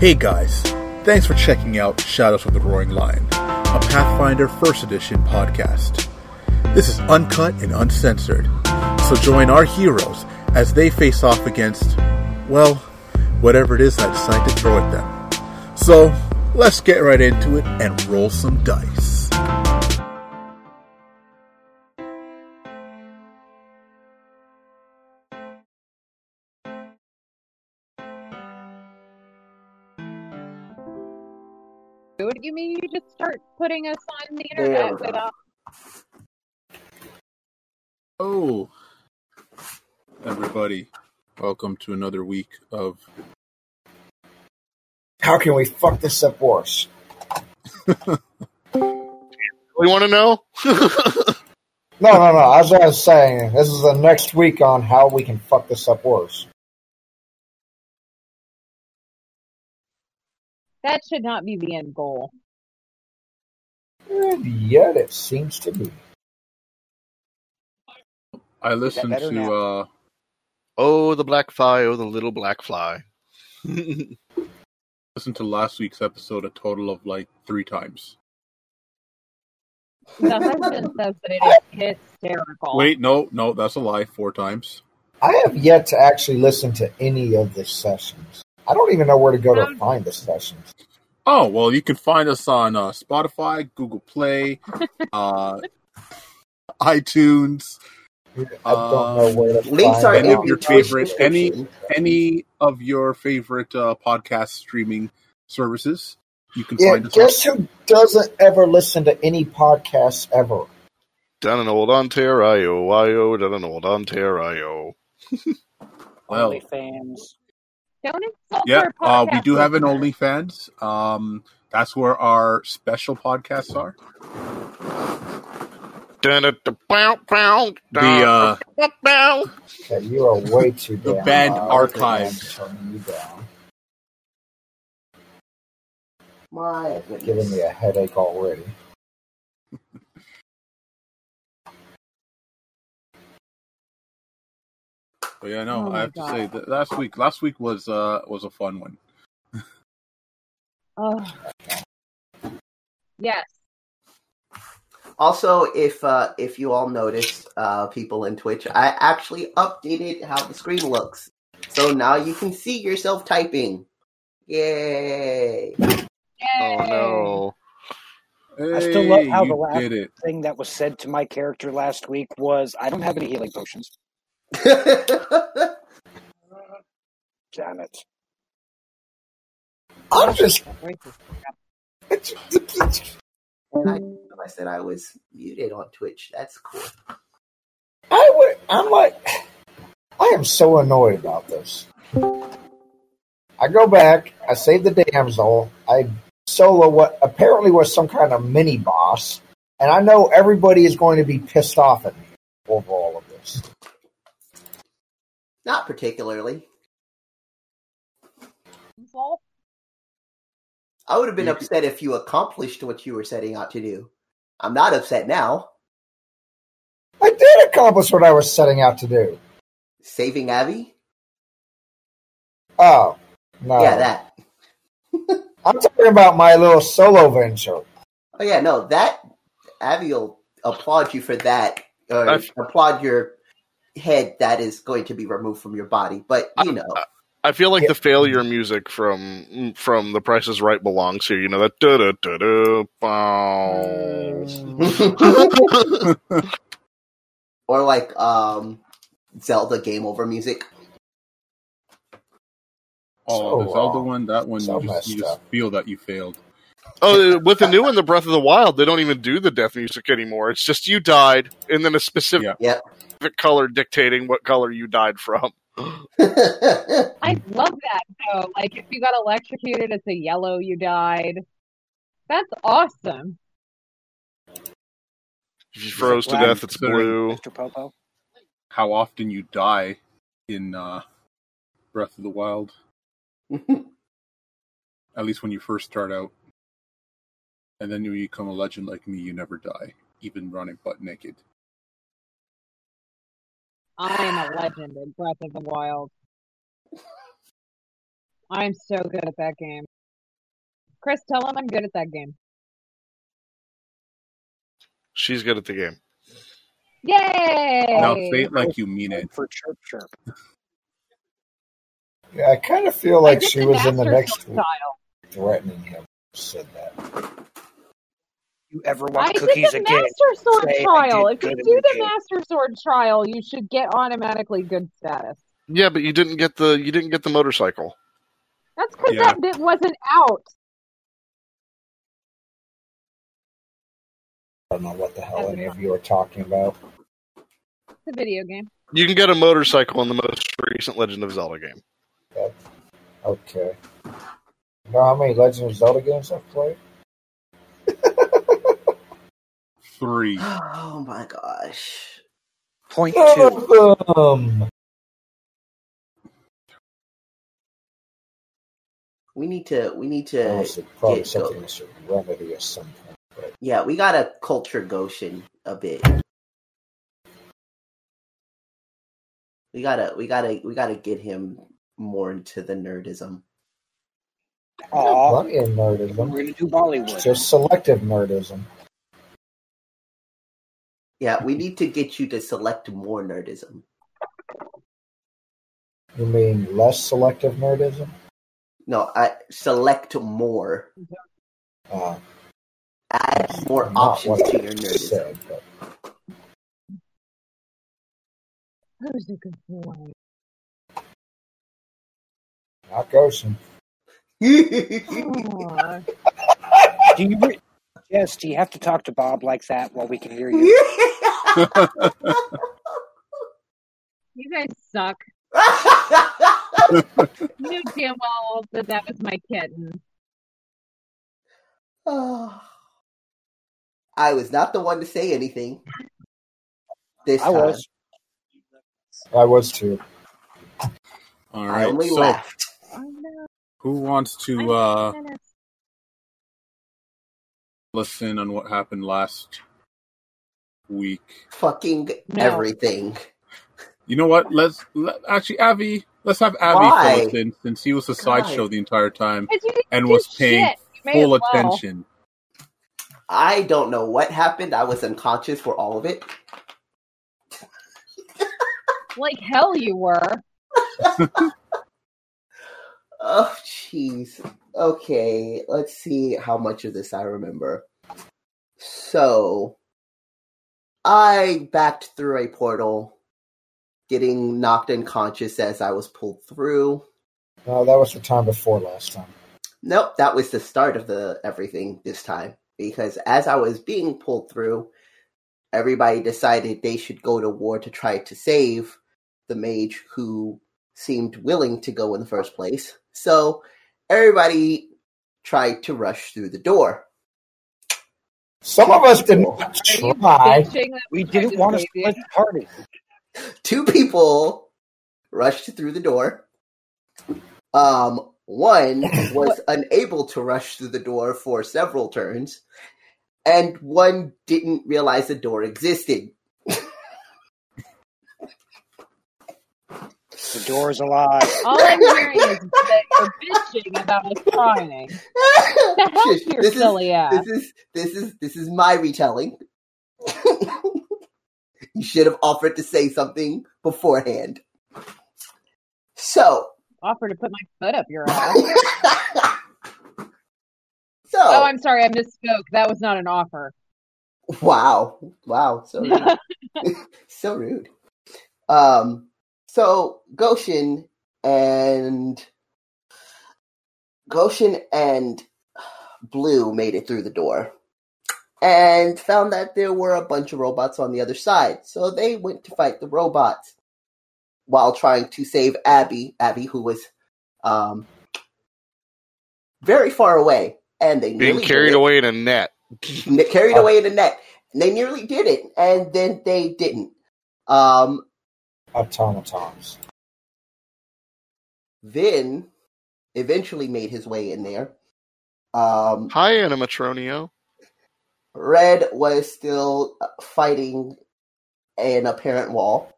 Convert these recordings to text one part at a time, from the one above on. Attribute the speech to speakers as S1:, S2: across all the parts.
S1: Hey guys, thanks for checking out Shadows of the Roaring Lion, a Pathfinder First Edition podcast. This is uncut and uncensored, so join our heroes as they face off against, well, whatever it is I decide to throw at them. So, let's get right into it and roll some dice.
S2: You mean you just start putting us on the internet without
S1: Oh, everybody, welcome to another week of.
S3: How can we fuck this up worse?
S4: We want to know?
S3: No, no, no. As I was saying, this is the next week on how we can fuck this up worse.
S2: That should not be the end goal.
S3: And yet it seems to be.
S1: I listened to.
S5: now?
S1: uh
S4: oh, the black fly. Oh, the little black fly.
S1: listened to last week's episode a total of like three times.
S2: The husband says that it is hysterical.
S1: Wait, no, no, that's a lie. Four times.
S3: I have yet to actually listen to any of the sessions. I don't even know where to go to find the sessions.
S1: Oh well, you can find us on uh, Spotify, Google Play, uh, iTunes,
S3: I don't know where to
S6: Links
S3: find
S6: are
S1: any
S6: in
S1: of your favorite any any of your favorite uh, podcast streaming services. You can
S3: Yeah,
S1: find us.
S3: guess who doesn't ever listen to any podcasts ever?
S4: Down in old Ontario, Io, down in old Ontario.
S1: Well.
S5: OnlyFans.
S2: Don't insult
S1: Yeah,
S2: our
S1: uh, we do have an
S2: listeners.
S1: OnlyFans. Um, that's where our special podcasts are. The uh,
S4: bow, bow.
S3: You are way too
S1: The
S3: damn
S1: band
S3: loud.
S1: archives.
S3: I'm you down.
S6: My
S3: Giving me a headache already.
S1: But yeah, no,
S2: Oh
S1: I
S2: my
S1: have to say that last week last week was uh was a fun one.
S2: Oh. Yes.
S6: Also, if uh, if you all noticed, uh, people in Twitch, I actually updated how the screen looks, so now you can see yourself typing. Yay!
S4: Oh
S2: Yay.
S4: no.
S5: I still love how the last- Thing that was said to my character last week was, "I don't have any healing potions." Damn it!
S3: I'm just.
S6: I, I said I was muted on Twitch. That's cool.
S3: I would. I'm like. I am so annoyed about this. I go back. I save the damsel. I solo what apparently was some kind of mini boss, and I know everybody is going to be pissed off at me over all of this.
S6: Not particularly.
S2: Insult?
S6: I would have been
S1: You-
S6: upset if you accomplished what you were setting out to do. I'm not upset now.
S3: I did accomplish what I was setting out to do.
S6: Saving Avvie?
S3: Oh no!
S6: Yeah, that.
S3: I'm talking about my little solo venture.
S6: Oh yeah, no, that Avvie will applaud you for that, or
S4: I've-
S6: applaud your head that is going to be removed from your body. But you know,
S4: I feel like
S3: Yeah.
S4: the failure music from from The Price is Right belongs here. You know that da da da da bow.
S6: or like um, Zelda game over music.
S1: Oh,
S3: So
S1: the Zelda
S3: wrong.
S1: one, that one,
S3: So
S1: you just, you just feel that you failed.
S4: Oh, with the new one, The Breath of the Wild, they don't even do the death music anymore. It's just you died, and then a specific
S1: Yeah.
S6: Yep.
S4: color dictating what color you died from.
S2: I love that though. Like if you got electrocuted, it's a yellow. You died. That's awesome.
S4: If you froze to death, it's blue.
S5: Mr. Popo.
S1: How often you die in uh, Breath of the Wild? At least when you first start out. And then when you become a legend like me, you never die, even running butt naked.
S2: I am a legend in Breath of the Wild. I'm so good at that game. Chris, tell him I'm good at that game.
S4: She's good at the game.
S2: Yay!
S1: Now say it like you mean it.
S5: For chirp chirp.
S3: Yeah, I kind of feel like she was in the next
S2: Sword style.
S3: threatening him. Said that.
S5: You ever want
S2: I
S5: want
S2: did the
S5: again?
S2: Master Sword
S5: Say
S2: trial. If you do
S5: the
S2: the
S5: game.
S2: Master Sword trial, you should get automatically good status.
S4: Yeah, but you didn't get the you didn't get the motorcycle.
S2: That's because
S1: Yeah.
S2: that bit wasn't out.
S3: I don't know what the hell any of you are talking about.
S2: It's a video game.
S4: You can get a motorcycle in the most recent Legend of Zelda game.
S3: Okay. You know how many Legend of Zelda games I've played?
S1: Three.
S6: Oh my gosh.
S5: Point two.
S3: of them.
S6: We need to. We need to.
S3: probably
S6: get
S3: something
S6: Go-
S3: remedy at some point. But
S6: Yeah, we gotta culture Goshen a bit. We gotta. We gotta. We gotta get him more into the nerdism.
S5: Aw,
S3: plenty of
S5: we're gonna do Bollywood.
S3: Just selective nerdism.
S6: Yeah, we need to get you to select more nerdism.
S3: You mean less selective nerdism?
S6: No, I select more.
S3: Uh,
S6: Add more options to your nerdism.
S3: said, but
S2: Who's a good boy?
S3: not Goshen.
S2: Aw.
S5: Do you? Re- yes. Do you have to talk to Bob like that while we can hear you?
S2: You guys suck. You knew damn well that that was my kitten.
S6: Oh. I was not the one to say anything. This
S5: I
S6: time.
S5: was.
S3: I was too.
S1: All right.
S6: I only
S1: So,
S6: laughed.
S2: Oh
S1: who wants to uh, listen on what happened last week?
S6: Fucking
S2: No.
S6: everything.
S1: You know what? Let's let, actually, Avvie. Let's have Avvie
S6: Why?
S1: fill us in since he was the sideshow the entire time and was paying
S2: shit. You may
S1: full
S2: well.
S1: attention.
S6: I don't know what happened. I was unconscious for all of it.
S2: Like hell you were.
S6: Oh, jeez. Okay, let's see how much of this I remember. So, I backed through a portal, getting knocked unconscious as I was pulled through.
S3: No, that was the time before last time.
S6: Nope, that was the start of the everything this time. Because as I was being pulled through, everybody decided they should go to war to try to save the mage who seemed willing to go in the first place. So everybody tried to rush through the door.
S3: Some of us did not try.
S5: We didn't want to
S2: save you?
S5: split the party.
S6: Two people rushed through the door. Um, one was unable to rush through the door for several turns, and one didn't realize the door existed.
S5: The door's alive.
S2: All I'm hearing is that you're bitching about us trying. The hell
S6: Shush,
S2: your
S6: this is-
S2: silly ass.
S6: This is this is this is my retelling. you should have offered to say something beforehand. So,
S2: Offer to put my foot up your ass.
S6: so
S2: Oh, I'm sorry, I misspoke. That was not an offer.
S6: wow, wow, so rude. so rude. Um, so Goshen and Goshen and Blue made it through the door and found that there were a bunch of robots on the other side. So they went to fight the robots while trying to save Avvie, Avvie who was um very far away, and they
S4: Being carried away in a net.
S6: Carried away in the net. And they nearly did it, and then they didn't. Um,
S3: Automatons.
S6: Vin eventually made his way in there. Um,
S4: Hi, Animatronio.
S6: Red was still uh, fighting an apparent wall.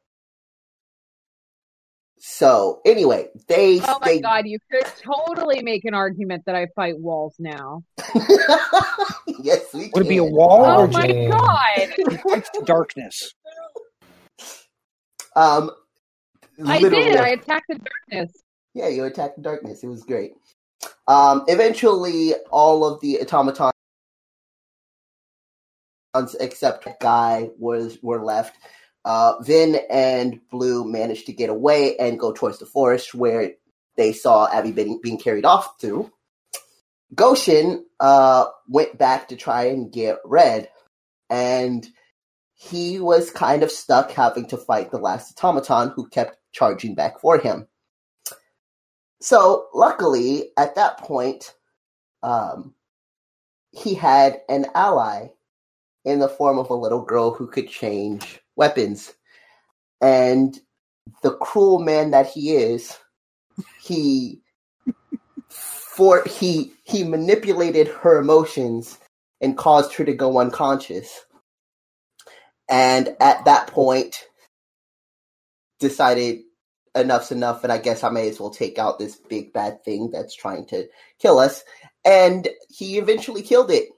S6: So anyway, they
S2: Oh my
S6: they
S2: god, you could totally make an argument that I fight walls now.
S6: yes, we
S5: Would it be a wall
S2: Oh
S5: or
S2: my
S3: Jane.
S2: god!
S5: just darkness?
S6: Um,
S2: I did. I attacked the darkness.
S6: Yeah, you attacked the darkness. It was great. Um, eventually, all of the automatons except Guy was were left. Uh, Vin and Blue managed to get away and go towards the forest where they saw Abby being, being carried off to. Goshen uh, went back to try and get Red, and he was kind of stuck having to fight the last automaton who kept charging back for him. So, luckily, at that point, um, he had an ally in the form of a little girl who could change weapons. And the cruel man that he is, he for he he manipulated her emotions and caused her to go unconscious. And at that point decided enough's enough and I guess I may as well take out this big bad thing that's trying to kill us. And he eventually killed it.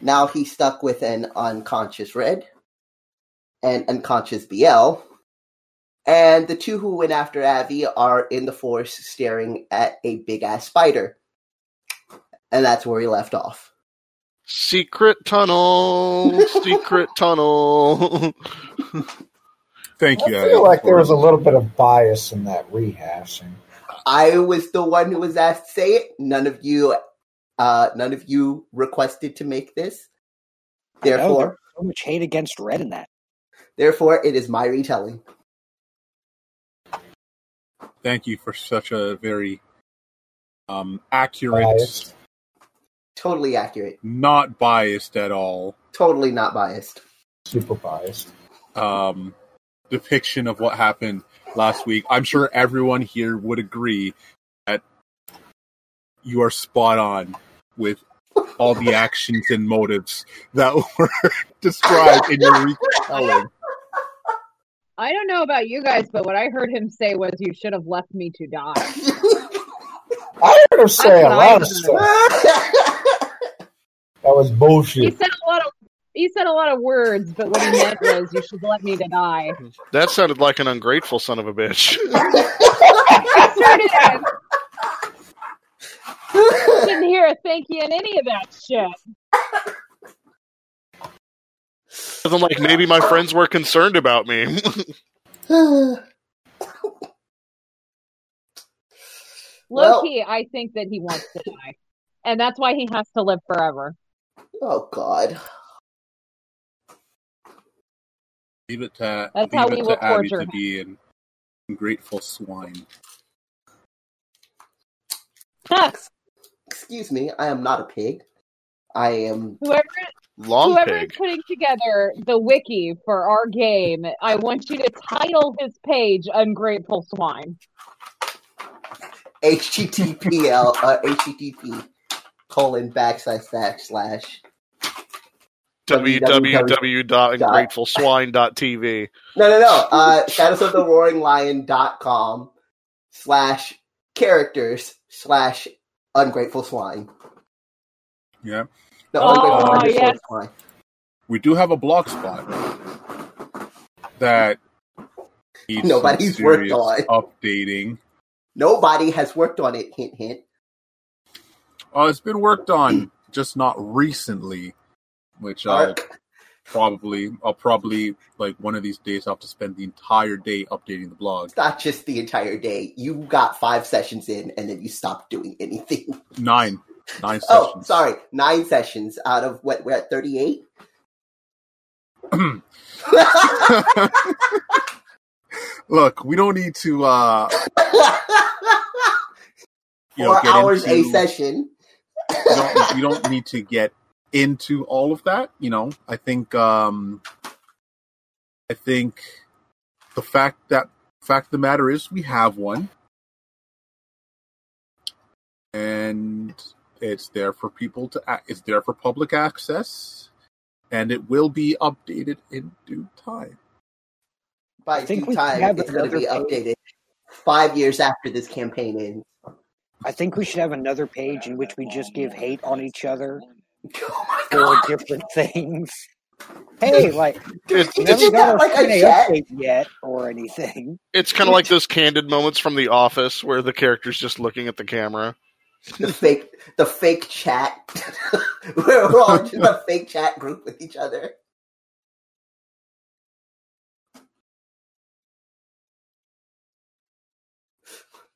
S6: Now he's stuck with an unconscious Red and unconscious BL. And the two who went after Avvie are in the forest staring at a big ass spider. And that's where he left off.
S4: Secret tunnel, secret tunnel.
S1: Thank you.
S3: I feel
S1: Avvie,
S3: like there was a little bit of bias in that rehashing.
S6: I was the one who was asked to say it. None of you uh none of you requested to make this. Therefore
S5: there's so much hate against Red in that.
S6: therefore it is my retelling.
S1: Thank you for such a very um, accurate,
S3: Biased.
S6: Totally accurate.
S1: not biased at all
S6: Totally not biased.
S3: Super biased.
S1: um, depiction of what happened last week. I'm sure everyone here would agree that you are spot on with all the actions and motives that were described in your retelling.
S2: I don't know about you guys, but what I heard him say was, "You should have left me to die."
S3: I heard him say a lot of stuff. That was bullshit.
S2: He
S3: bullshit.
S2: said a lot of he said a lot of words, but what he meant was, "You should let me to die."
S4: that sounded like an ungrateful son of a bitch.
S2: I did. Didn't hear a thank you in any of that shit.
S4: I'm like, maybe my friends were concerned about me.
S2: Low
S6: Well-
S2: key, I think that he wants to die, and that's why he has to live forever.
S6: Oh God.
S1: Leave it to,
S2: That's
S1: leave
S2: how
S1: it to Avvie
S2: torture
S1: to be an ungrateful swine.
S6: Excuse me, I am not a pig. I am
S2: Whoever
S4: Long
S2: whoever is putting together the wiki for our game, I want you to title his page "Ungrateful Swine."
S6: HTTPL uh, HTTP colon backslash backslash
S4: www.ungratefulswine.tv.
S6: No no no uh shadows of the roaring lion.com slash characters slash ungrateful swine.
S1: Yeah.
S6: No,
S2: Oh,
S6: ungrateful underscore
S2: yes.
S6: swine.
S1: We do have a blog spot that
S6: Nobody's worked on.
S1: updating.
S6: Nobody has worked on it, hint hint.
S1: Uh, it's been worked on, just not recently. Which I'll probably, I'll probably like one of these days. I'll have to spend the entire day updating the blog.
S6: It's not just the entire day. You got five sessions in and then you stopped doing anything.
S1: Nine. sessions.
S6: Oh, sorry. Nine sessions out of what we're at thirty eight?
S1: Look, we don't need to, uh, know,
S6: Four
S1: get
S6: hours a session.
S1: You don't, you don't need to get into all of that. You know, I think, um, I think the fact that fact of the matter is we have one, and it's there for people to. ac- It's there for public access, and it will be updated in due time.
S6: By
S5: I think
S6: due
S5: we
S6: time,
S5: have
S6: it's going to be
S5: another
S6: updated five years after this campaign ends.
S5: I think we should have another page in which we just give hate on each other
S6: Oh
S5: for different things. Hey, like
S4: It's,
S6: Did
S5: haven't
S6: you
S5: got
S6: like a chat?
S5: update yet or anything.
S4: it's kind of like those candid moments from The Office where the character's just looking at the camera.
S6: The fake, the fake chat. We're all in a fake chat group with each other.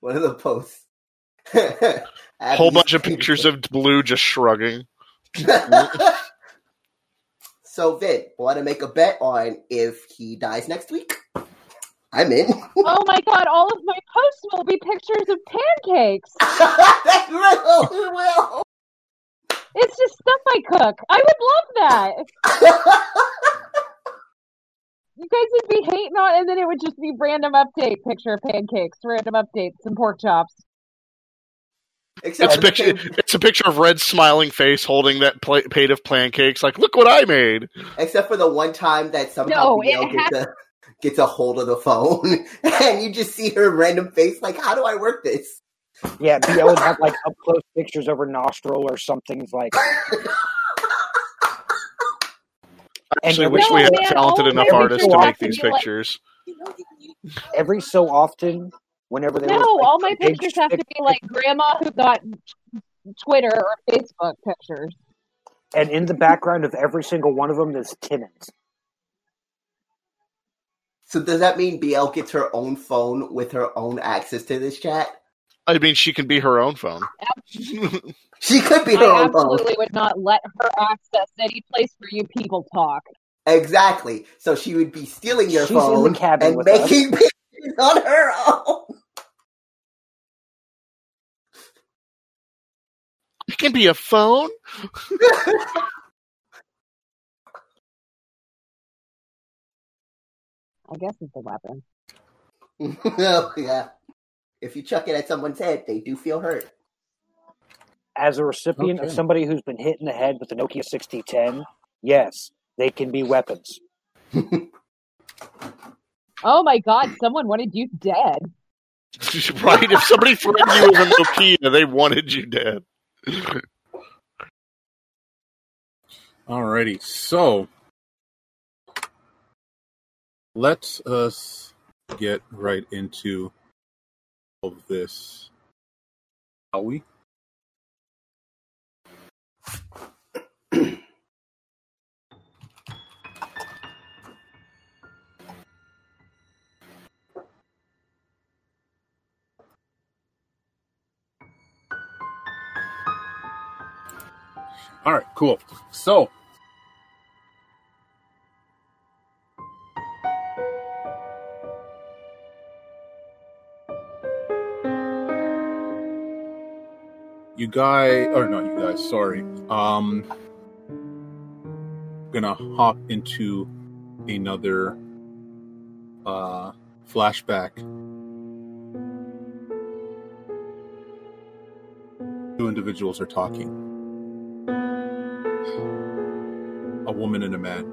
S6: One of the posts.
S4: A whole bunch of pictures of Blue just shrugging.
S6: so, Vin, want to make a bet on if he dies next week? I'm in.
S2: Oh my god, all of my posts will be pictures of pancakes.
S6: That's real. it will.
S2: It's just stuff I cook. I would love that. You guys would be hating on, and then it would just be random update picture of pancakes, random updates, and pork chops.
S6: Except
S4: It's a picture.
S6: thing-
S4: It's a picture of Red's smiling face holding that pla plate of pancakes. Like, look what I made.
S6: Except for the one time that somehow
S2: No,
S6: BL
S2: it
S6: gets a gets a hold of the phone, and you just see her random face. Like, how do I work this?
S5: Yeah, BL would have like up close pictures of her nostril or something like.
S4: I actually wish
S2: No,
S4: we had
S2: man,
S4: talented enough
S5: my
S4: artists to make these
S2: be like-
S4: pictures.
S5: every so often, whenever there
S2: No,
S5: was, like,
S2: all my pictures have to be like grandma who got Twitter or Facebook pictures.
S5: and in the background of every single one of them is Timmons.
S6: So does that mean BL gets her own phone with her own access to this chat?
S4: I mean, she can be her own phone.
S6: She could be her
S2: I
S6: own phone.
S2: absolutely would not let her access any place where you people talk.
S6: Exactly. So she would be stealing your
S5: She's
S6: phone and
S5: with us.
S6: making pictures on her own.
S4: It can be a phone.
S2: I guess it's a weapon.
S6: oh, yeah. If you chuck it at someone's head, they do feel hurt.
S5: As a recipient
S1: Okay.
S5: of somebody who's been hit in the head with the Nokia 6010, yes, they can be weapons.
S2: Oh my god, someone wanted you dead.
S4: right? If somebody threatened you with a Nokia, they wanted you dead.
S1: Alrighty, so let us get right into all of this, shall we? All right, cool. So, you guys, or not you guys, sorry. Um, gonna hop into another uh, flashback. Two individuals are talking. A woman and a man.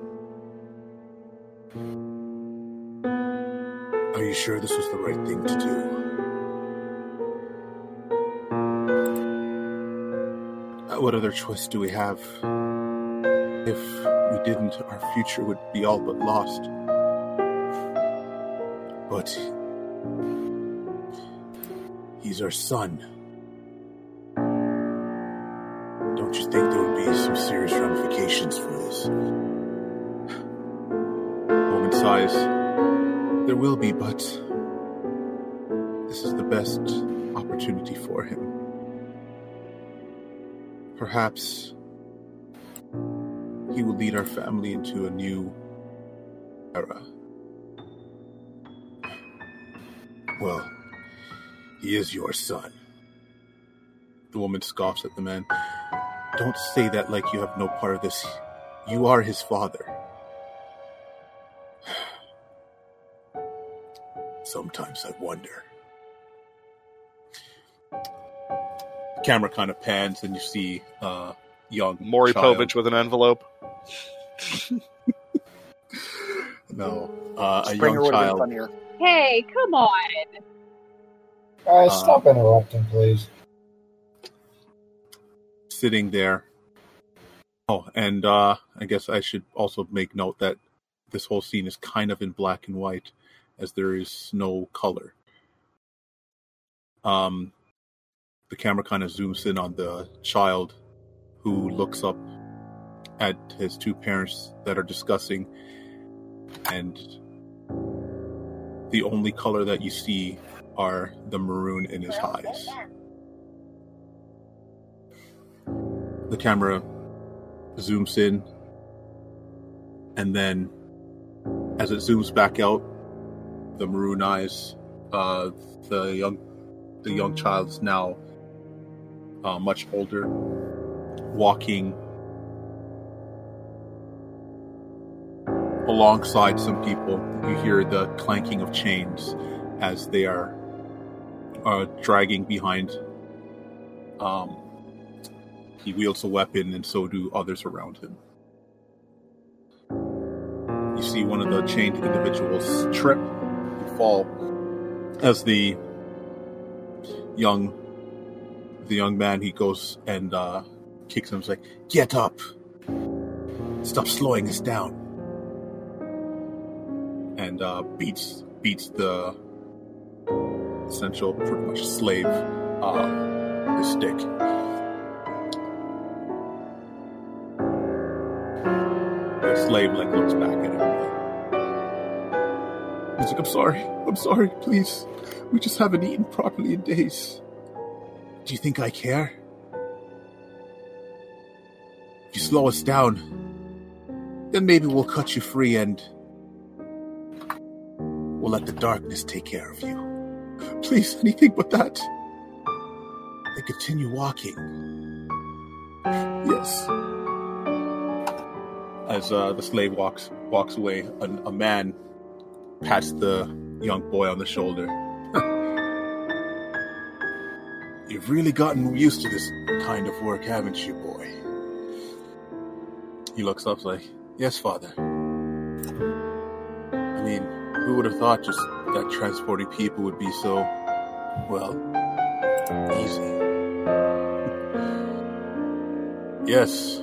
S1: Are you sure this was the right thing to do? Uh, What other choice do we have? If we didn't, our future would be all but lost. But he's our son. There will be, but this is the best opportunity for him. Perhaps he will lead our family into a new era. Well, he is your son. The woman scoffs at the man. Don't say that like you have no part of this. You are his father. Sometimes I wonder. The camera kind of pans and you see uh young
S4: Maury
S1: child.
S4: Povich with an envelope.
S1: No, uh, a
S5: Springer
S1: young
S5: would have been
S1: child.
S2: Hey, come on.
S3: Guys,
S1: Uh,
S3: stop interrupting, please.
S1: sitting there. Oh, and uh, I guess I should also make note that this whole scene is kind of in black and white, as there is no color. Um, the camera kind of zooms in on the child who looks up at his two parents that are discussing, and the only color that you see are the maroon in his eyes. the camera zooms in and then as it zooms back out the maroon eyes uh, the young the young child's now uh, much older walking alongside some people. You hear the clanking of chains as they are uh, dragging behind. Um, he wields a weapon, and so do others around him. You see one of the chained individuals trip fall as the young the young man he goes and uh, kicks him. He's like, "Get up! Stop slowing us down!" And uh, beats beats the essential, pretty much slave, uh, the stick. The slave like looks back at him. He's like, I'm sorry, I'm sorry, please. We just haven't eaten properly in days. Do you think I care? If you slow us down, then maybe we'll cut you free and we'll let the darkness take care of you. Please, anything but that. They continue walking. Yes as uh, the slave walks walks away, a, a man pats the young boy on the shoulder. You've really gotten used to this kind of work, haven't you, boy? He looks up like, Yes, father. I mean, who would have thought just that transporting people would be so, well, easy? Yes,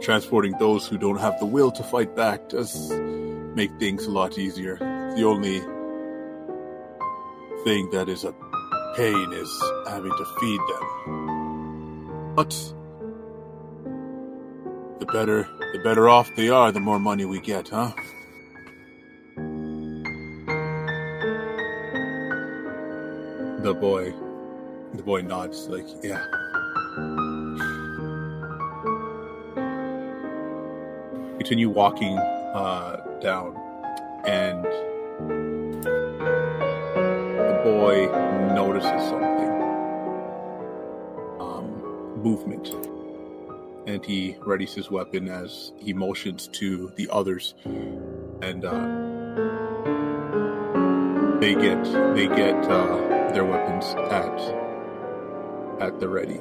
S1: transporting those who don't have the will to fight back does make things a lot easier. The only thing that is a pain is having to feed them. But the better the better off they are, the more money we get, huh? The boy the boy nods like, yeah. continue walking uh, down, and the boy notices something um, movement. And he readies his weapon as he motions to the others, and uh, they get they get uh, their weapons at at the ready.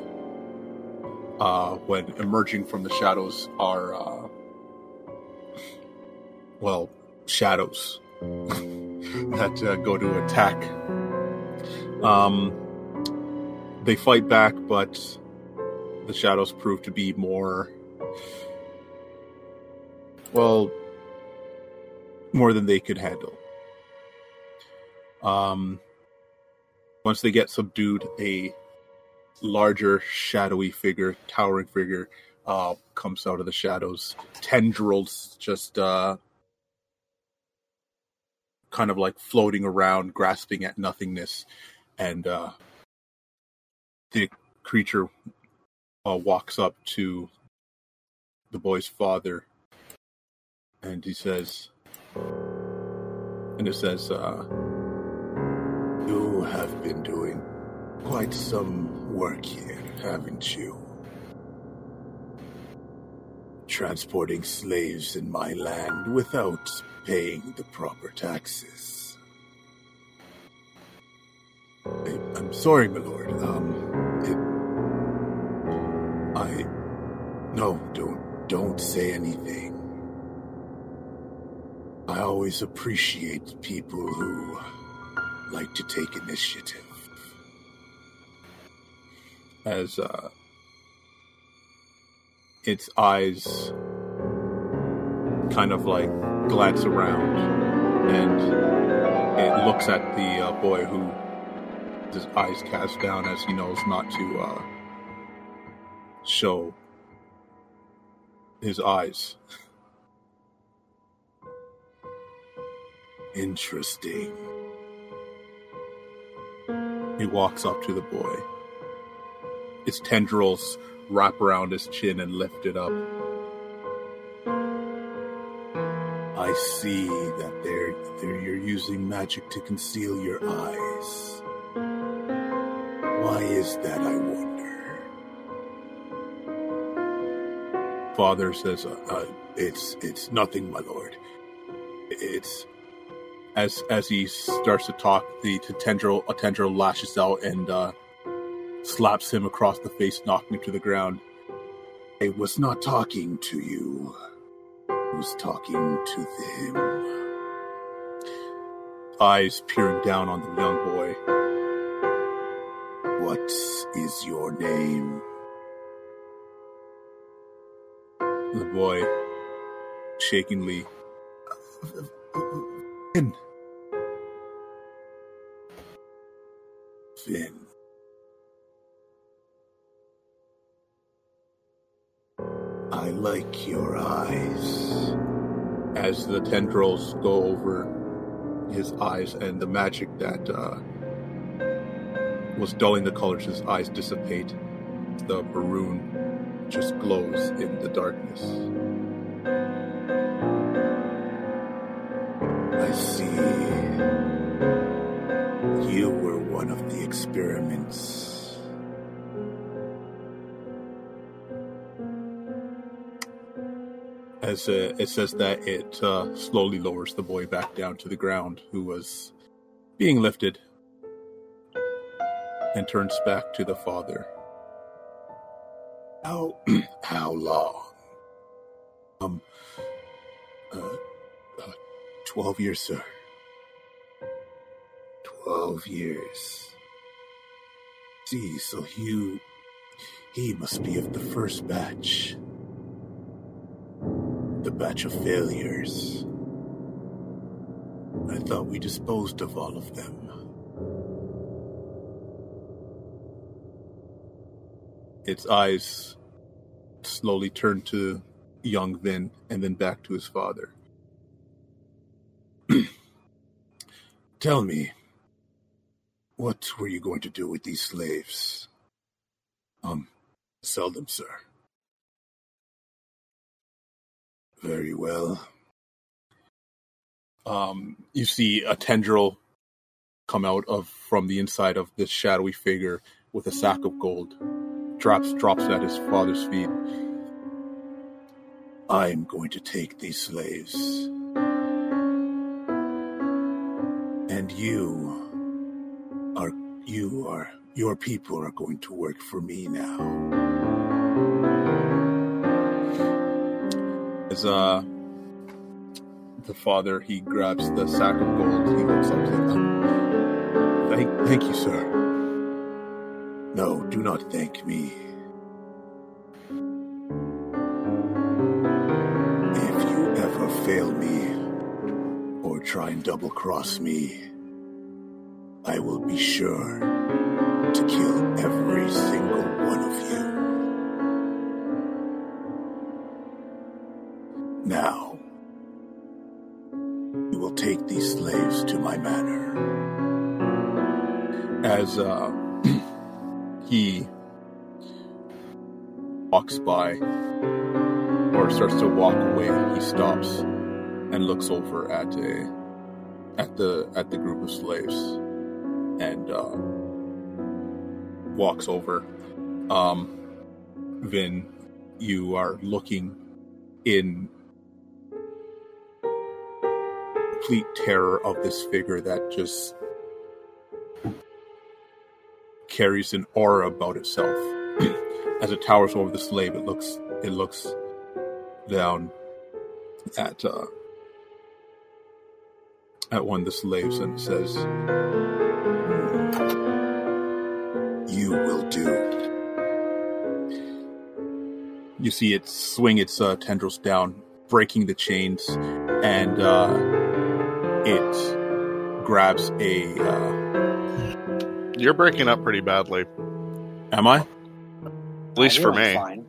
S1: Uh, when emerging from the shadows are uh, well, shadows that uh, go to attack. Um, they fight back, but the shadows prove to be more, well, more than they could handle. Um, once they get subdued, a larger, shadowy figure, towering figure, uh, comes out of the shadows. Tendrils just uh, kind of like floating around, grasping at nothingness, and uh, the creature uh, walks up to the boy's father, and he says, and it says, uh, "You have been doing quite some work here, haven't you?" transporting slaves in my land without paying the proper taxes. I, I'm sorry, my lord. Um, it. I. No, don't, don't say anything. I always appreciate people who like to take initiative. As uh, its eyes kind of like glance around and it looks at the uh, boy who his eyes cast down as he knows not to uh, show his eyes. Interesting. He walks up to the boy. Its tendrils wrap around his chin and lift it up. I see that they're, they're, you're using magic to conceal your eyes. Why is that, I wonder? Father says, uh, uh, "It's it's nothing, my lord. It's as as he starts to talk, the, tendril a tendril lashes out and uh, slaps him across the face, knocking him to the ground. I was not talking to you. Was talking to them. Eyes peering down on the young boy. What is your name? The boy, shakingly, Vin. Vin. Like your eyes. As the tendrils go over his eyes and the magic that uh, was dulling the colors, his eyes dissipate. The maroon just glows in the darkness. I see. You were one of the experiments. As uh, it says that it uh, slowly lowers the boy back down to the ground, who was being lifted, and turns back to the father. How how long? Um, uh, uh, twelve years, sir. Twelve years. See, so Hugh, he must be of the first batch. The batch of failures. I thought we disposed of all of them. Its eyes slowly turned to young Vin and then back to his father. Tell me, what were you going to do with these slaves? Um, sell them, sir. Very well. Um, you see a tendril come out of from the inside of this shadowy figure with a sack of gold. Drops drops at his father's feet. I'm going to take these slaves. And you are you are your people are going to work for me now. As uh the father he grabs the sack of gold, he looks up to them. Thank thank you, sir. No, do not thank me. If you ever fail me or try and double cross me, I will be sure to kill every single one of you. As uh, he walks by or starts to walk away, he stops and looks over at a at the at the group of slaves and uh, walks over. Um, Vin, you are looking in complete terror of this figure that just carries an aura about itself. As it towers over the slave, it looks it looks down at uh, at one of the slaves and says, "You will do." You see it swing its uh, tendrils down, breaking the chains, and uh, it grabs a.
S4: You're breaking up pretty badly,
S1: am I?
S4: at least for me.
S5: Fine.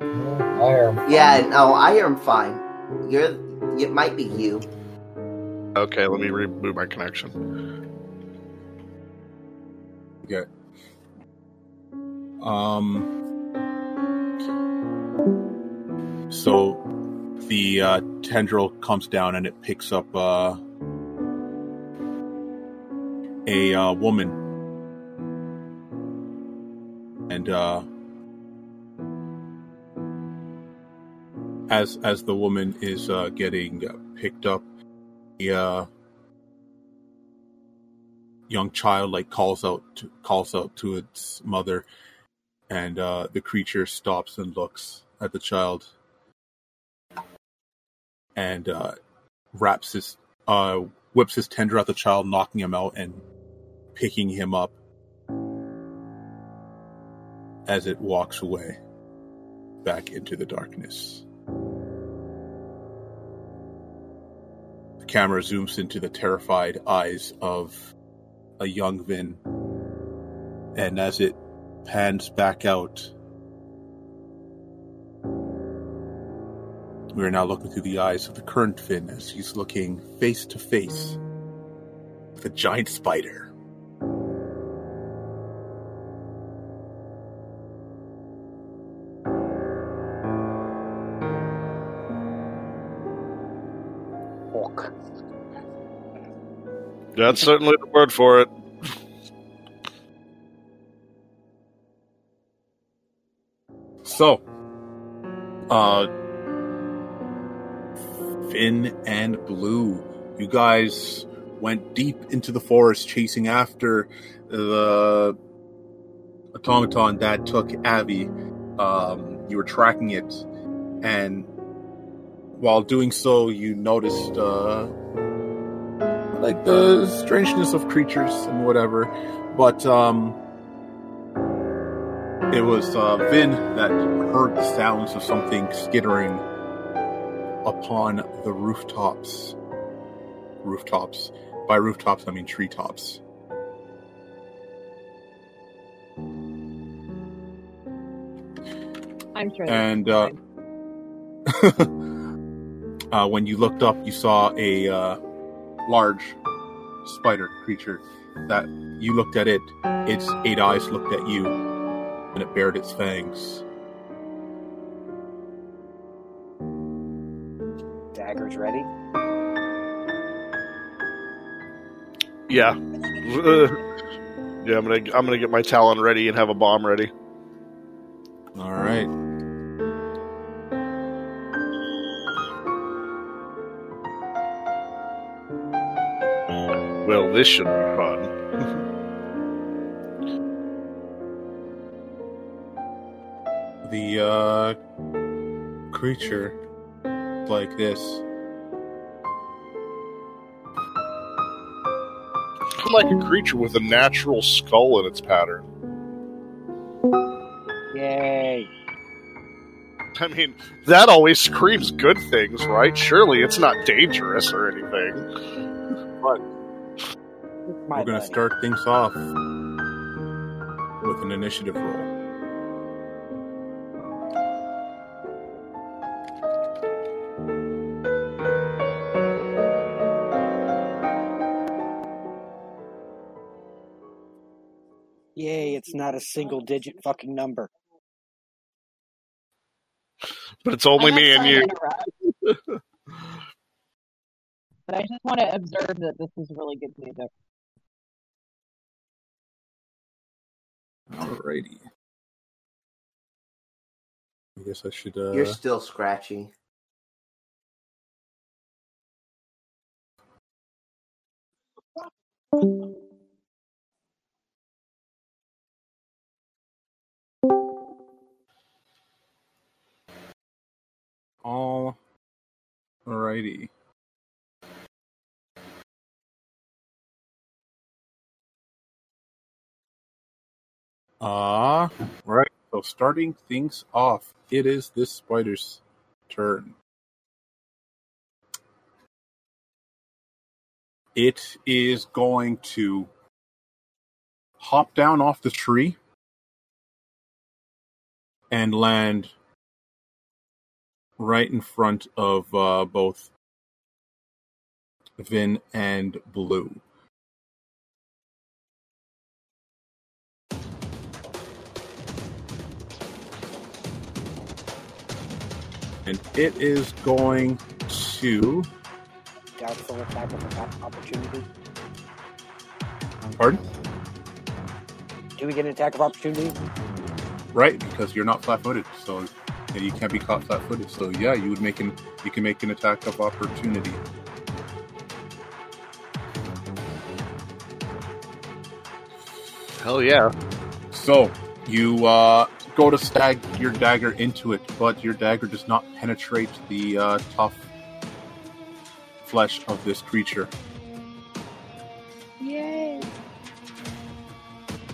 S3: I hear him.
S6: Yeah, no, I am fine. You're. It might be you.
S4: Okay, let me reboot my connection.
S1: Okay. Um. So, the uh, tendril comes down and it picks up uh, a uh, woman, and uh, as as the woman is uh, getting picked up, the uh, young child like calls out to, calls out to its mother, and uh, the creature stops and looks at the child, and uh, wraps his uh, whips his tender at the child, knocking him out and picking him up as it walks away back into the darkness. The camera zooms into the terrified eyes of a young Vin, and as it pans back out, we are now looking through the eyes of the current Vin as he's looking face to face with a giant spider.
S4: That's certainly the word for it.
S1: So, uh, Vin and Blue, you guys went deep into the forest chasing after the automaton that took Avvie. Um, you were tracking it, and while doing so, you noticed uh, like the strangeness of creatures and whatever. But um, it was uh, Vin that heard the sounds of something skittering upon the rooftops. Rooftops. By rooftops, I mean treetops.
S2: I'm sure.
S1: And uh, uh, when you looked up, you saw a uh, large spider creature. That you looked at it, its eight eyes looked at you, and it bared its fangs.
S5: Daggers ready?
S4: Yeah. Uh, yeah, I'm gonna I'm gonna get my talon ready and have a bomb ready.
S1: All right.
S4: Well, this should be fun.
S1: The uh, creature like this.
S4: like a creature with a natural skull in its pattern.
S5: Yay.
S4: I mean, that always screams good things, right? Surely it's not dangerous or anything.
S5: My
S1: We're going to start things off with an initiative roll.
S5: Yay, it's not a single digit fucking number.
S4: But it's only me and you.
S2: but I just want to observe that this is really good music.
S1: Alrighty. I guess I should. Uh,
S6: You're still scratching.
S1: all. Alrighty. Ah, right. So starting things off, it is this spider's turn. It is going to hop down off the tree and land right in front of uh, both Vin and Blue. And it is going to.
S5: Doubtful attack of attack opportunity.
S1: Pardon?
S5: Do we get an attack of opportunity?
S1: Right, because you're not flat-footed, so you can't be caught flat-footed. So yeah, you would make an you can make an attack of opportunity.
S4: Hell yeah.
S1: So you uh, go to stag your dagger into it, but your dagger does not penetrate the uh, tough flesh of this creature.
S2: Yay!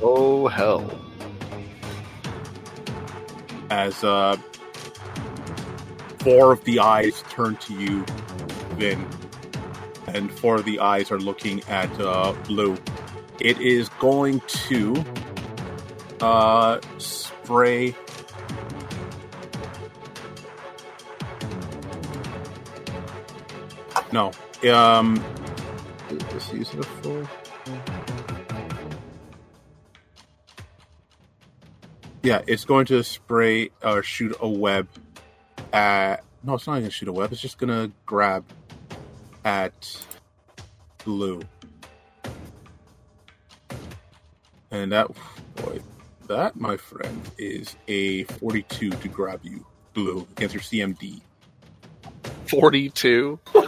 S4: Oh hell.
S1: As uh, four of the eyes turn to you, Vin, and four of the eyes are looking at uh, Blue. It is going to uh, spray. No. Um. Is this a? Yeah, it's going to spray or shoot a web at. No, it's not going to shoot a web. It's just going to grab at blue. And that, boy, that, my friend, is a 42 to grab you, blue, against your CMD.
S4: 42?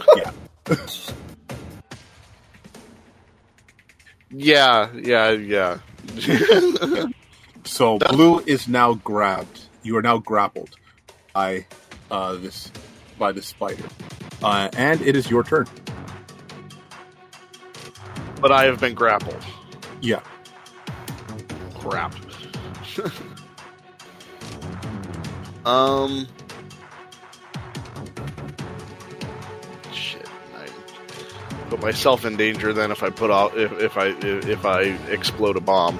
S1: Yeah.
S4: Yeah, yeah, yeah.
S1: So blue is now grabbed. You are now grappled by uh, this by this spider, uh, and it is your turn.
S4: but I have been grappled.
S1: Yeah.
S4: Crap. um. Shit. I put myself in danger then if I put out if, if I if, if I explode a bomb.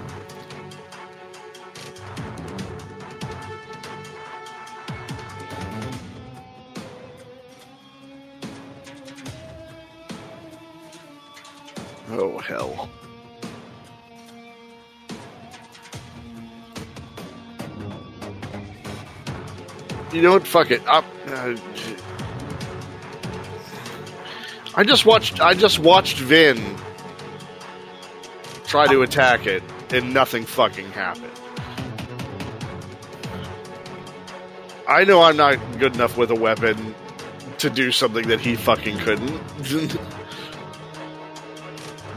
S4: Know what? Fuck it. i uh, I just watched. I just watched Vin try to attack it, and nothing fucking happened. I know I'm not good enough with a weapon to do something that he fucking couldn't.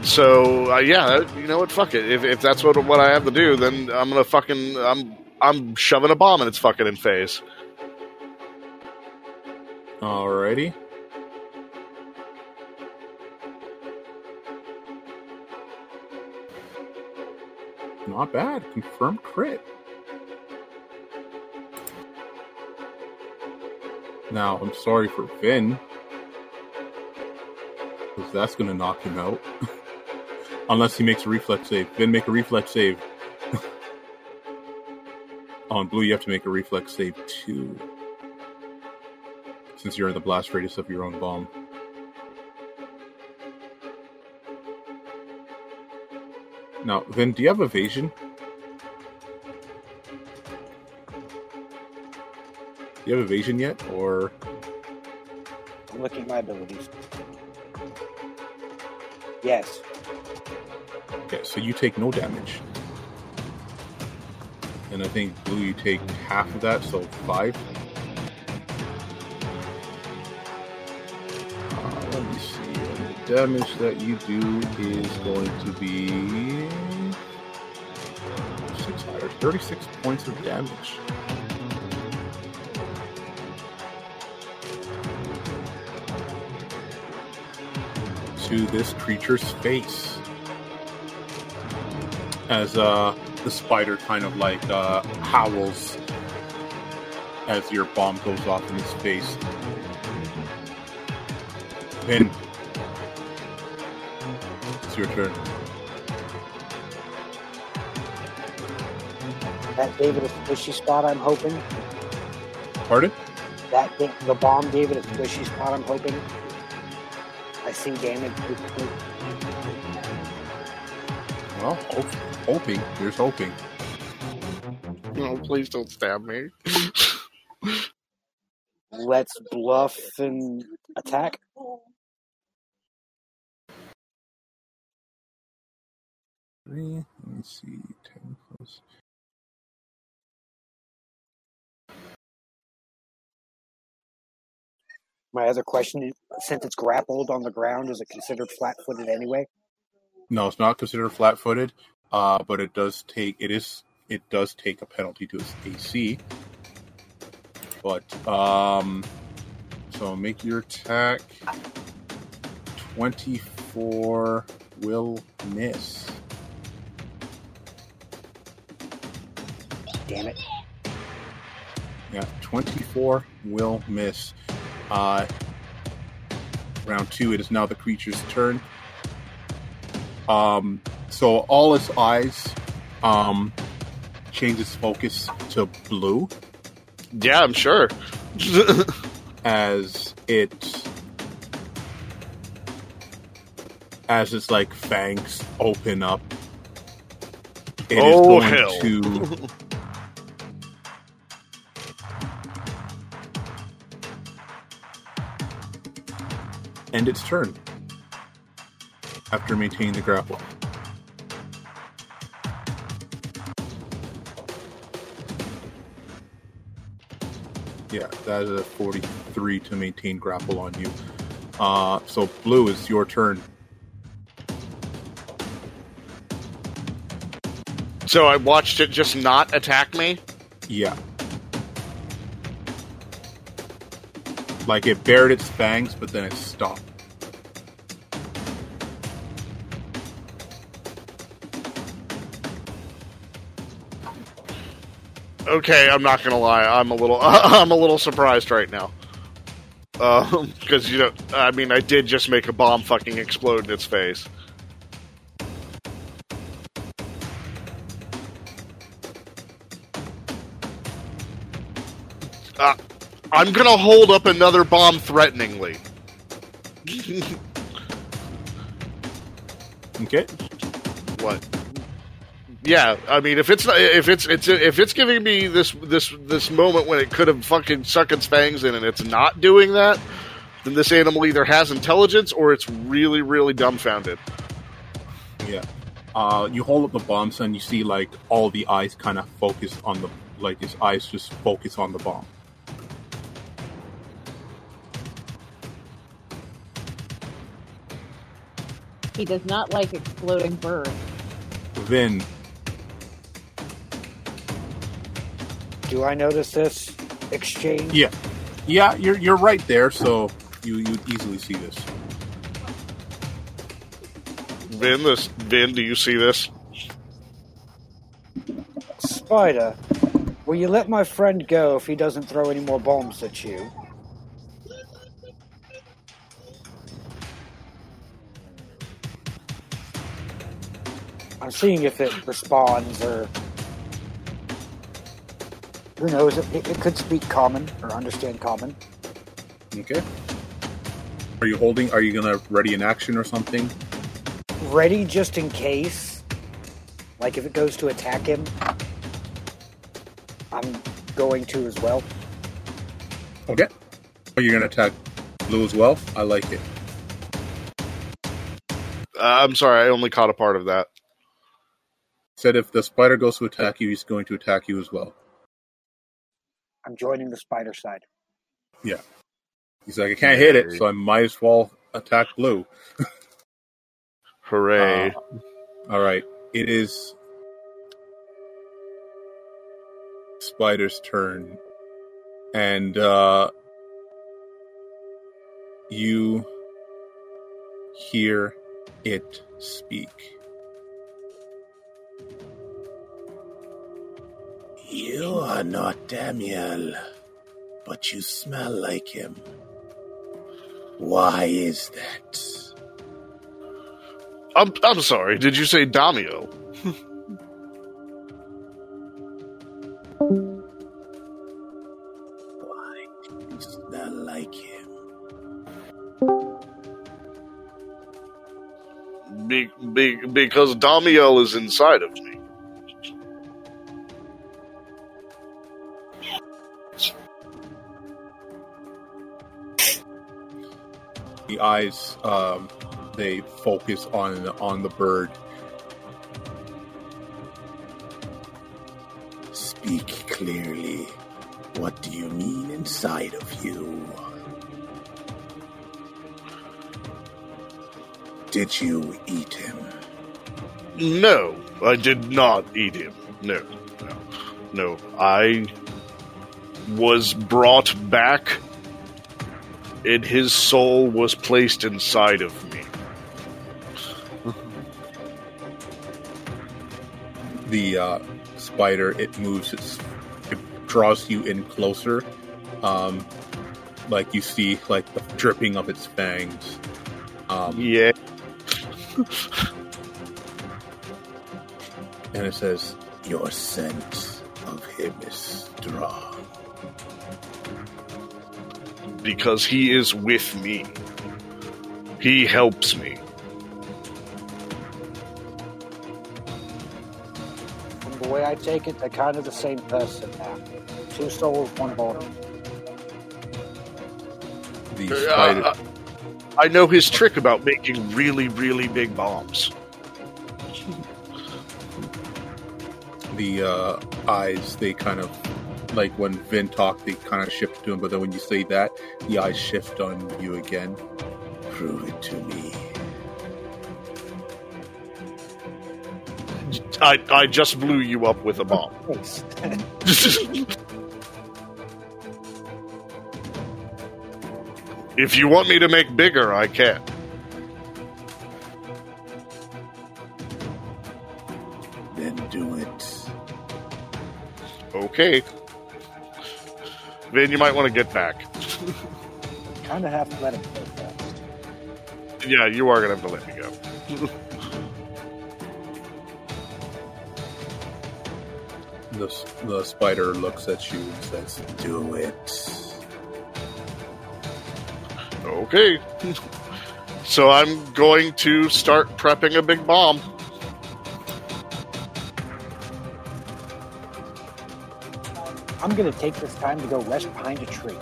S4: so uh, yeah, you know what? Fuck it. If, if that's what what I have to do, then I'm gonna fucking I'm I'm shoving a bomb in its fucking in face.
S1: Alrighty. Not bad. Confirmed crit. Now, I'm sorry for Vin. Because that's going to knock him out. Unless he makes a reflex save. Vin, make a reflex save. On blue, you have to make a reflex save too. Since you're in the blast radius of your own bomb. Now, Vin, do you have evasion? Do you have evasion yet, or
S5: I'm looking at my abilities. Yes.
S1: okay? So you take no damage, and I think blue you take half of that, so five. Damage that you do is going to be six higher, thirty-six points of damage. to this creature's face. As uh, the spider kind of like uh, howls as your bomb goes off in his face. Pin. It's your turn.
S5: That gave it a squishy spot, I'm hoping.
S1: Pardon?
S5: That ga- the bomb gave it a squishy spot, I'm hoping. I see damage.
S1: Well, hope, hoping. Here's hoping.
S4: No, please don't stab me.
S5: Let's bluff and attack.
S1: Three. Let me see. Ten plus.
S5: My other question is, since it's grappled on the ground, is it considered flat footed anyway?
S1: No, it's not considered flat-footed, uh, but it does take it is it does take a penalty to its AC. But um, so make your attack. Twenty-four will miss.
S5: Damn it.
S1: Yeah, twenty-four will miss. Uh, round two. It is now the creature's turn. Um, so all its eyes um changes focus to blue
S4: Yeah, I'm sure.
S1: as it as its like fangs open up. It is
S4: Oh,
S1: going
S4: hell.
S1: to end its turn after maintaining the grapple. Yeah, that is a 43 to maintain grapple on you. Uh, so, Blue, is your turn.
S4: so I watched it just not attack me.
S1: Yeah. Like it bared its fangs, but then it stopped.
S4: Okay, I'm not gonna lie. I'm a little, I'm a little surprised right now. Um, because you know, I mean, I did just make a bomb fucking explode in its face. I'm gonna hold up another bomb threateningly.
S1: Okay.
S4: What? Yeah, I mean, if it's not, if it's it's if it's giving me this this this moment when it could have fucking suck its fangs in and it's not doing that, then this animal either has intelligence or it's really really dumbfounded.
S1: Yeah. Uh, you hold up the bombs and you see like all the eyes kind of focus on the like his eyes just focus on the bomb.
S2: He does not like exploding birds.
S1: Then
S5: Do I notice this exchange?
S1: yeah, yeah, you're you're right there. So you you easily see this.
S4: Vin, this Vin, do you see this?
S5: Spider, will you let my friend go if he doesn't throw any more bombs at you? I'm seeing if it responds or. Who knows? It, it could speak common or understand common.
S1: Okay. Are you holding? Are you gonna ready an action or something?
S5: Ready just in case. Like if it goes to attack him, I'm going to as well.
S1: Okay. Are you gonna attack Blue as well? I like it.
S4: Uh, I'm sorry, I only caught a part of that.
S1: Said if the spider goes to attack you, he's going to attack you as well.
S5: I'm joining the spider side.
S1: Yeah. He's like, I can't hit it, so I might as well attack Blue.
S4: Hooray!
S1: Uh, all right. It is Spider's turn. And uh you hear it speak. You are not Damiel, but you smell like him. Why is that?
S4: I'm I'm sorry. Did you say Damio?
S1: Why do you smell like him?
S4: Be, be, because Damiel is inside of me.
S1: Eyes, um, they focus on on the bird. Speak clearly. What do you mean inside of you? Did you eat him?
S4: No, I did not eat him. No, no, no. I was brought back, and his soul was placed inside of me.
S1: the uh, spider it moves its it draws you in closer um like you see like the dripping of its fangs um
S4: Yeah.
S1: and it says your sense of him is strong
S4: because he is with me. He helps me.
S5: From the way I take it, they're kind of the same person now. Two souls, one body.
S1: the
S4: Uh, uh, I know his trick about making really, really big bombs.
S1: the uh eyes they kind of like when Vin talked they kind of shift to him but then when you say that the eyes shift on you again prove it to me
S4: I, I just blew you up with a bomb. If you want me to make bigger, I can.
S1: then do it
S4: Okay. Vin, you might want to get back.
S5: kind of have to let him go first.
S4: Yeah, you are going to have to let me go.
S1: The, the spider looks at you and says, Do it.
S4: Okay. so I'm going to start prepping a big bomb.
S5: I'm going to take this time to go rest behind a tree.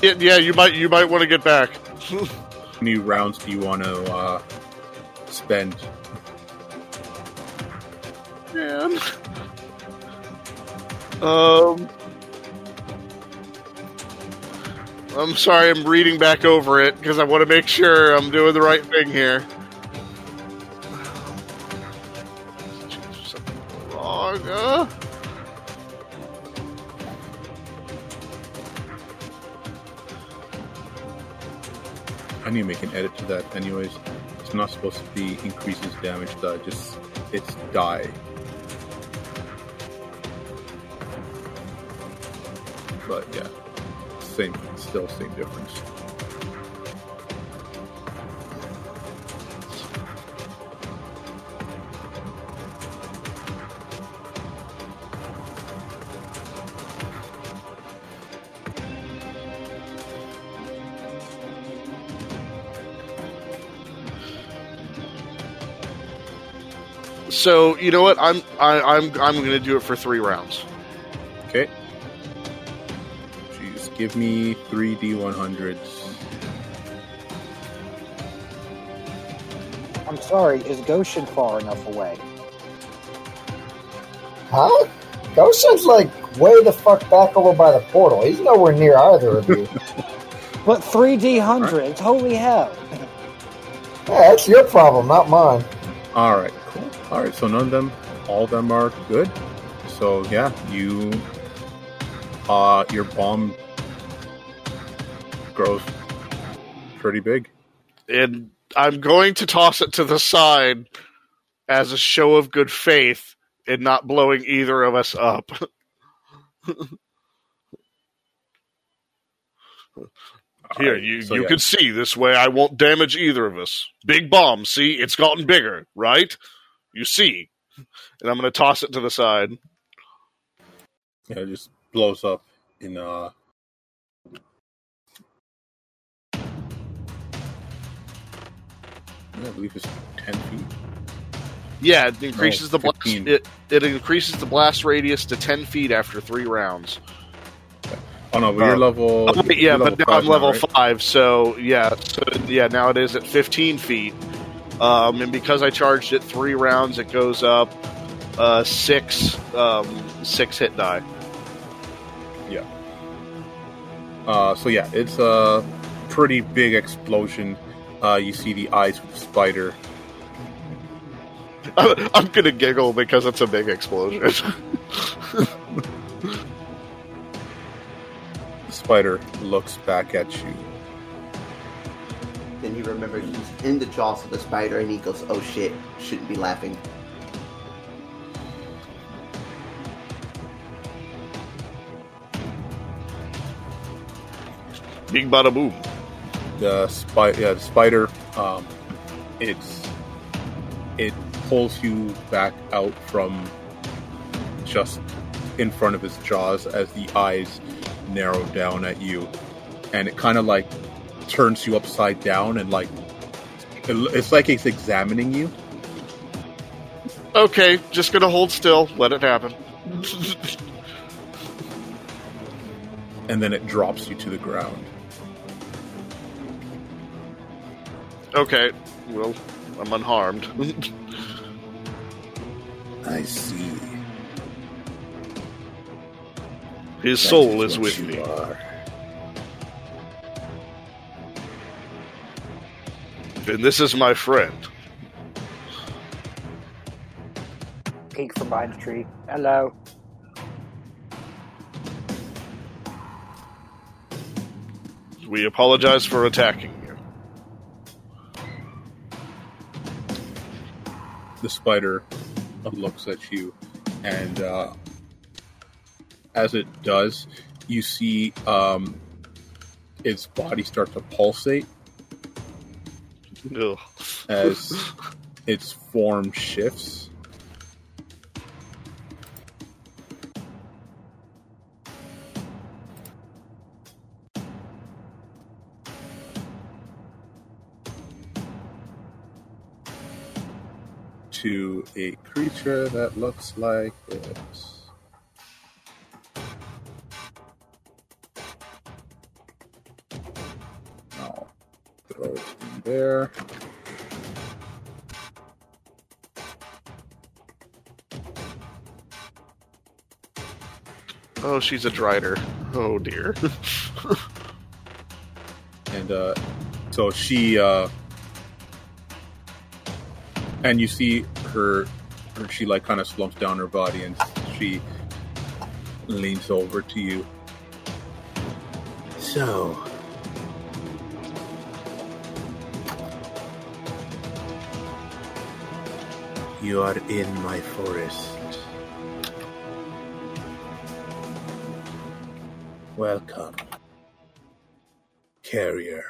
S4: Yeah, yeah you might you might want to get back.
S1: How many rounds do you want to uh, spend?
S4: Man. Um. I'm sorry, I'm reading back over it because I want to make sure I'm doing the right thing here. Something wrong. Uh.
S1: I need to make an edit to that, anyways. It's not supposed to be increases damage die, just it's die. But yeah, same, still same difference.
S4: So you know what? I'm I, I'm I'm going to do it for three rounds.
S1: Okay. Jeez, give me three D100s.
S5: I'm sorry, is Goshen far enough away?
S3: Huh? Goshen's like way the fuck back over by the portal. He's nowhere near either of you.
S5: But 3D hundreds, holy hell.
S3: yeah, that's your problem, not mine.
S1: All right, cool. All right, so none of them, all of them are good. So yeah, you, uh, your bomb grows pretty big.
S4: and I'm going to toss it to the side as a show of good faith in not blowing either of us up. Here,
S1: Alright,
S4: you,
S1: so
S4: you
S1: yeah.
S4: can see this way I won't damage either of us. Big bomb, see? It's gotten bigger, right? You see. And I'm going to toss it to the side.
S1: Yeah, it just blows up in uh yeah, I believe it's ten feet.
S4: Yeah, it increases the blast. It, it increases the blast radius to 10 feet after three rounds.
S1: Oh no, but you're
S4: Uh,
S1: level.
S4: Oh, yeah,
S1: you're
S4: but now
S1: five
S4: I'm level
S1: right?
S4: five, so yeah, so yeah, now it is at 15 feet. Um, and because I charged it three rounds, it goes up uh, six um, six hit die. Yeah.
S1: Uh, so yeah, it's a pretty big explosion. Uh, you see the eyes of the spider.
S4: I'm gonna giggle because it's a big explosion.
S1: The spider looks back at you.
S6: He remembers he's in the jaws of the spider and he goes, oh shit, shouldn't be laughing.
S4: Big bada boom.
S1: The spider, yeah, the spider. Um, it's it pulls you back out from just in front of his jaws as the eyes narrow down at you, and it kind of like turns you upside down and like it's like it's examining you.
S4: Okay, just gonna hold still. Let it happen.
S1: and then it drops you to the ground.
S4: Okay, well, I'm unharmed.
S1: I see.
S4: His soul is with me.
S1: Are.
S4: And this is my friend.
S5: Peek from behind the tree. Hello.
S4: We apologize for attacking you.
S1: The spider looks at you, and uh, as it does, you see um, its body start to pulsate As its form shifts. To a creature that looks like this. There.
S4: Oh, she's a drider. Oh dear.
S1: and uh, so she uh, and you see her, her she like kind of slumps down her body and she leans over to you so you are in my forest welcome carrier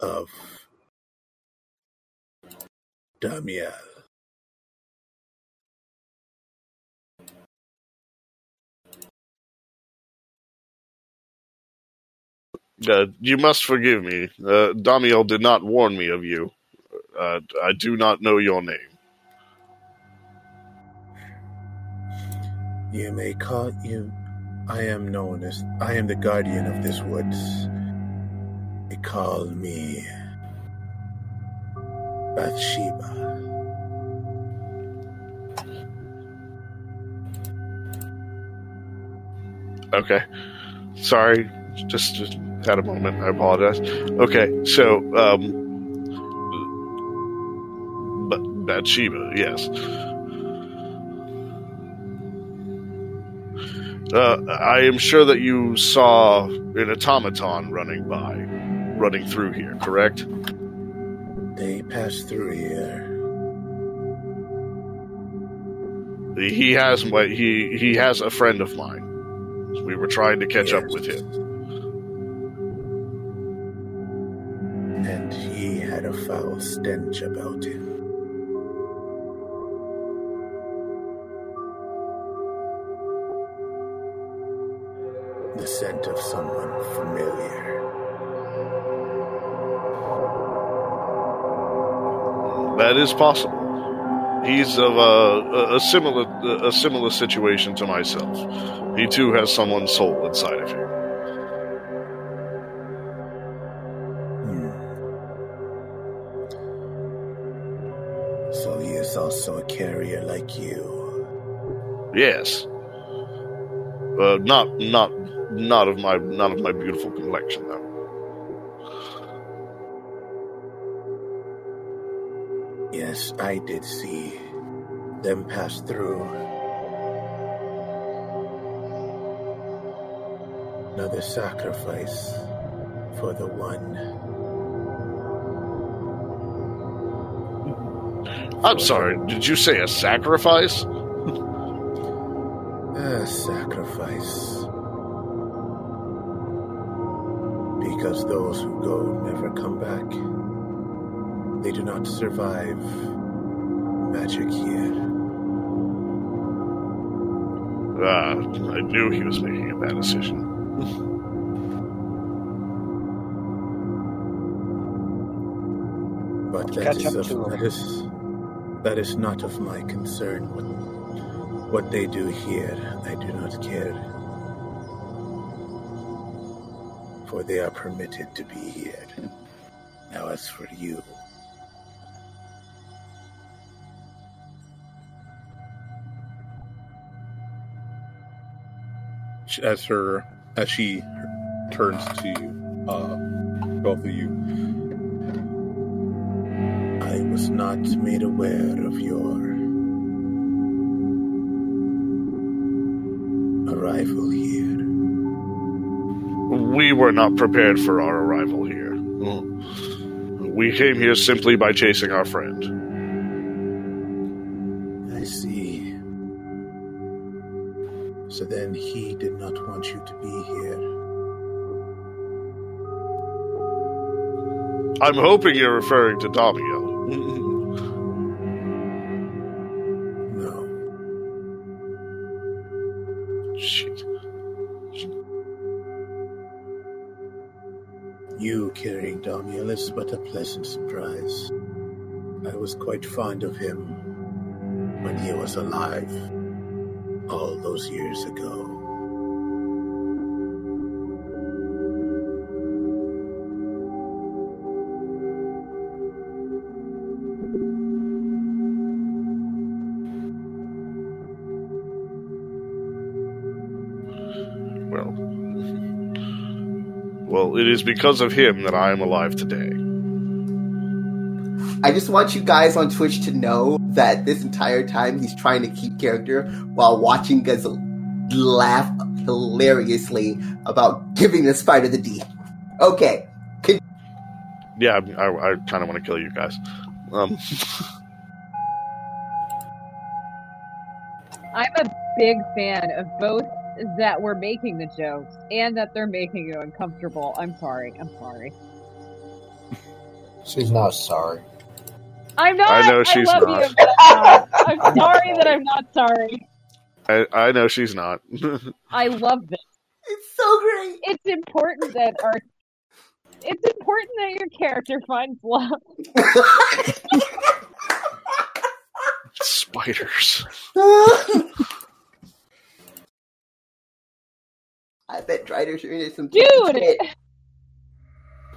S1: of Damiel.
S4: Uh, you must forgive me. Uh, Damiel did not warn me of you. Uh, I do not know your name.
S1: You may call you. I am known as. I am the guardian of this woods. They call me. Bathsheba.
S4: Okay. Sorry. Just, just had a moment. I apologize. Okay, so, um, Bathsheba, yes. Uh, I am sure that you saw an automaton running by, running through here, correct?
S1: They pass through here.
S4: He has my he he has a friend of mine. We were trying to catch up with him.
S1: And he had a foul stench about him. The scent of someone familiar.
S4: That is possible. He's of a, a, similar a similar situation to myself. He too has someone's soul inside of him.
S1: Hmm. So he is also a carrier like you.
S4: Yes. Uh, not not not of my not of my beautiful complexion though.
S1: Yes, I did see them pass through. Another sacrifice for the one.
S4: I'm sorry. Did you say a sacrifice?
S1: A sacrifice. Because those who go never come back. They do not survive magic here.
S4: Ah, I knew he was making a bad decision.
S1: But that
S5: Catch
S1: is,
S5: up
S1: of,
S5: to 'em.
S1: that is that is not of my concern. What, what they do here, I do not care. For they are permitted to be here. Now, as for you, as her as she turns to you, uh, both of you. I was not made aware of your arrival here.
S4: We were not prepared for our arrival here. We came here simply by chasing our friend.
S1: I see. So then he did not want you to be here.
S4: I'm hoping you're referring to Damio.
S1: Carrying Damiel is but a pleasant surprise. I was quite fond of him when he was alive, all those years ago.
S4: Well, well, it is because of him that I am alive today.
S6: I just want you guys on Twitch to know that this entire time he's trying to keep character while watching us laugh hilariously about giving the spider the D. Okay,
S4: Yeah, I, I kind of want to kill you guys. Um,
S2: I'm a big fan of both that we're making the jokes and that they're making you uncomfortable. I'm sorry. I'm sorry.
S3: She's not sorry.
S2: I'm not.
S4: I know she's
S2: love
S4: not.
S2: You, but I'm. I'm sorry that I'm not sorry.
S4: I, I know she's not.
S2: I love this.
S6: it's so great.
S2: It's important that our. It's important that your character finds love.
S4: Spiders.
S6: I bet Drider sure into some
S2: Dude!
S6: shit.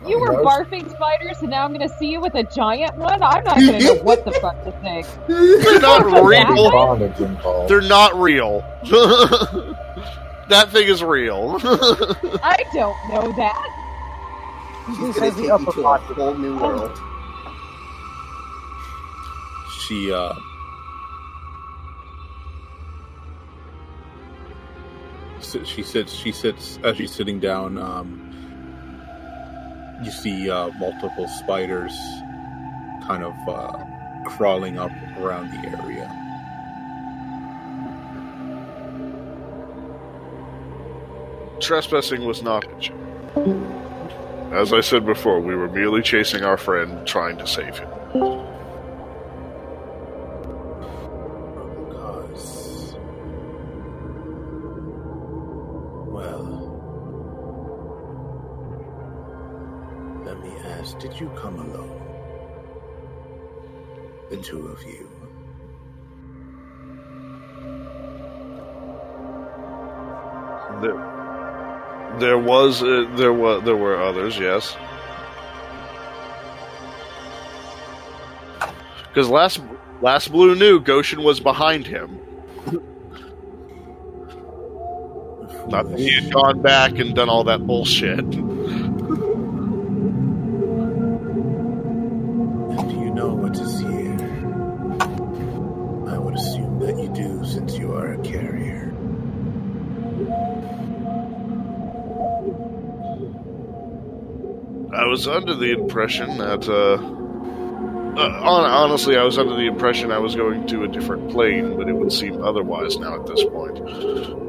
S2: You were barfing spiders, and now I'm gonna see you with a giant one. I'm not gonna know what the fuck to think.
S4: They're not real.
S2: way?
S3: Bondage involved.
S4: They're not real. that thing is real.
S2: I don't know that.
S6: She's gonna take you to a whole new world.
S1: She, uh. she sits she sits as she's sitting down um, you see uh, multiple spiders kind of uh, crawling up around the area.
S4: Trespassing was not as i said before we were merely chasing our friend trying to save him.
S1: Did you come alone? The two of you.
S4: There, there was uh, there were there were others, yes. Because last last Blue knew Goshen was behind him. Not that he had gone back and done all that bullshit.
S1: I
S4: was under the impression that, uh, uh, honestly, I was under the impression I was going to a different plane, but it would seem otherwise now at this point.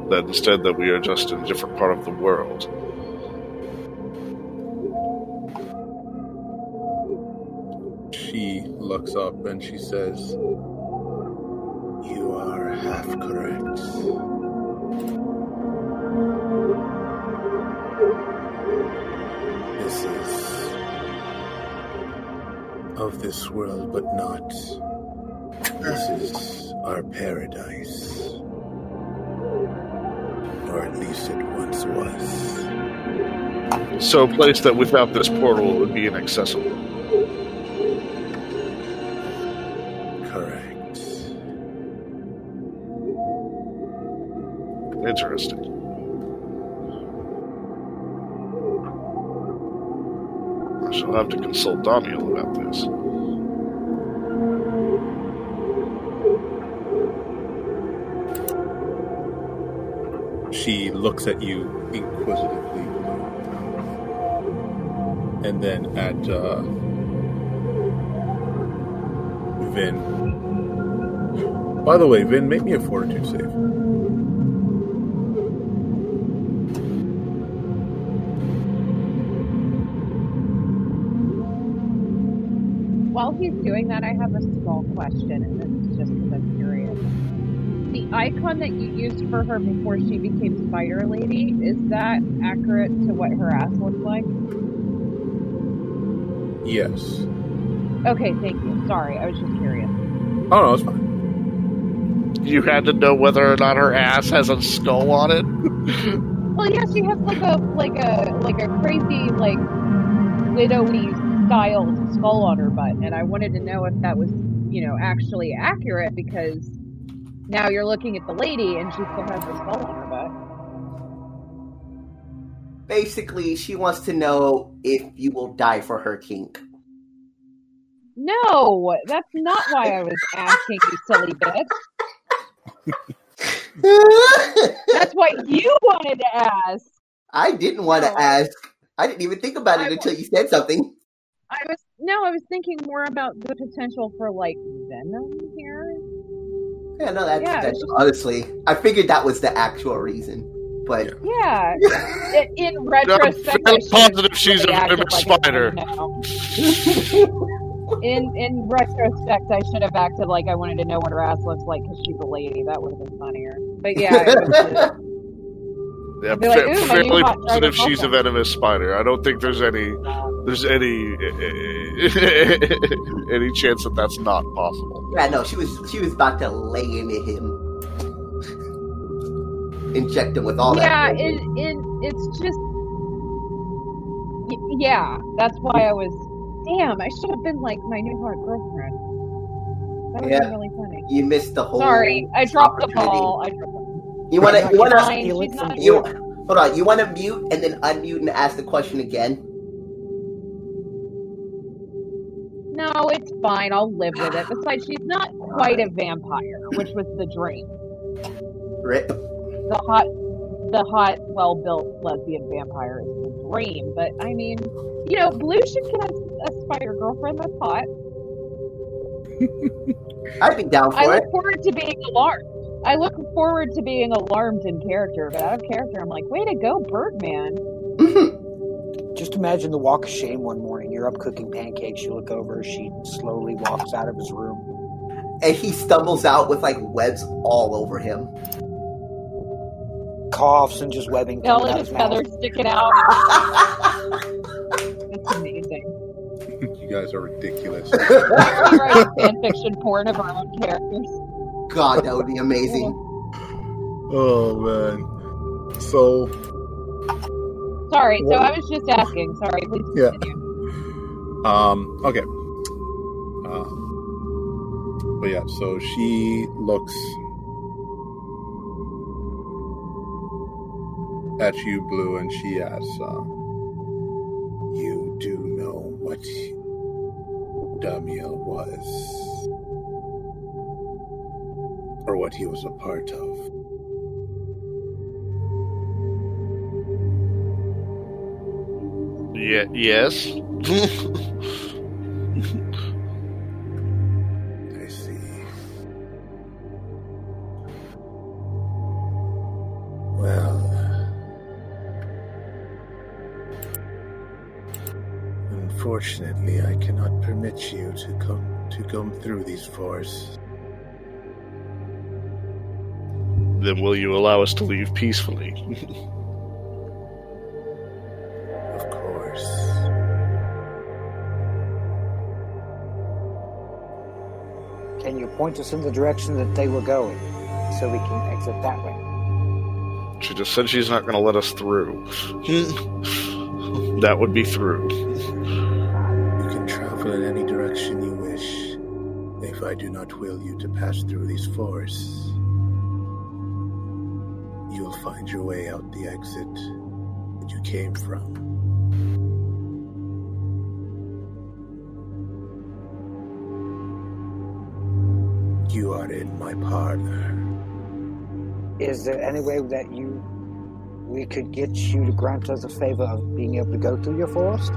S4: That instead, that we are just in a different part of the world.
S1: She looks up and she says, You are half correct. This is of this world, but not. This is our paradise. Or at least it once was.
S4: So, a place that without this portal would be inaccessible.
S1: Correct.
S4: Interesting. I shall have to consult Damiel about this.
S1: She looks at you inquisitively. And then at uh, Vin. By the way, Vin, make me a fortitude save.
S2: He's doing that, I have a small question, and this is just because I'm curious. The icon that you used for her before she became Spider Lady, is that accurate to what her ass looks like?
S1: Yes.
S2: Okay, thank you. Sorry, I was just curious.
S1: Oh, no, it's fine.
S4: You had to know whether or not her ass has a skull on it.
S2: Well, yeah, she has like a like a like a crazy like widowy style skull on her butt, and I wanted to know if that was you know actually accurate because now you're looking at the lady and she still has the skull on her butt.
S6: Basically, she wants to know if you will die for her kink.
S2: No, that's not why I was asking you, silly bitch. That's what you wanted to ask.
S6: I didn't want to
S2: oh.
S6: ask. I didn't even think about it
S2: I
S6: until you said something.
S2: I was no, I was thinking more about the potential for like venom here.
S6: Yeah, no, that's,
S2: Yeah,
S6: that's
S2: just-
S6: honestly. I figured that was the actual reason, but
S2: Yeah. In, in retrospect,
S4: I'm positive she's a
S2: really acted
S4: venomous
S2: like
S4: spider.
S2: wanted to know. In in retrospect, I should have acted like I wanted to know what her ass looks like because she's a lady. That would have been funnier. But yeah, it was just-
S4: Yeah,
S2: Be like,
S4: fa-
S2: "Ooh,
S4: fairly positive
S2: driver
S4: she's a venomous spider. I don't think there's any there's any any chance that that's not possible.
S6: yeah, no, she was she was about to lay into him, inject him with all
S2: yeah,
S6: that.
S2: it, it it's just y- yeah. That's why I was. Damn, I should have been like my new hot girlfriend. That would
S6: Yeah.
S2: been really funny.
S6: You missed the whole.
S2: Sorry, I dropped the ball. I dropped the
S6: You want to? You want to?
S5: You
S2: she's
S5: lit
S2: not-
S5: some
S6: You
S5: blue.
S6: hold on. You want to mute and then unmute and ask the question again.
S2: No, it's fine. I'll live with it. Besides, she's not quite a vampire, which was the dream.
S6: Rip.
S2: The hot, the hot, well-built lesbian vampire is the dream. But I mean, you know, Blue should get a, a spider girlfriend that's hot.
S6: I'd be down
S2: I
S6: for it.
S2: I look forward to being alarmed. I look forward to being alarmed in character, but out of character, I'm like, way to go, Birdman.
S5: Just imagine the walk of shame one morning. You're up cooking pancakes. You look over. She slowly walks out of his room.
S6: and he stumbles out with like webs all over him.
S5: Coughs and just webbing
S2: All
S5: coming
S2: of
S5: out
S2: his
S5: his mouth.
S2: feathers sticking out. That's amazing.
S1: you guys are ridiculous.
S2: We're writing fan fiction porn of our own characters.
S6: God, that would be amazing.
S1: Oh man. So
S2: Sorry, so
S1: Well-
S2: I was just asking. Sorry, please
S1: Yeah.
S2: continue.
S1: Um, okay. Um, but yeah, so she looks at you, Blue, and she asks, uh, You do know what Damiel was? Or what he was a part of?
S4: Yeah, yes.
S1: I see. Well, unfortunately, I cannot permit you to come to come through these forests.
S4: then will you allow us to leave peacefully?
S5: point us in the direction that they were going so we can exit that way?
S4: She just said she's not going to let us through. that would be through.
S1: You can travel in any direction you wish, if I do not will you to pass through these forests. You'll find your way out the exit that you came from. In my partner.
S5: Is there any way that you we could get you to grant us a favor of being able to go through your forest?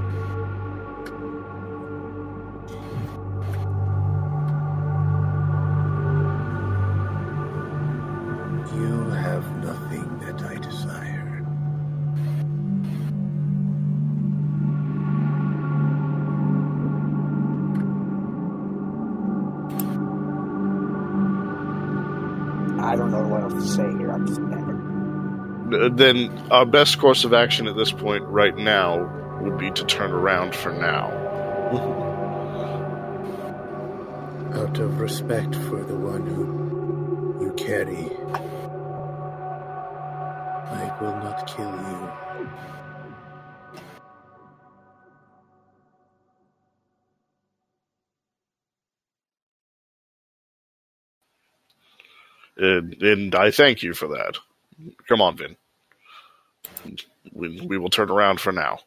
S4: Then our best course of action at this point, right now, would be to turn around for now.
S1: Out of respect for the one who you carry, I will not kill you.
S4: And, and I thank you for that. Come on, Vin. We, we will turn around for now.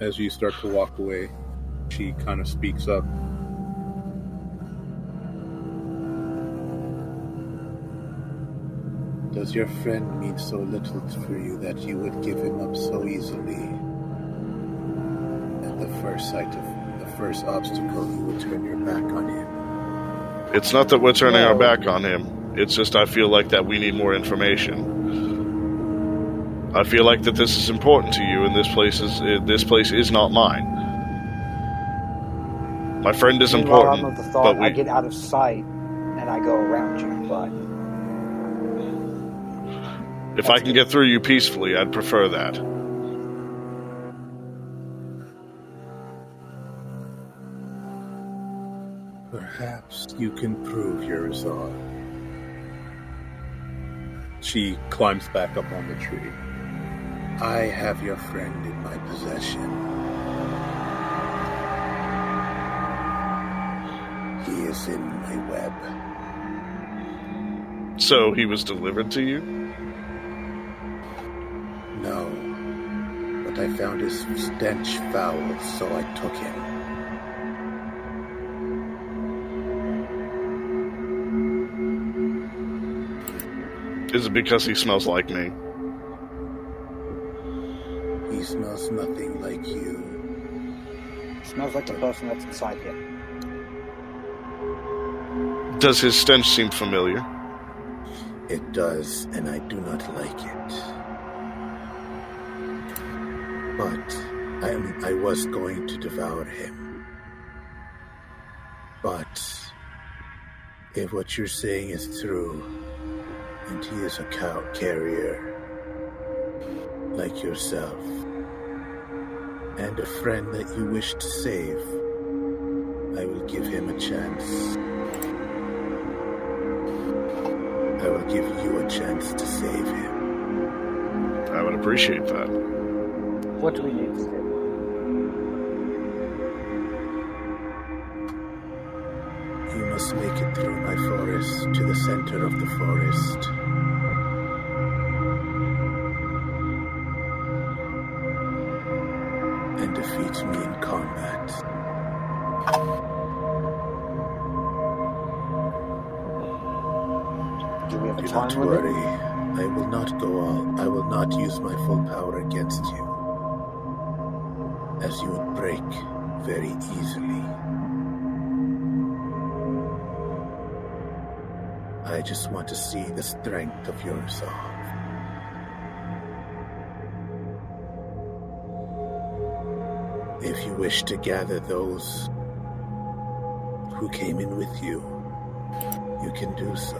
S1: As you start to walk away, she kind of speaks up. Does your friend mean so little for you that you would give him up so easily? At the first sight of the first obstacle, you would turn your back on him.
S4: It's not that we're turning our back on him. It's just I feel like that we need more information. I feel like that this is important to you, and this place is uh, this place is not mine. My friend is
S5: Meanwhile,
S4: important,
S5: I'm of the thought
S4: but we
S5: I get out of sight and I go around you, but
S4: if I can get through you peacefully, I'd prefer that.
S1: Perhaps you can prove your resolve. She climbs back up on the tree. I have your friend in my possession. He is in my web.
S4: So he was delivered to you.
S1: No, but I found his stench foul, so I took him.
S4: Is it because he smells like me?
S1: He smells nothing like you.
S5: it smells like the person that's inside him.
S4: Does his stench seem familiar?
S1: It does, and I do not like it. But I am I was going to devour him. But if what you're saying is true, and he is a cow carrier like yourself, and a friend that you wish to save, I will give him a chance. I will give you a chance to save him.
S4: I would appreciate that.
S5: What do we need to do?
S1: You must make it through my forest to the center of the forest. Defeat me in combat.
S5: Do we have
S1: Do not worry. I will not go all. I will not use my full power against you. As you would break very easily. I just want to see the strength of your resolve. If you wish to gather those who came in with you, you can do so.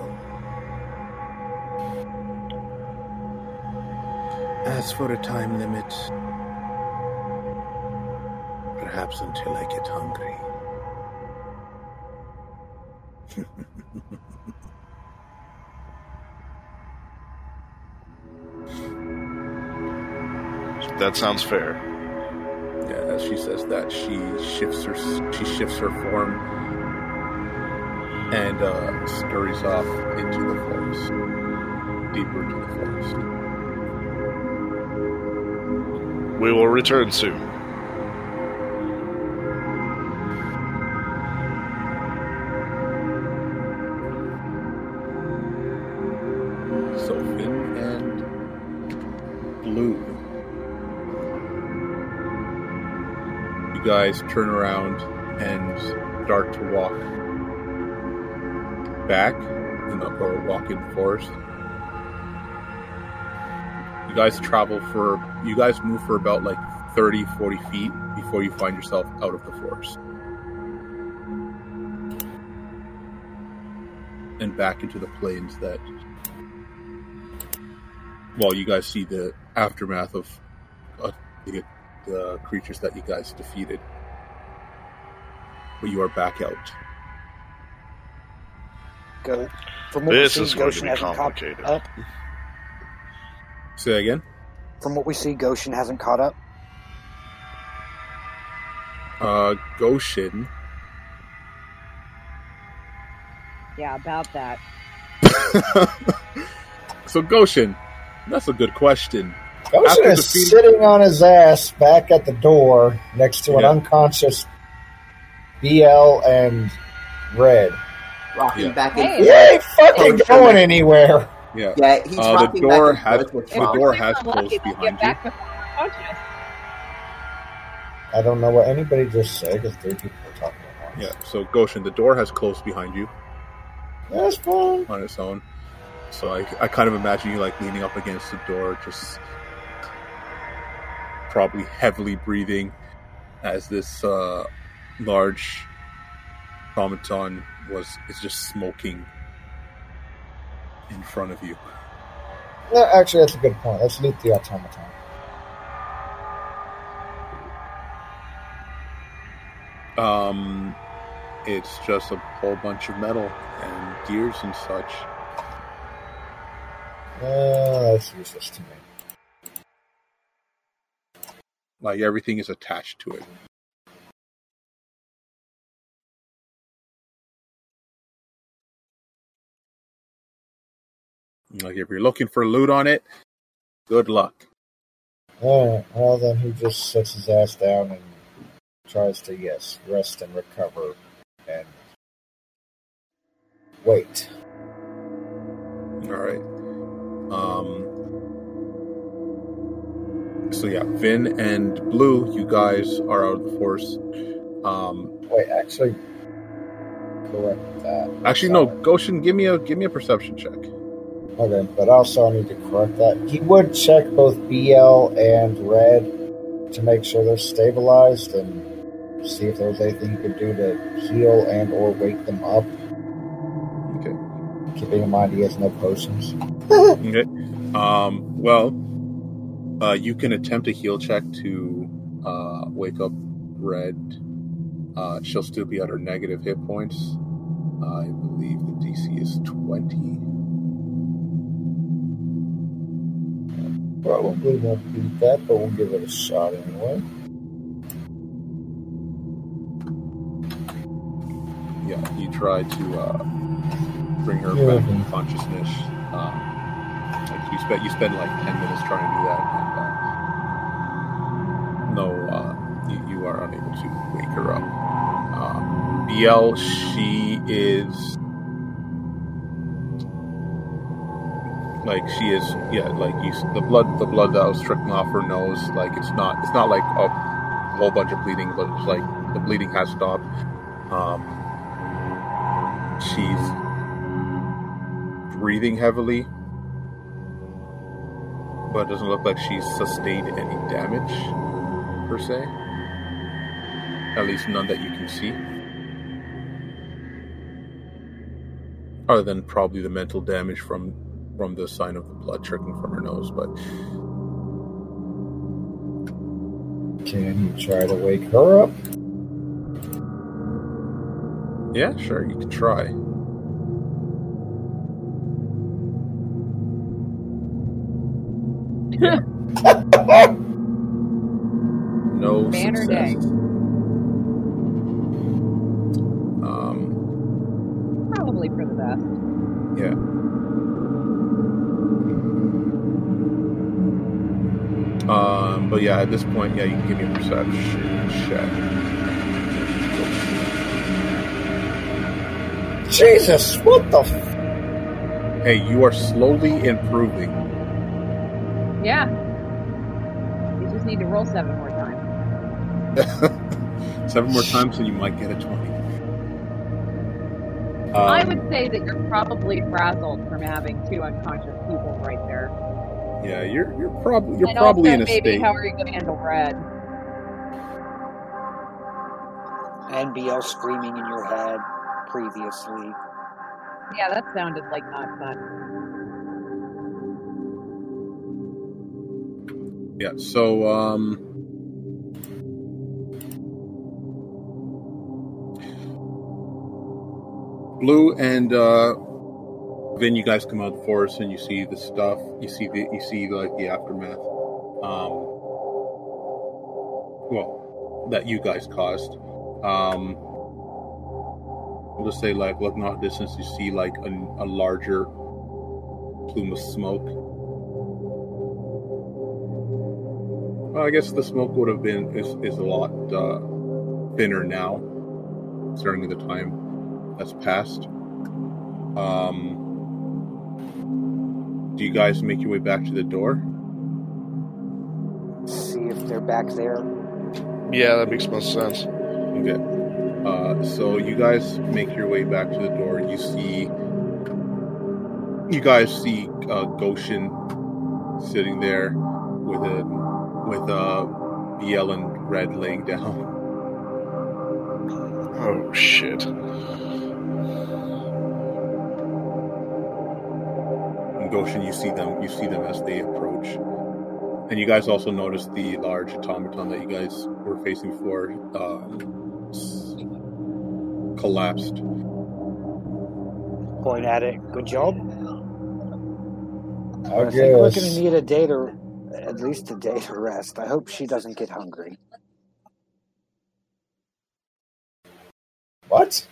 S1: As for a time limit, perhaps until I get hungry.
S4: That sounds fair.
S1: As she says that, she shifts her she shifts her form and uh, scurries off into the forest, deeper into the forest.
S4: We will return soon.
S1: Guys turn around and start to walk back, in the, or walk in. You guys travel for, you guys move for about like 30, 40 feet before you find yourself out of the forest. And back into the plains that well, you guys see the aftermath of uh, the, the creatures that you guys defeated. But you are back out.
S5: Go. From what
S4: This
S5: we
S4: is
S5: see,
S4: going to
S5: Goshen
S4: be
S5: hasn't caught
S4: complicated.
S5: up.
S1: Say again.
S5: From what we see, Goshen hasn't caught up.
S1: Uh, Goshen.
S2: Yeah, about that.
S1: so Goshen, that's a good question.
S3: Goshen
S1: After
S3: is
S1: defeating-
S3: sitting on his ass back at the door next to an unconscious BL and Red.
S6: Rocking
S1: Yeah.
S6: back and
S2: Hey.
S3: He ain't fucking going anywhere.
S1: Yeah.
S6: Yeah, he's
S1: Uh, the door
S6: back
S1: has-
S6: and forth
S1: the
S6: trauma.
S1: door has closed behind you.
S2: back with conscious.
S3: I don't know what anybody just said because three people were talking at once.
S1: Yeah. So Goshen, the door has closed behind you
S3: That's fine.
S1: on its own. So I, I kind of imagine you like leaning up against the door, just probably heavily breathing as this uh, large automaton was is just smoking in front of you.
S3: Yeah, actually, that's a good point. Let's loot the automaton.
S1: Um, it's just a whole bunch of metal and gears and such.
S3: Uh, that's useless to me.
S1: Like everything is attached to it. Like if you're looking for loot on it, good luck.
S3: Alright, well then he just sits his ass down and tries to, yes, rest and recover and wait.
S1: All right. Um. So yeah, Vin and Blue, you guys are out of the force. Um,
S3: Wait, actually, correct that.
S1: Actually, no. Goshen, give me a give me a perception check.
S3: Okay, but also I need to correct that. He would check both BL and Red to make sure they're stabilized and see if there's anything you could do to heal and or wake them up.
S1: Okay.
S3: Keeping in mind he has no potions.
S1: Okay. Um. Well, uh, you can attempt a heal check to uh, wake up Red. Uh, she'll still be at her negative hit points. I believe the DC is twenty.
S3: Probably won't beat that, but we'll give it a shot anyway.
S1: Yeah, you try to uh, bring her
S3: Yeah.
S1: back to consciousness. Um, like you spend you spend like ten minutes trying to do that, and uh, no, uh, you, you are unable to wake her up. Um, BL, she is like she is yeah like you the blood the blood that was trickling off her nose like it's not it's not like a whole bunch of bleeding but it's like the bleeding has stopped. Um she's breathing heavily but it doesn't look like she's sustained any damage per se. At least none that you can see. Other than probably the mental damage from from the sign of the blood trickling from her nose but
S3: Can you try to wake her up?
S1: yeah sure you can try no
S2: Banner day.
S1: success um
S2: Probably for the best.
S1: Yeah. But yeah, at this point, yeah, you can give me a perception check.
S3: Jesus, what the? F-
S1: Hey, you are slowly improving.
S2: Yeah. You just need to roll seven more times.
S1: Seven more times, and you might get a twenty.
S2: I
S1: Um,
S2: would say that you're probably frazzled from having two unconscious people right there.
S1: Yeah, you're you're probably you're
S2: and
S1: probably
S2: also
S1: in a
S2: maybe
S1: state.
S2: how are you going to handle red?
S5: And BL screaming in your head previously.
S2: Yeah, that sounded like not fun.
S1: Yeah. So, um, Blue and uh, Vin, you guys come out of the forest and you see the stuff. You see the you see like the aftermath. Um, well, that you guys caused. Um, we'll just say like looking out distance, you see like a, a larger plume of smoke. I guess the smoke would have been is, is a lot uh, thinner now, considering the time that's passed. Um, do you guys make your way back to the door?
S5: See if they're back there.
S4: Yeah, that makes most sense.
S1: Okay. Uh, so you guys make your way back to the door. You see, you guys see uh, Goshen sitting there with a with a BL and Red laying down.
S4: Oh shit.
S1: And Goshen, you see them. You see them as they approach, and you guys also notice the large automaton that you guys were facing before um, collapsed.
S5: Point at it. Good job.
S3: I
S5: I think we're going to need a day to, at least a day to rest. I hope she doesn't get hungry.
S3: What?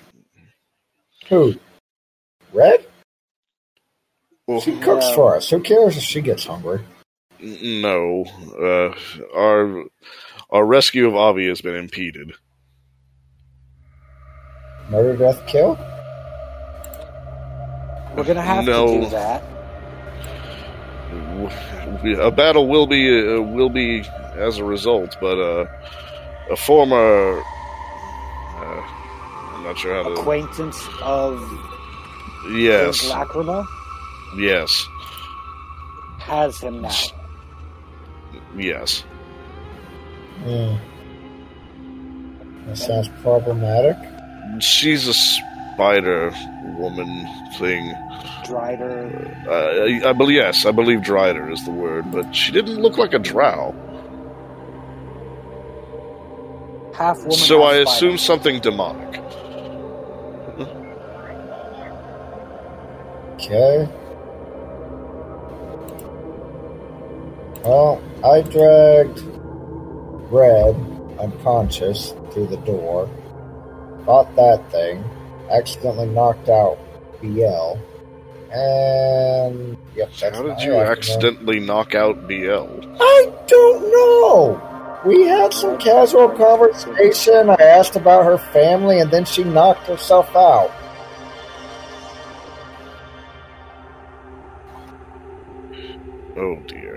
S3: Who? Red?
S4: Well,
S3: She cooks
S5: Yeah.
S3: for us. Who cares if she gets hungry?
S4: no, uh, our our rescue of Avvie has been impeded.
S3: Murder, death, kill?
S5: We're going to have
S4: No.
S5: to do that.
S4: A battle will be uh, will be as a result, but uh, a former uh, not sure how to.
S5: acquaintance of
S4: Yes,
S5: his Lacrima
S4: yes,
S5: has him now.
S4: yes.
S3: Hmm. That sounds problematic.
S4: She's a spider woman thing.
S5: Drider.
S4: Uh, I, I believe yes, I believe Drider is the word, but she didn't look like a drow.
S5: half woman.
S4: So
S5: half
S4: I
S5: spider.
S4: assume something demonic.
S3: Okay. Well, I dragged Red unconscious through the door, fought that thing, accidentally knocked out BL, and yep, that's
S4: How did you
S3: afternoon.
S4: accidentally knock out BL?
S3: I don't know. We had some casual conversation. I asked about her family, and then she knocked herself out.
S4: Oh dear.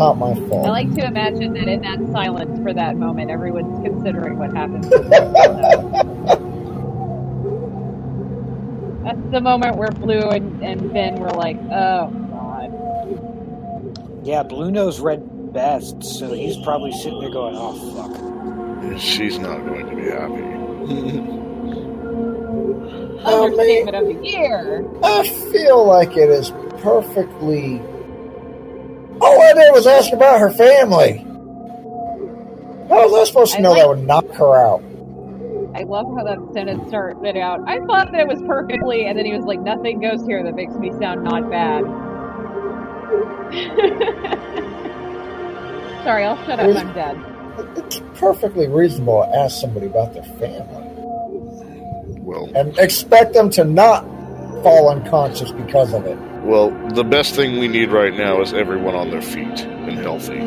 S3: Not my fault.
S2: I like to imagine that in that silence for that moment, everyone's considering what happened. That's the moment where Blue and, and Vin were like, oh, God.
S5: Yeah, Blue knows red best, so he's probably sitting there going, "Oh fuck."
S4: She's not going to be happy.
S3: Oh, man.
S2: Understatement of the year.
S3: I feel like it is perfectly. All I did was ask about her family. How was I supposed to
S2: I
S3: know
S2: like-
S3: that would knock her out?
S2: I love how that sentence started out. I thought that it was perfectly, and then he was like, nothing goes here that makes me sound not bad. Sorry, I'll shut up.
S3: It
S2: I'm dead.
S3: It's perfectly reasonable to ask somebody about their family
S4: Well,
S3: and expect them to not fall unconscious because of it.
S4: Well, the best thing we need right now is everyone on their feet and healthy.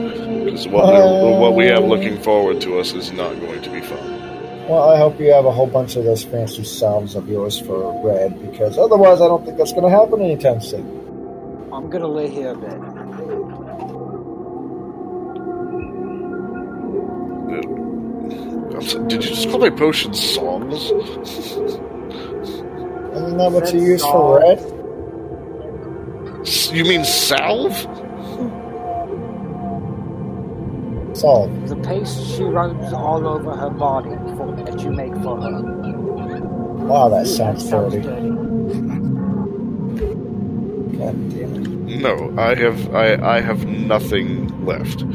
S4: Because what, we're- um, what we have looking forward to us is not going to be fun.
S3: Well, I hope you have a whole bunch of those fancy salves of yours for Red, because otherwise, I don't think that's going to happen anytime soon.
S5: I'm gonna lay here a bit.
S4: Uh, did you just call my potions songs?
S3: Isn't that what you
S5: That's
S3: use for. Red?
S4: S- You mean salve?
S3: Solid.
S5: The paste she rubs all over her body for, that you make for her.
S3: Wow, that sounds
S5: Sounds
S3: dirty.
S5: dirty.
S3: God damn it.
S4: No, I have I, I have nothing left.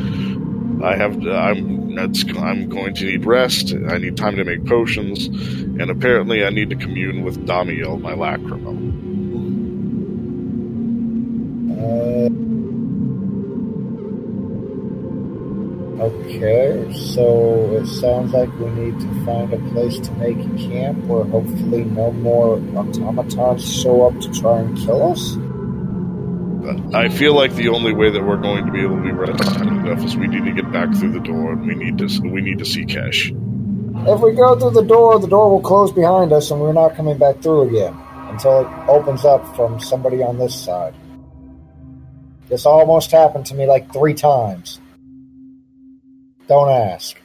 S4: I have I'm that's, I'm going to need rest. I need time to make potions, and apparently I need to commune with Damiel, my lacrima.
S3: Uh, okay, so it sounds like we need to find a place to make camp where hopefully no more automatons show up to try and kill us.
S4: I feel like the only way that we're going to be able to be rested enough is we need to get back through the door, and we need to we need to see Cash.
S3: If we go through the door, the door will close behind us and we're not coming back through again until it opens up from somebody on this side. This almost happened to me like three times. Don't ask.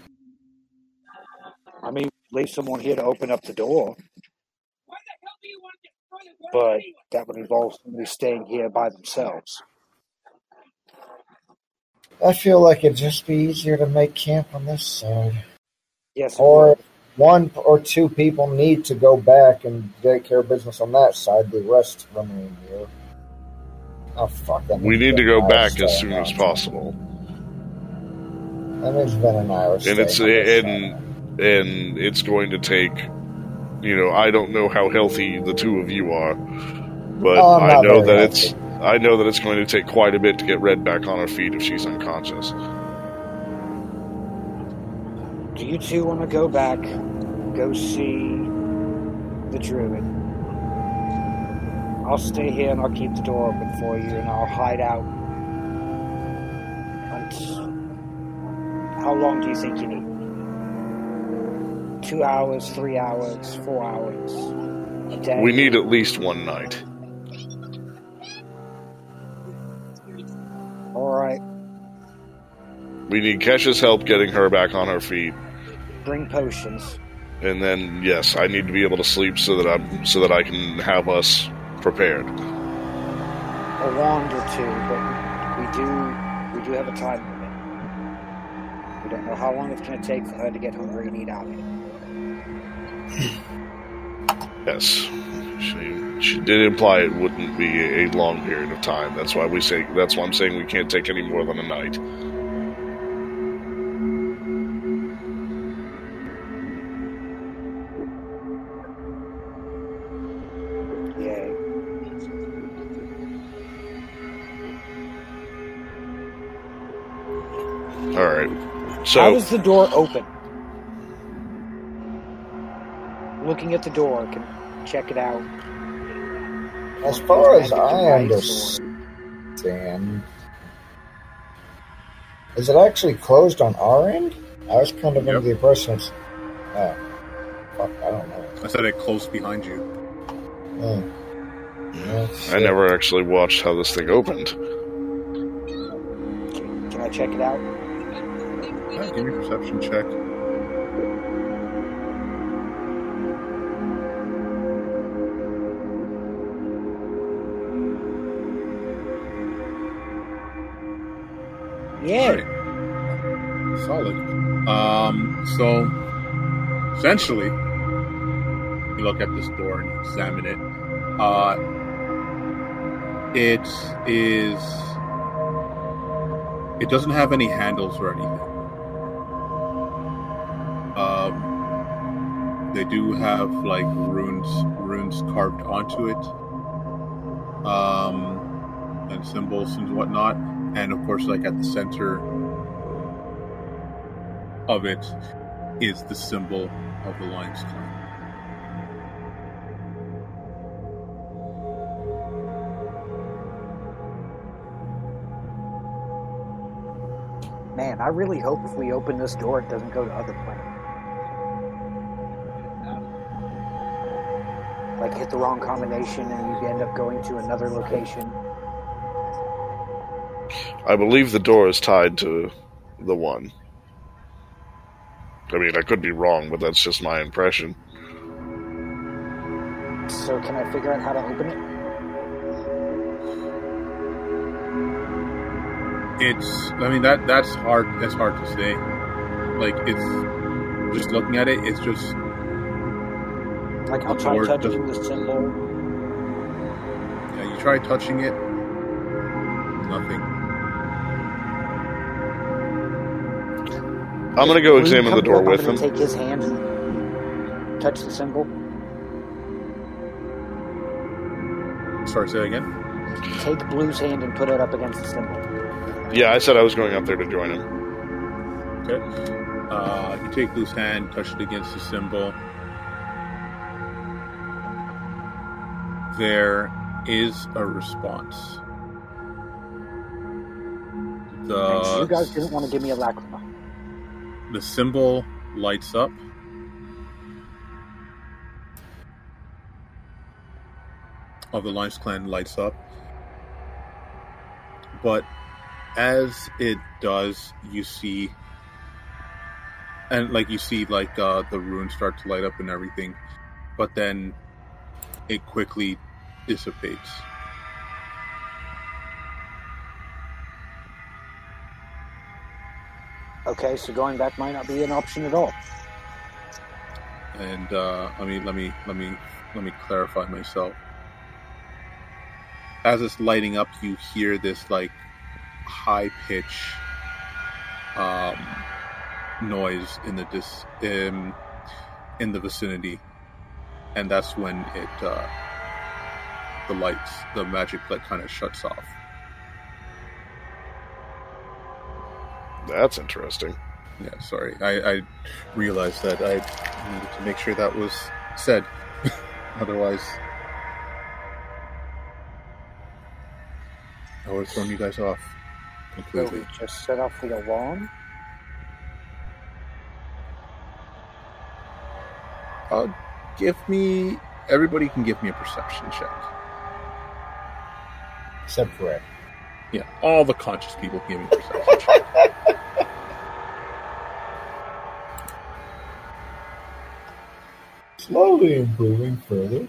S5: I mean, leave someone here to open up the door. But that would involve somebody staying here by themselves.
S3: I feel like it'd just be easier to make camp on this side.
S5: Yes,
S3: Or one or two people need to go back and take care of business on that side, the rest remain here. Oh fuck! That
S4: We
S3: means
S4: need to go
S3: and I are
S4: back as soon as possible.
S3: That means Vin and I are
S4: and it's and and it's going to take you know i don't know how healthy the two of you are but
S3: Oh, I'm
S4: i
S3: not
S4: know that
S3: healthy.
S4: it's i know that it's going to take quite a bit to get red back on her feet if she's unconscious
S5: Do you two want to go back, go see the druid? I'll stay here and I'll keep the door open for you, and I'll hide out. Until, how long do you think you need? Two hours, three hours, four hours, a day.
S4: we need at least one night
S5: All right.
S4: We need Kesha's help getting her back on her feet.
S5: Bring potions.
S4: And then yes, I need to be able to sleep so that I'm so that I can have us prepared.
S5: A wand or two, but we do we do have a time limit. We don't know how long it's going to take for her to get hungry and eat out. Hmm.
S4: Yes. She she did imply it wouldn't be a long period of time. That's why we say that's why I'm saying we can't take any more than a night.
S5: How
S4: So
S5: does the door open? Looking at the door, can check it out.
S3: As far as I
S5: device or-
S3: understand, is it actually closed on our end? I was kind of under the impression it's. Oh, fuck, I don't know.
S1: I said it closed behind you.
S3: Hmm.
S4: I never actually watched how this thing opened.
S5: Can, can I check it out?
S1: Yeah, give me a perception check.
S5: Yeah.
S1: Alright. Solid. Um, so essentially, you look at this door and examine it. Uh, it is. It doesn't have any handles or anything. Um, they do have like runes, runes carved onto it, um, and symbols and whatnot and of course like at the center of it is the symbol of the Lions Clan.
S5: Man, I really hope if we open this door, it doesn't go to other planets. Like hit the wrong combination and you end up going to another location.
S4: I believe the door is tied to the one. I mean, I could be wrong, but that's just my impression.
S5: So can I figure out how to open it?
S1: It's I mean that that's hard that's hard to say. Like it's just looking at it, it's just
S5: Like I'll try
S1: door
S5: touching the symbol.
S1: yeah, you try touching it, nothing.
S4: I'm gonna go
S5: Will
S4: examine the door
S5: up,
S4: with him.
S5: Take his hand and touch the symbol.
S1: Sorry, say that again.
S5: Take Blue's hand and put it up against the symbol.
S4: Yeah, I said I was going up there to join him.
S1: Okay. Uh, you take Blue's hand, touch it against the symbol. There is a response. The
S5: you guys didn't want to give me a lacrima.
S1: the symbol lights up. Of the Lions Clan lights up. But as it does, you see and like you see like uh the runes start to light up and everything, but then it quickly dissipates.
S5: Okay, so going back might not be an option at all.
S1: and uh, I mean, let me let me let me clarify myself. As it's lighting up, you hear this like high pitch um, noise in the dis in, in the vicinity, and that's when it uh, the lights the magic that kind of shuts off.
S4: That's interesting.
S1: Yeah, sorry, I, I realized that I needed to make sure that was said, otherwise. I would have thrown you guys off
S5: So
S1: completely.
S5: we just set off the alarm.
S1: Uh, give me. Everybody can give me a perception check
S3: except Fred.
S1: Yeah, all the conscious people giving perception.
S3: Slowly improving further.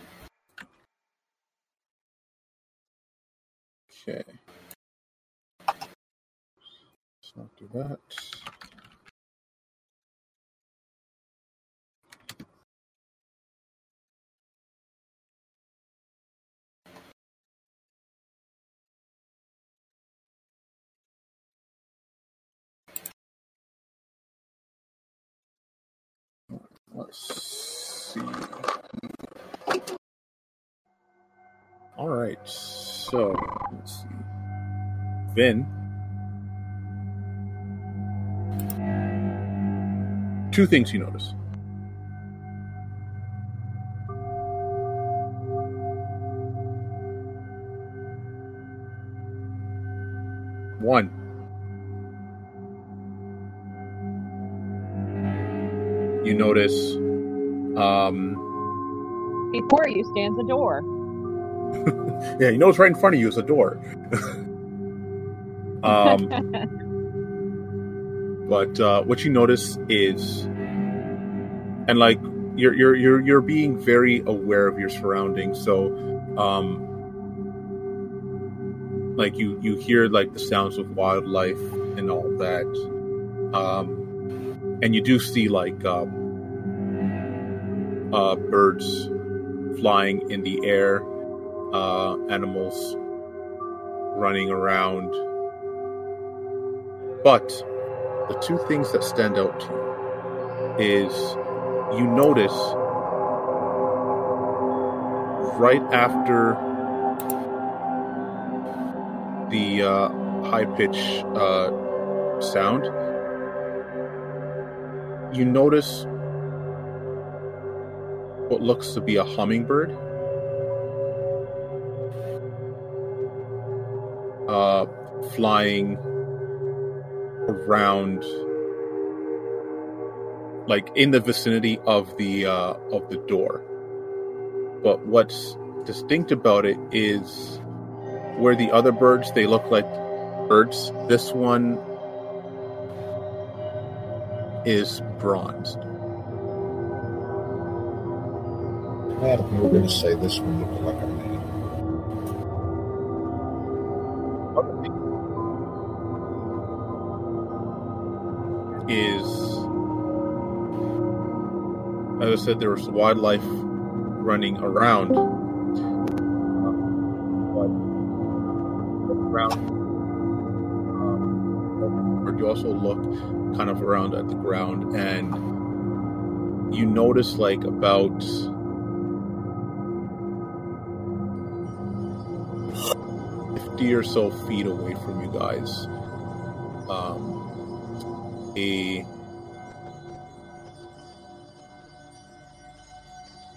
S1: Okay. Let's not do that. All right, so let's see. Vin. Two things you notice. One. You notice um,
S2: Before you stands a door.
S1: yeah, you know it's right in front of you is a door. um, but uh, what you notice is, and like you're you're you're you're being very aware of your surroundings. So, um, like you you hear like the sounds of wildlife and all that, um, and you do see like um, uh, birds flying in the air uh, animals running around. But the two things that stand out to you is you notice right after the uh, high pitch uh, sound, you notice what looks to be a hummingbird uh, flying around, like in the vicinity of the uh, of the door. But what's distinct about it is where the other birds they look like birds. This one is bronzed.
S3: Were going to say this one looked like a man.
S1: is as I said, there was wildlife running around. Around, but you also look kind of around at the ground, and you notice like about fifty or so feet away from you guys. Um, a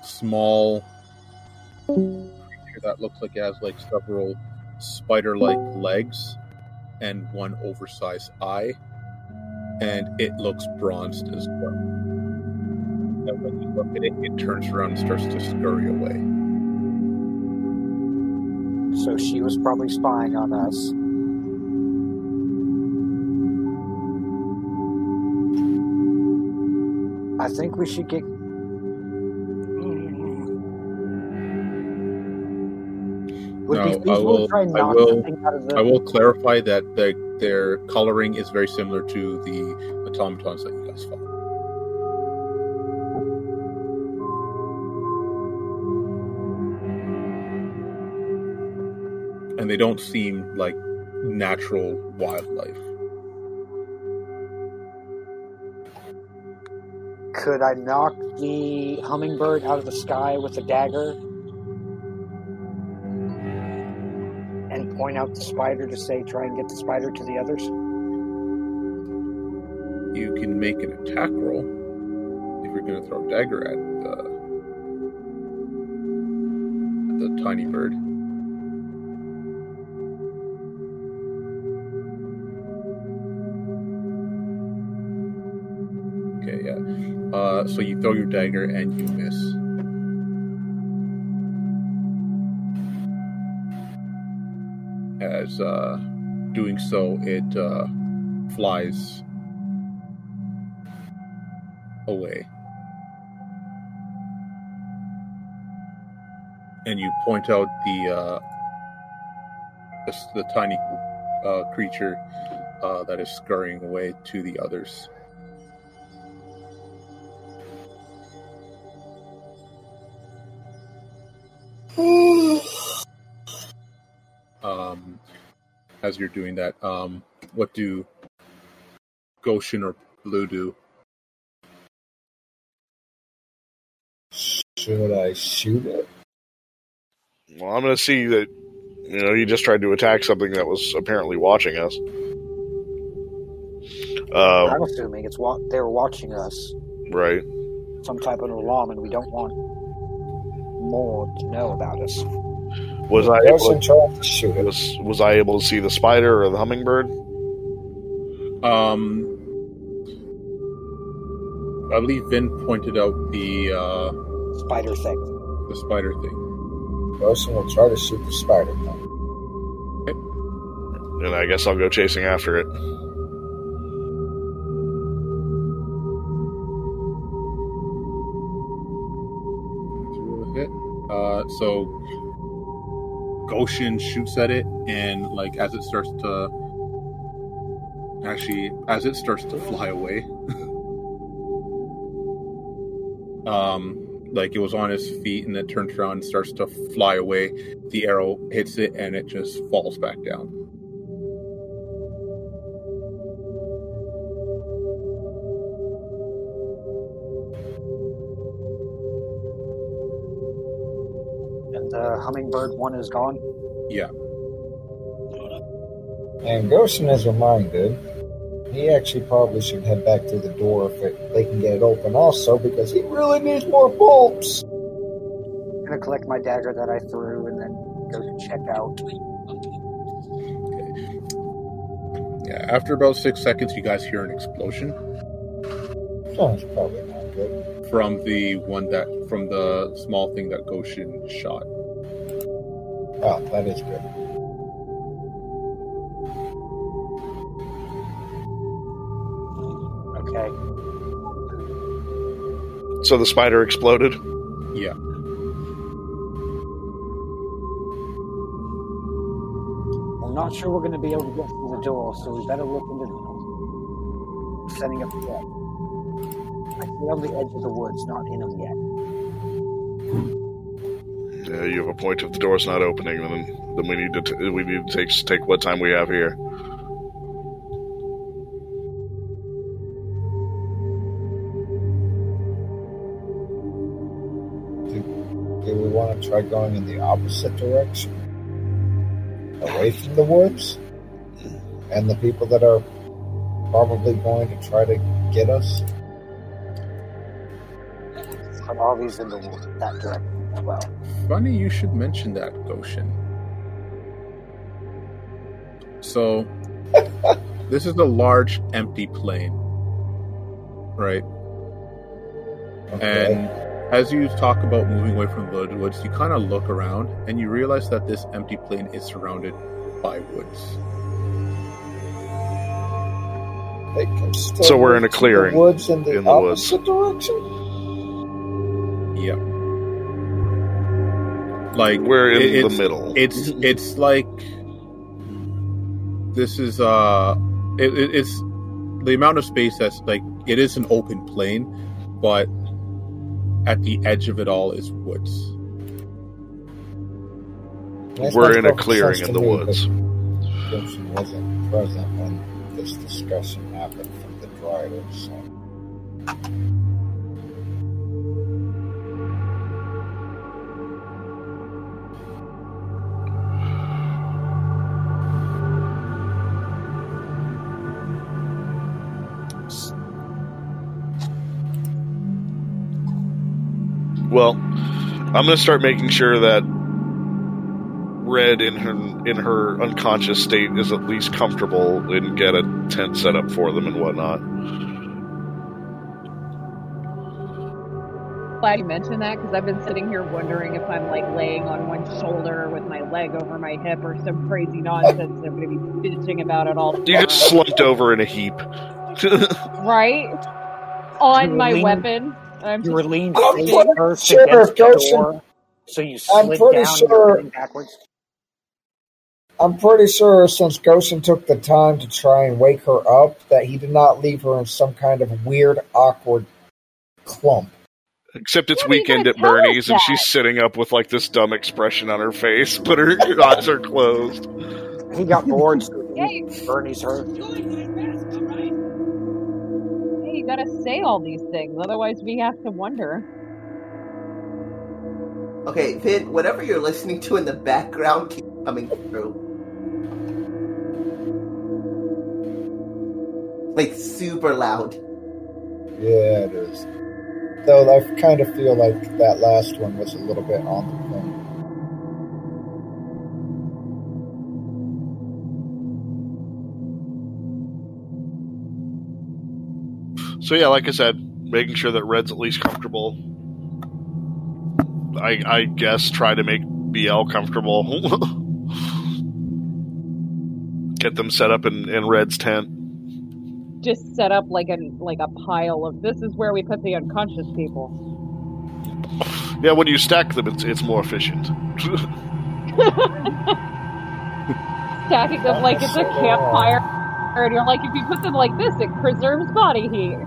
S1: small creature that looks like it has like several spider-like legs and one oversized eye, and it looks bronzed as well. And when you look at it, it turns around and starts to scurry away.
S5: So she was probably spying on us. I think we should get. Would
S1: No,
S5: be
S1: I will-
S5: to try and
S1: I will-
S5: something out of the.
S1: I will clarify that the, their coloring is very similar to the automatons that you guys fought. And they don't seem like natural wildlife.
S5: Could I knock the hummingbird out of the sky with a dagger? And point out the spider to say, try and get the spider to the others?
S1: You can make an attack roll if you're going to throw a dagger at the, at the tiny bird. So you throw your dagger and you miss. As uh, doing so, it uh, flies away. and you point out the uh, the, the tiny uh, creature uh, that is scurrying away to the others. As you're doing that, um, what do Goshen or Blue do?
S3: Should I shoot it?
S4: Well, I'm going to see that, you know, he just tried to attack something that was apparently watching us. Um,
S5: I'm assuming it's wa- they were watching us,
S4: right.
S5: some type of alarm, and we don't want more to know about us.
S4: Was I able
S3: to
S4: was was I able to see the spider or the hummingbird?
S1: Um, I believe Vin pointed out the uh,
S5: Spider thing.
S1: the spider thing.
S3: Goshen will try to shoot the spider. thing.
S4: And I guess I'll go chasing after it.
S1: hit. Uh, so Goshen shoots at it, and like as it starts to, actually, as it starts to fly away, um, like it was on his feet, and then turns around and starts to fly away. The arrow hits it, and it just falls back down.
S5: Hummingbird one is gone.
S1: Yeah.
S3: And Goshen is reminded he actually probably should head back to the door if it, they can get it open also because he really needs more bulbs.
S5: I'm gonna collect my dagger that I threw and then go to check out.
S1: Yeah. After about six seconds, you guys hear an explosion oh,
S3: Sounds probably not good.
S1: from the one that from the small thing that Goshen shot.
S3: Oh, that is good.
S5: Okay.
S4: So the spider exploded.
S1: Yeah.
S5: I'm not sure we're gonna be able to get through the door, so we better look into setting up the trap. I see on the edge of the woods, not in them yet.
S4: Yeah, you have a point. If the door's not opening, then then we need to t- we need to take take what time we have here.
S3: Do we want to try going in the opposite direction? Away from the woods? And the people that are probably going to try to get us?
S5: But all these in the woods, that direction as well.
S1: Funny you should mention that, Goshen. So, this is a large empty plain, right?
S3: Okay.
S1: And as you talk about moving away from the woods, you kind of look around and you realize that this empty plain is surrounded by woods.
S3: They can still
S4: So we're in a
S3: to the
S4: clearing
S3: woods in the,
S4: in the woods.
S3: opposite direction?
S1: Like
S4: We're in
S1: it-
S4: the middle.
S1: It's it's like this is uh it, it- it's the amount of space that's like it is an open plain, but at the edge of it all is woods.
S3: That
S4: We're in a clearing in the
S3: me,
S4: woods.
S3: but Gibson wasn't present when this discussion happened from the driver, so.
S4: Well, I'm going to start making sure that Red in her in her unconscious state is at least comfortable and get a tent set up for them and whatnot.
S2: Glad you mentioned that because I've been sitting here wondering if I'm like laying on one shoulder with my leg over my hip or some crazy nonsense. I'm going to be bitching about it all the
S4: You just slumped over in a heap.
S2: right on my
S5: lean-
S2: weapon. I'm
S5: You were
S2: just
S5: leaned face
S3: what?
S5: first
S3: Sure,
S5: against the
S3: Goshen.
S5: door. So you
S3: I'm
S5: slid
S3: pretty
S5: down
S3: sure-
S5: and backwards.
S3: I'm pretty sure since Goshen took the time to try and wake her up, that he did not leave her in some kind of weird, awkward clump.
S4: Except it's
S2: What
S4: weekend at Bernie's and she's sitting up with like this dumb expression on her face, but her eyes are closed.
S5: He got bored. so
S2: Yeah,
S5: Bernie's hurt.
S2: Yeah, you gotta say all these things, otherwise we have to wonder.
S6: Okay, Vin, whatever you're listening to in the background keep coming through. Like super loud.
S3: Yeah, it is. Though I kind of feel like that last one was a little bit on the point.
S4: So yeah, like I said, making sure that Red's at least comfortable. I I guess try to make BL comfortable. Get them set up in, in Red's tent.
S2: Just set up like a like a pile of this is where we put the unconscious people.
S4: Yeah, when you stack them, it's it's more efficient.
S2: Stacking them like it's a campfire. And you're like, if you put them like this, it preserves body heat.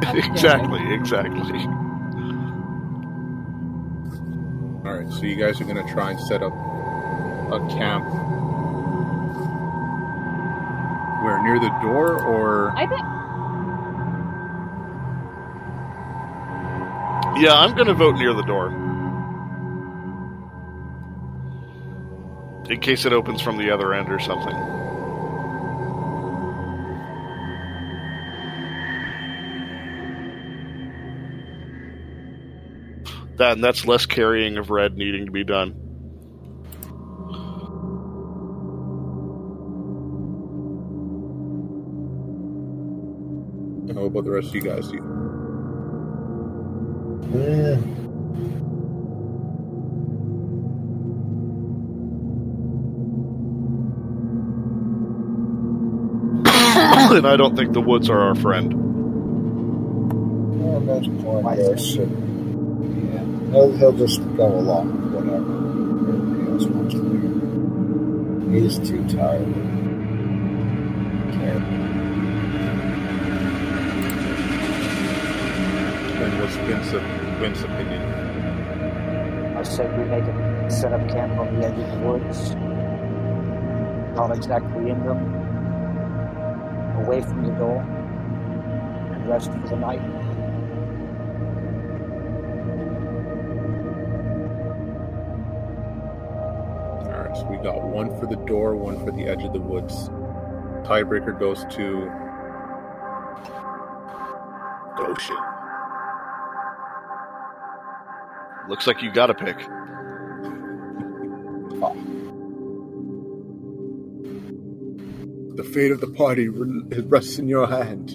S4: exactly, exactly.
S1: All right, so you guys are going to try and set up a camp. Where near the door, or
S2: I bet
S4: Yeah, I'm gonna vote near the door. In case it opens from the other end or something. That and that's less carrying of red needing to be done.
S1: how about the rest of you guys? Do
S4: and I don't think the woods are our friend.
S3: well, that's point there should. Yeah, he'll, he'll just go along with whatever everybody else wants to do. He's too tired.
S1: And what's Vince's, Vince's opinion?
S5: I said we make a set up camp on the edge of the woods. Not exactly in them. Away from the door. And rest for the night.
S1: All right, so we got one for the door, one for the edge of the woods. Tiebreaker goes to Goshen.
S4: Looks like you got a pick.
S1: The fate of the party rests in your hand.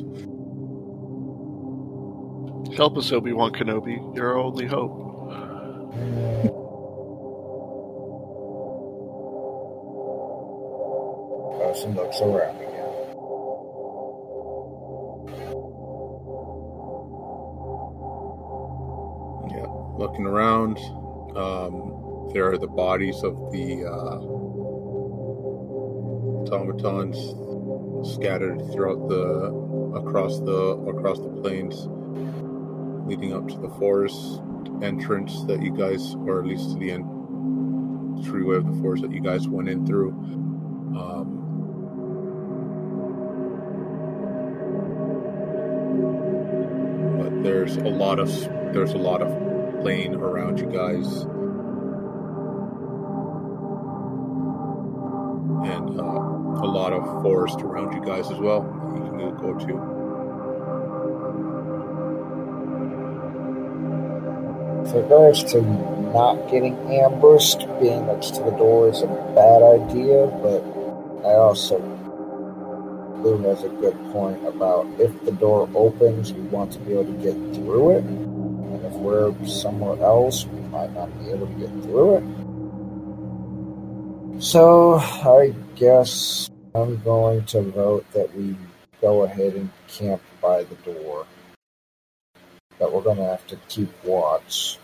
S4: Help us, Obi Wan Kenobi. You're our only hope.
S3: Carson looks around again.
S1: Yeah, looking around, um, there are the bodies of the uh, automatons scattered throughout the across the across the plains, leading up to the forest entrance that you guys, or at least to the en- entryway of the forest that you guys went in through. Um, but there's a lot of there's a lot of plain around you guys forest around you guys as well you can go, to
S3: With regards to not getting ambushed, being next to the door is a bad idea, but I also Lou has a good point about if the door opens, we want to be able to get through it. And if we're somewhere else, we might not be able to get through it. So I guess I'm going to vote that we go ahead and camp by the door. But we're going to have to keep watch.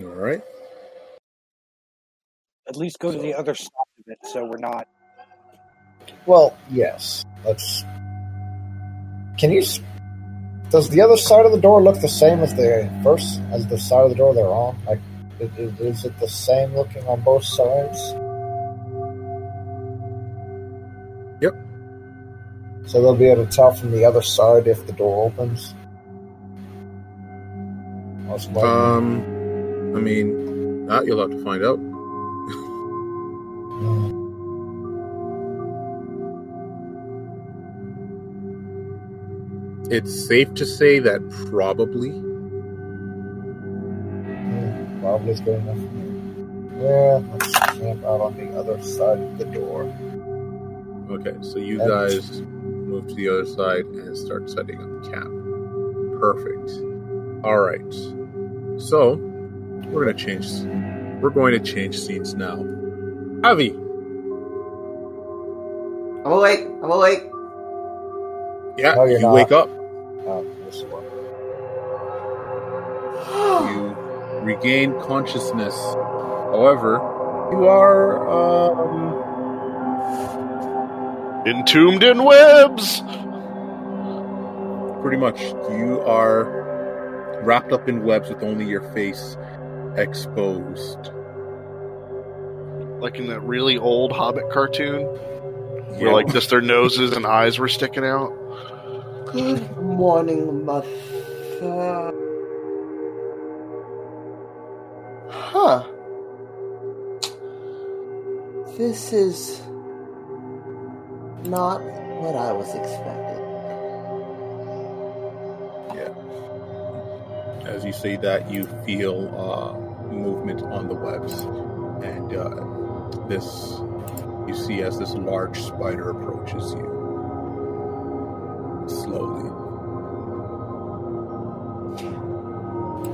S1: All right.
S5: At least go to the other side of it so we're not.
S3: Well, yes. Let's. Can you. Does the other side of the door look the same as the first, as the side of the door they're on? Like, is it the same looking on both sides?
S1: Yep.
S3: So they'll be able to tell from the other side if the door opens.
S1: Um, I mean, that you'll have to find out.
S3: Hmm.
S1: It's safe to say that probably.
S3: Probably is good enough for me. Yeah, let's camp out on the other side of the door.
S1: Okay, so you
S3: And-
S1: guys move to the other side and start setting up camp. Perfect. All right. So we're gonna change. We're going to change scenes now. Avvie,
S6: I'm awake. I'm awake.
S1: yeah,
S3: No, you're
S1: you
S3: not.
S1: wake up.
S3: Oh, this one.
S1: You regain consciousness. However, you are um,
S4: Entombed in webs.
S1: pretty much you are wrapped up in webs with only your face exposed.
S4: Like in that really old Hobbit cartoon,
S1: Yeah.
S4: where like just their noses and eyes were sticking out.
S6: Good morning, mother. Huh. This is not what I was expecting. Yeah.
S1: As you say that, you feel uh, movement on the webs, and uh, this you see as this large spider approaches you slowly.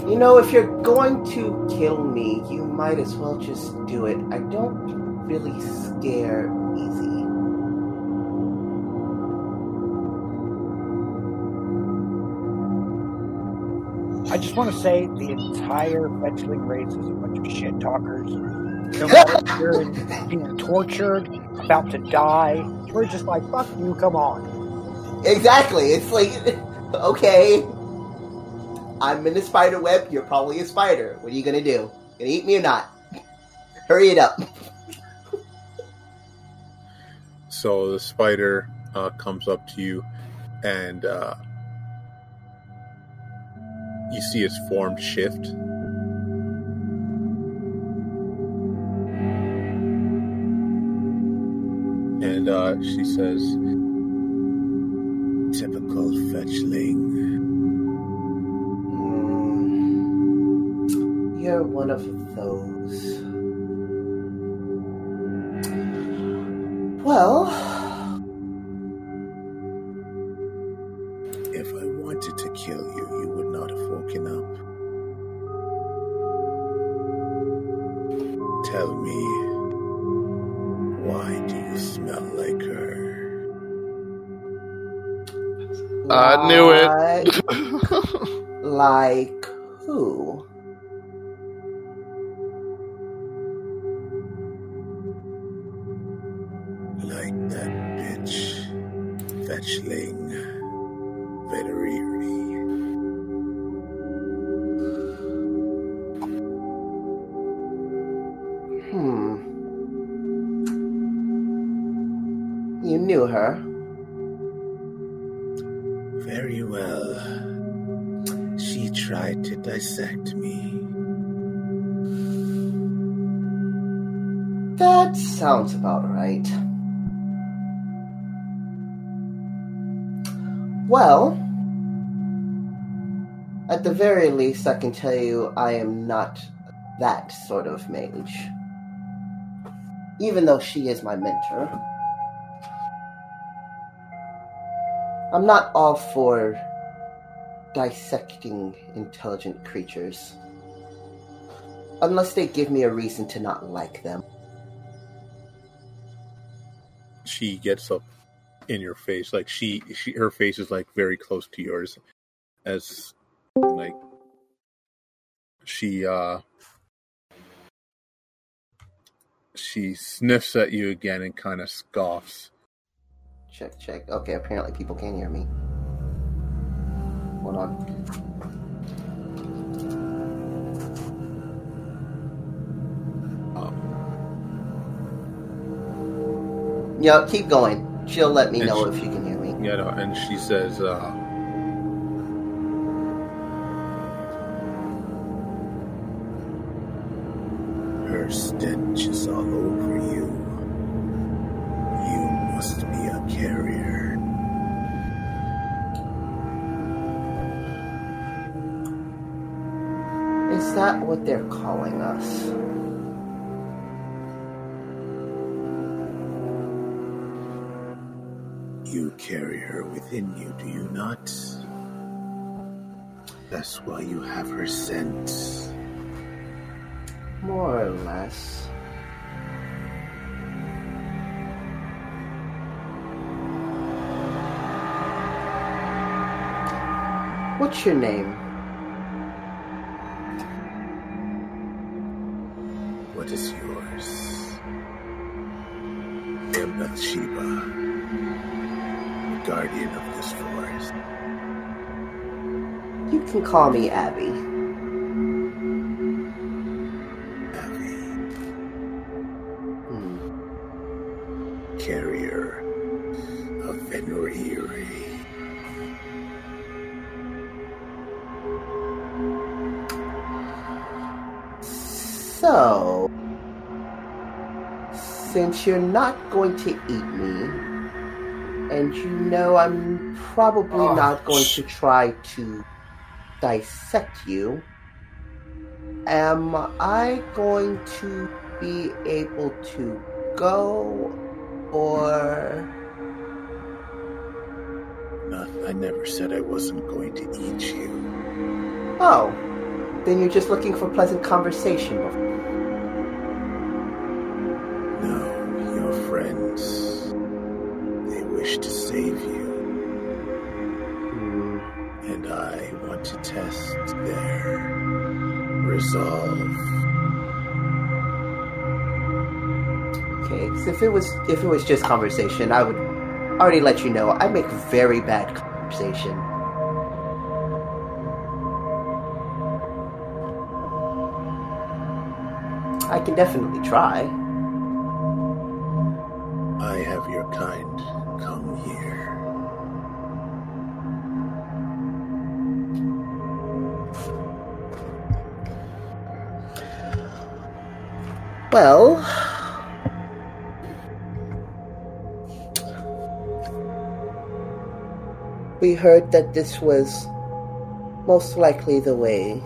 S6: You know, if you're going to kill me, you might as well just do it. I don't really scare easy.
S5: I just want to say the entire fetchling race is a bunch of shit talkers. Come out here and being tortured, about to die. We're just like, fuck you, come on.
S6: Exactly. It's like, okay, I'm in a spider web. You're probably a spider. What are you gonna do? Gonna eat me or not? Hurry it up.
S1: So the spider uh, comes up to you, and uh, you see its form shift. And uh, she says, "Typical fetchling."
S6: You're one of those. Well,
S1: If I wanted to kill you, you would not have woken up. Tell me, why do you smell like her?
S4: I knew it.
S6: like, like who?
S1: Fetchling, Veteriri.
S6: Hmm. You knew her.
S1: Very well. She tried to dissect me.
S6: That sounds about right. Well, at the very least, I can tell you I am not that sort of mage. Even though she is my mentor, I'm not all for dissecting intelligent creatures. Unless they give me a reason to not like them.
S1: She gets up in your face, like she, she, her face is like very close to yours, as like she uh
S7: she sniffs at you again and kind of scoffs.
S6: Check, check. Okay, apparently people can't hear me. Hold on. Yeah, keep going. She'll let me
S7: And
S6: know
S7: she-
S6: if she can hear me.
S7: you know, and she says, uh, Her stench is all over you. You must be a carrier.
S6: Is that what they're calling us?
S7: You carry her within you, do you not? That's why you have her scent.
S6: More or less. What's your name?
S7: This forest.
S6: You can call me Avvie.
S7: Avvie,
S6: Hmm.
S7: carrier of Venriri.
S6: So, since you're not going to eat me, and you know I'm probably
S8: Oh,
S6: not going to try to dissect you, am I going to be able to go, or
S7: I never said I wasn't going to eat you.
S6: oh, then you're just looking for pleasant conversation? It was if it was just conversation, I would already let you know I make very bad conversation. I can definitely try.
S7: I have your kind come here.
S6: Well, we heard that this was most likely the way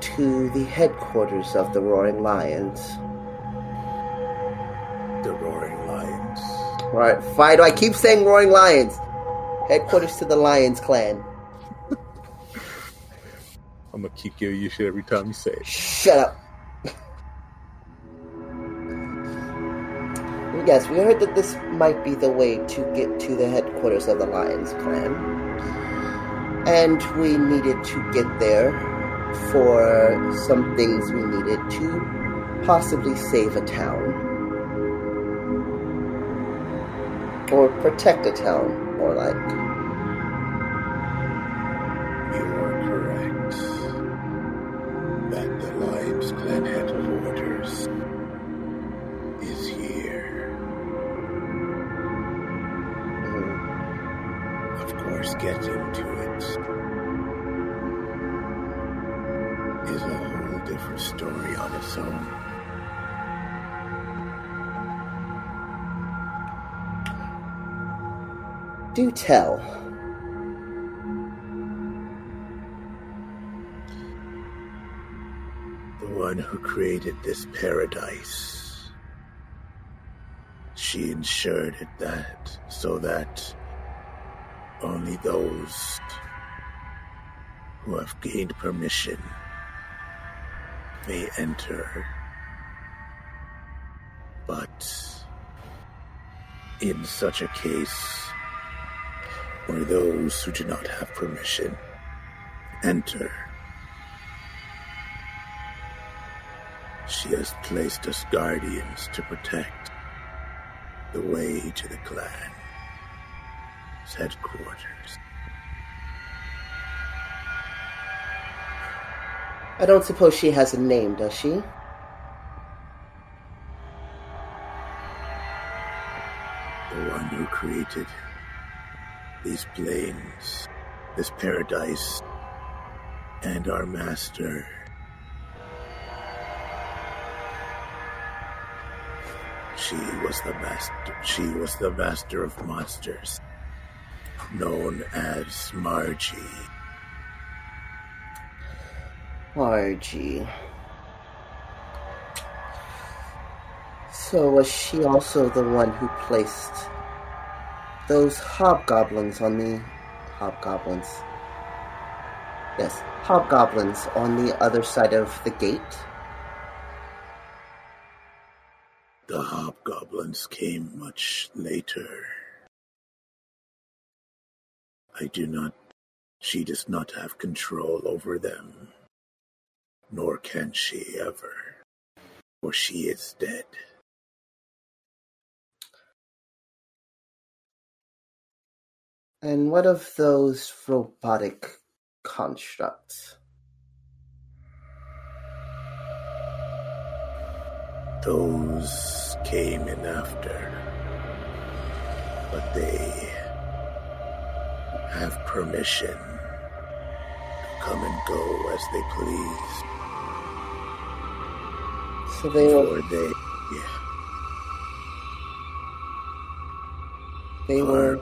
S6: to the headquarters of the Roaring Lions.
S7: The Roaring Lions.
S6: Right, why do I keep saying Roaring Lions? Headquarters to the Lions clan.
S7: I'm gonna keep giving you shit every time you say it.
S6: Shut up. yes, we heard that this might be the way to get to the headquarters of the Lions clan. And we needed to get there for some things we needed to possibly save a town. Or protect a town, more like.
S7: You are correct. That the Lions Clan headquarters
S6: Mm,
S7: Of course, getting to it is a whole different story on its own.
S6: Do tell.
S7: The one who created this paradise. She ensured it that so that only those who have gained permission may enter. But in such a case, where those who do not have permission enter, She has placed us guardians to protect the way to the clan's headquarters.
S6: I don't suppose she has a name, does she?
S7: The one who created these plains, this paradise, and our master. She was the master. She was the master of monsters, known as Margie.
S6: Margie. So was she also the one who placed those hobgoblins on the hobgoblins? Yes, hobgoblins on the other side of the gate.
S7: The hobgoblins came much later. I do not. She does not have control over them. Nor can she ever. For she is dead.
S6: And what of those robotic constructs?
S7: Those came in after. But they have permission to come and go as they please.
S6: So they
S7: were. they, yeah,
S6: they were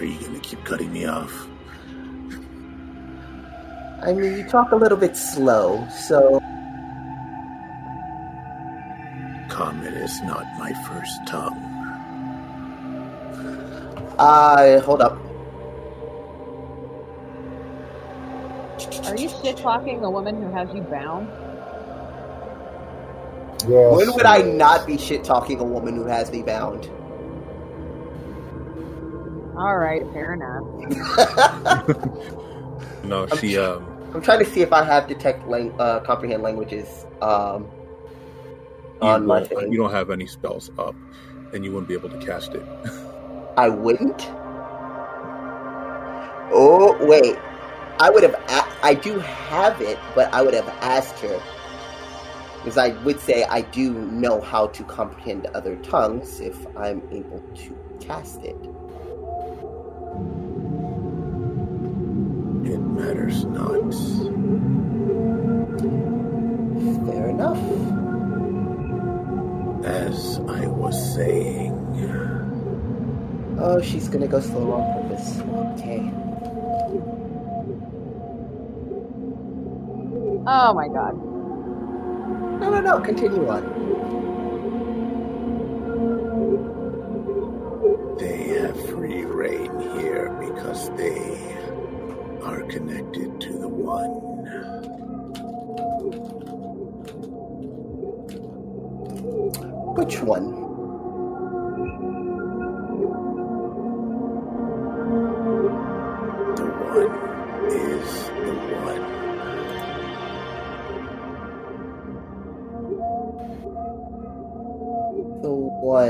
S7: are you gonna keep cutting me off?
S6: I mean you talk a little bit slow, so
S7: Common is not my first tongue.
S6: Uh hold up.
S2: Are you shit talking the woman who has you bound?
S3: Yes,
S6: When would I not be shit talking a woman who has me bound?
S2: All right, fair enough.
S1: No, she um
S6: I'm trying to see if I have detect lang- uh, comprehend languages um,
S1: you,
S6: on my thing.
S1: you don't have any spells up, and you wouldn't be able to cast it.
S6: I wouldn't. Oh wait, I would have. A- I do have it, but I would have asked her because I would say I do know how to comprehend other tongues if I'm able to cast it.
S7: It matters not.
S6: Fair enough.
S7: As I was saying,
S6: Oh, she's gonna go slow on purpose. Okay.
S2: Oh my god.
S6: No, no, no. Continue on.
S7: they have free reign here because they are connected to the One.
S6: Which one?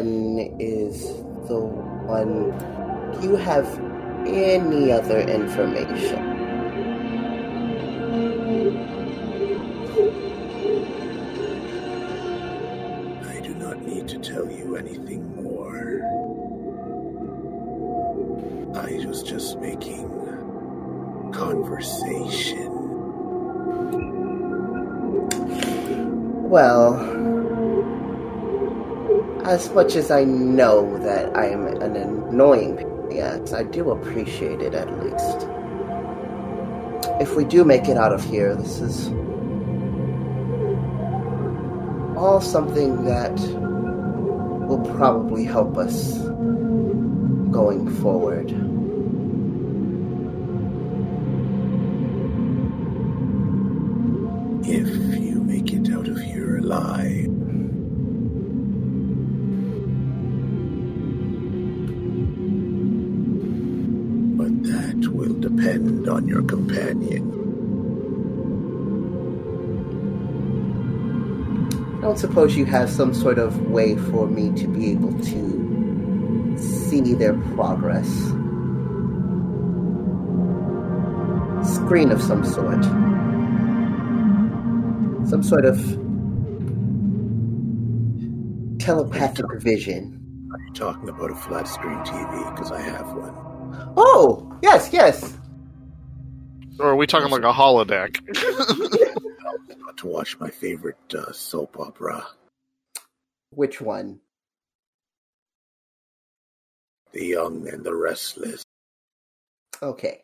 S7: One is the one.
S6: Do you have any other information?
S7: I do not need to tell you anything more. I was just making conversation.
S6: Well, as much as I know that I am an annoying yes, I do appreciate it at least. If we do make it out of here, this is all something that will probably help us going forward.
S7: If you make it out of here alive. Companion.
S6: I don't suppose you have some sort of way for me to be able to see their progress. Screen of some sort. Some sort of telepathic vision.
S7: Are you talking about a flat screen TV? Because I have one.
S6: Oh, yes, yes.
S4: Or are we talking like a holodeck?
S7: Not to watch my favorite uh, soap opera,
S6: Which one?
S7: The Young and the Restless.
S6: Okay.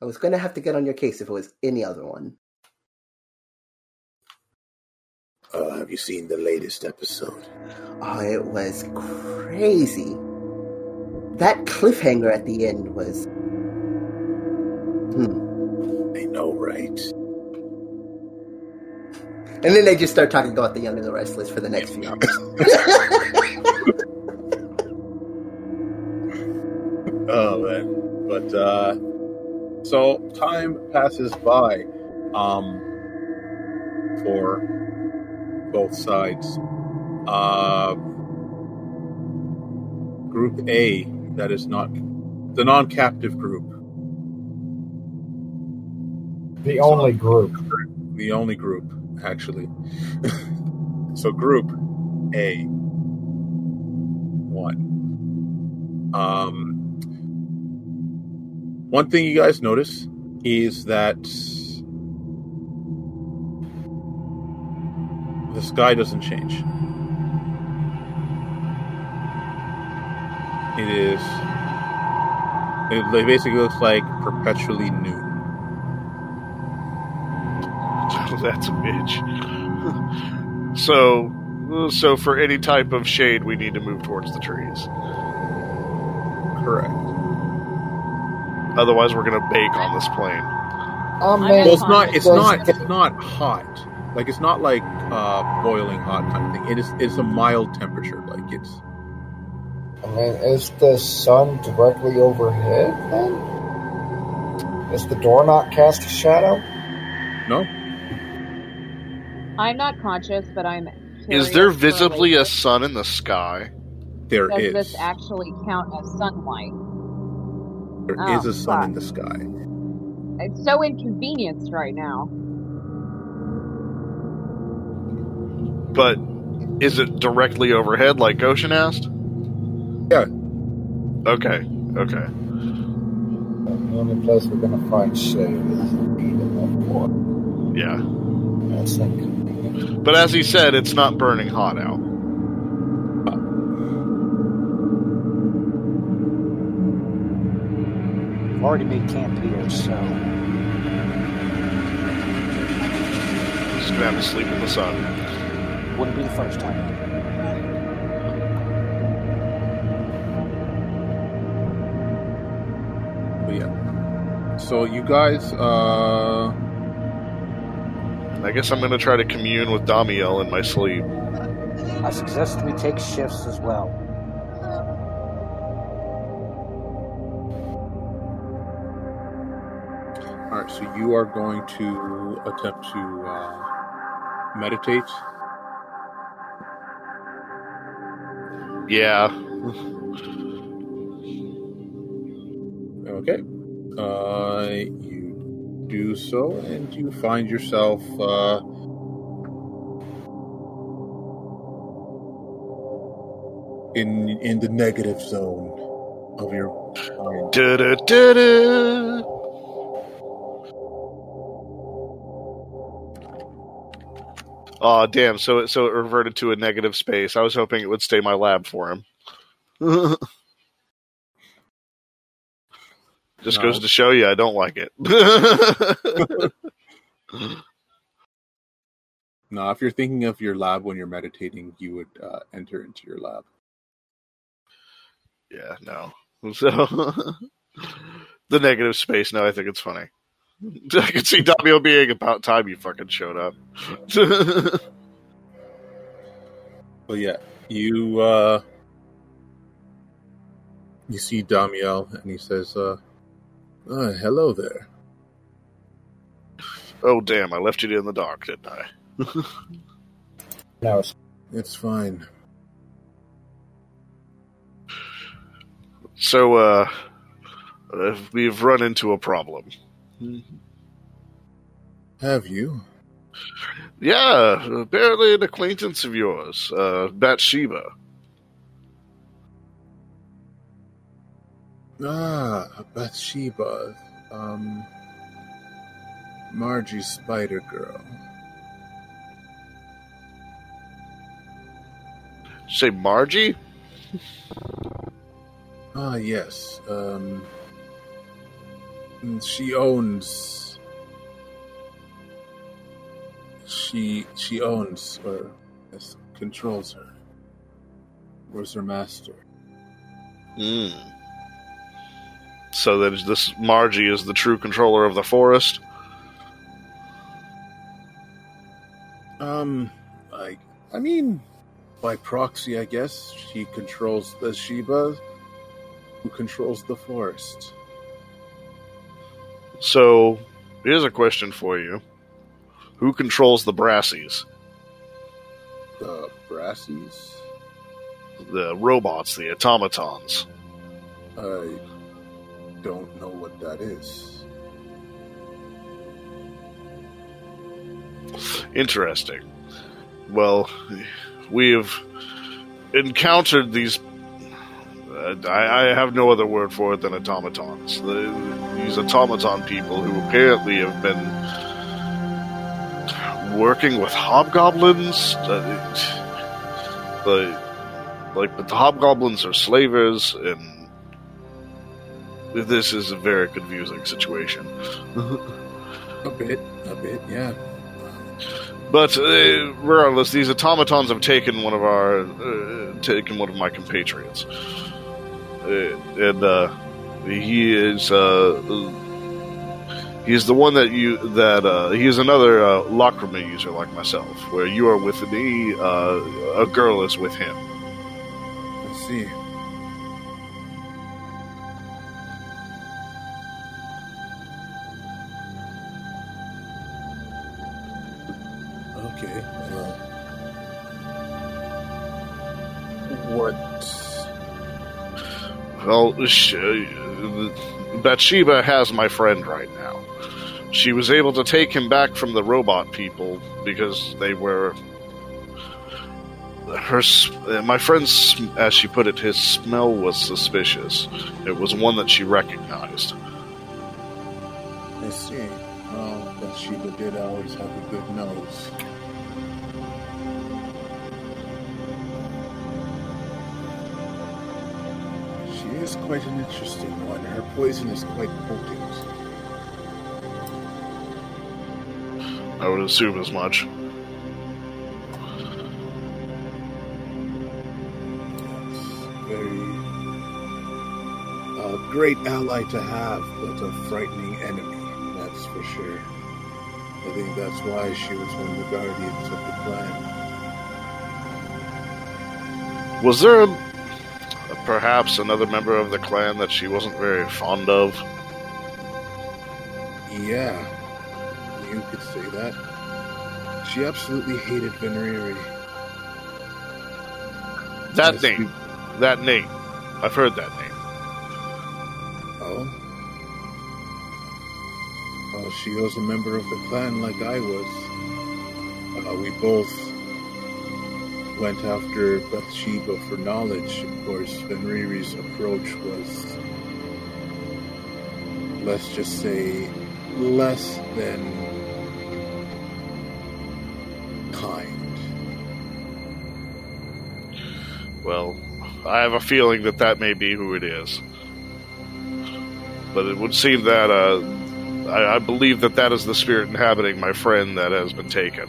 S6: I was going to have to get on your case if it was any other one.
S7: Uh, have you seen the latest episode?
S6: Oh, it was crazy. That cliffhanger at the end was. Hmm.
S7: I know, right?
S6: And then they just start talking about the Young and the Restless for the next few hours.
S1: Oh man. But uh so time passes by um for both sides. Uh group A that is not the non-captive group,
S3: The only group.
S1: the only group actually. so group A one. Um one thing you guys notice is that the sky doesn't change. It is. It basically looks like perpetually noon.
S4: That's a bitch. so, so for any type of shade, we need to move towards the trees.
S1: Correct.
S4: Otherwise, we're gonna bake on this plane.
S3: I
S1: Well, it's not. It's not. It's not hot. Like it's not like uh, boiling hot kind of thing. It is. It's a mild temperature. Like it's.
S3: I mean, is the sun directly overhead then? Does the door not cast a shadow?
S1: No.
S2: I'm not conscious, but I'm.
S4: Is there visibly a sun in the sky?
S1: There
S2: Does
S1: is.
S2: this actually count as sunlight?
S1: There
S2: Oh,
S1: is a sun
S2: fuck.
S1: in the sky.
S2: It's so inconvenienced right now.
S4: But is it directly overhead, like Goshen asked?
S1: Yeah.
S4: Okay. Okay.
S3: The only place we're gonna find shade is Eden, of course.
S4: Yeah.
S3: That's inconvenient.
S4: But as he said, it's not burning hot out.
S5: I've already made camp here, so
S4: Just gonna have to sleep in the sun.
S5: wouldn't be the first time.
S1: But yeah. So you guys. uh
S4: I guess I'm gonna try to commune with Damiel in my sleep.
S5: I suggest we take shifts as well.
S1: All right. So you are going to attempt to uh, meditate.
S4: Yeah.
S1: Okay. Uh, you do so, and you find yourself uh, in in the negative zone of your mind.
S4: Da-da-da-da. Oh damn! So it so it reverted to a negative space. I was hoping it would stay my lab for him. Just
S1: No.
S4: goes to show you, I don't like it.
S1: Now, if you're thinking of your lab when you're meditating, you would uh, enter into your lab.
S4: yeah, no. So the negative space. No, I think it's funny. I can see Damio being about time you fucking showed up.
S1: But yeah, you uh, you see Damiel, and he says, uh, uh, "Hello there."
S4: oh damn! I left you in the dark, didn't I?
S3: No,
S1: It's fine.
S4: So, uh, uh, we've run into a problem.
S1: Have you?
S4: Yeah, apparently an acquaintance of yours, uh, Bathsheba.
S1: Ah, Bathsheba. Um, Margie Spider Girl.
S4: Say Margie?
S1: Ah, yes. Um, she owns. She she owns or controls her. Was her master?
S4: Hmm. So that this Margie is the true controller of the forest?
S1: Um, I I mean, by proxy, I guess she controls the Sheba, who controls the forest.
S4: So, here's a question for you. Who controls the Brassies?
S1: The Brassies.
S4: The robots, the automatons.
S1: I don't know what that is.
S4: Interesting. Well, we have encountered these. Uh, I, I have no other word for it than automatons. The, these automaton people who apparently have been working with hobgoblins. Uh, the, like, but the hobgoblins are slavers, and this is a very confusing situation.
S1: A bit, a bit, yeah.
S4: But uh, regardless, these automatons have taken one of our, uh, taken one of my compatriots, uh, and uh, he is uh, he is the one that you that uh, he is another uh, Lacrima user like myself, where you are with me, uh, a girl is with him.
S1: I see. Well,
S4: sh- uh, Bathsheba has my friend right now. She was able to take him back from the robot people because they were. Her, uh, my friend's, as she put it, his smell was suspicious. It was one that she recognized.
S1: I see. Well, Bathsheba did always have a good nose. Is quite an interesting one. Her poison is quite potent.
S4: I would assume as much.
S1: very a great ally to have, but a frightening enemy. That's for sure. I think that's why she was one of the guardians of the clan.
S4: Was there a, perhaps another member of the clan that she wasn't very fond of?
S1: Yeah, you could say that. She absolutely hated Fenriri.
S4: That
S1: Yes,
S4: name. That name. I've heard that name.
S1: Oh. Well, she was a member of the clan like I was. Uh, we both went after Bathsheba for knowledge. Of course, Fenriri's approach was, let's just say, less than kind.
S4: Well, I have a feeling that that may be who it is. But it would seem that, uh, I, I believe that that is the spirit inhabiting my friend that has been taken.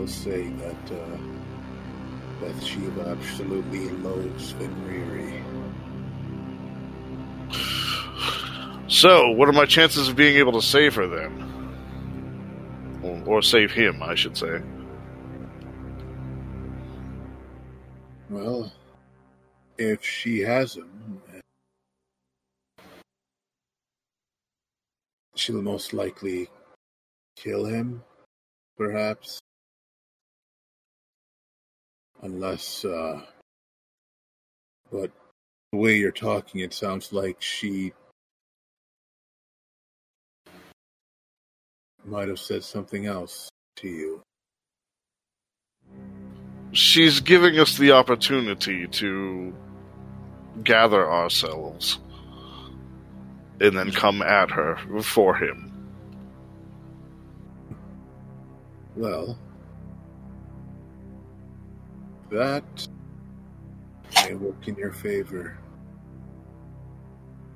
S1: Well, I will say that uh, Bathsheba absolutely loathes Fenriri.
S4: So, what are my chances of being able to save her then? Or, or save him, I should say.
S1: Well, if she has him, she'll most likely kill him, perhaps. Unless, uh, but the way you're talking, it sounds like she might have said something else to you.
S4: She's giving us the opportunity to gather ourselves and then come at her for him.
S1: Well, that may work in your favor.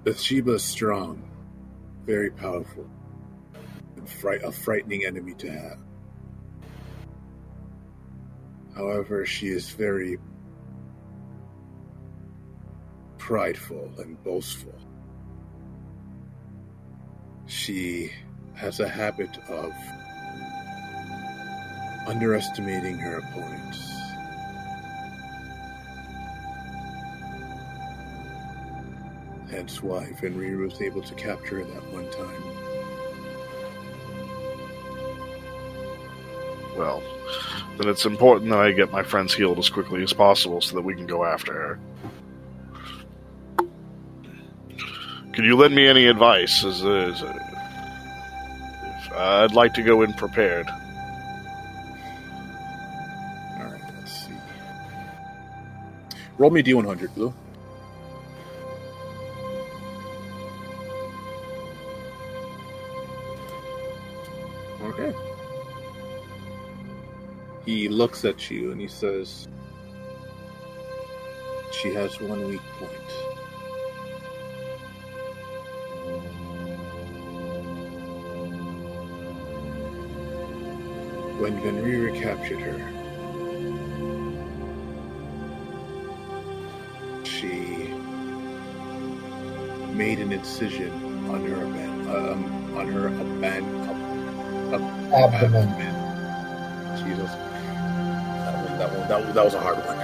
S1: Bathsheba is strong, very powerful, and fright, a frightening enemy to have. However, she is very prideful and boastful. She has a habit of underestimating her opponents. Hence why Fenrir was able to capture her that one time.
S4: Well, then it's important that I get my friends healed as quickly as possible so that we can go after her. Can you lend me any advice? As, as, uh, if, uh, I'd like to go in prepared.
S1: Alright, let's see. Roll me D100, Blue. He looks at you and he says, She has one weak point. When Fenriri captured her, she made an incision on her aban- um, on her aban- ab- ab-
S3: Abdomen.
S1: That that was a hard one.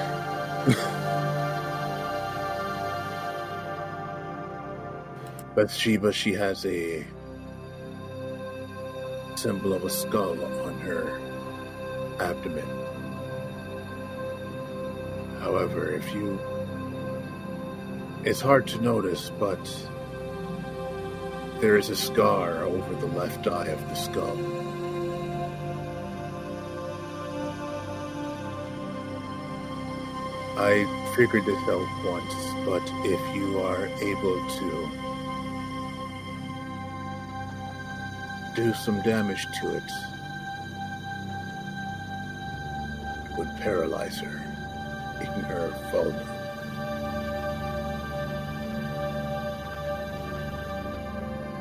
S1: Bathsheba, she has a symbol of a skull on her abdomen. However, if you it's hard to notice, but there is a scar over the left eye of the skull. I figured this out once, but if you are able to do some damage to it, it would paralyze her, making her vulnerable.